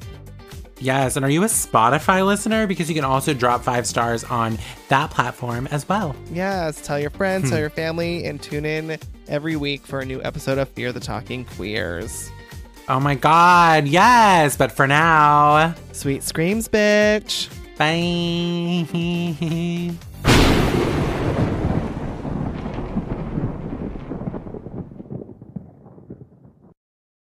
Yes, and are you a Spotify listener? Because you can also drop five stars on that platform as well. Yes, tell your friends, Hmm. tell your family, and tune in every week for a new episode of Fear the Talking Queers. Oh my god, yes! But for now, Sweet screams, bitch. bye.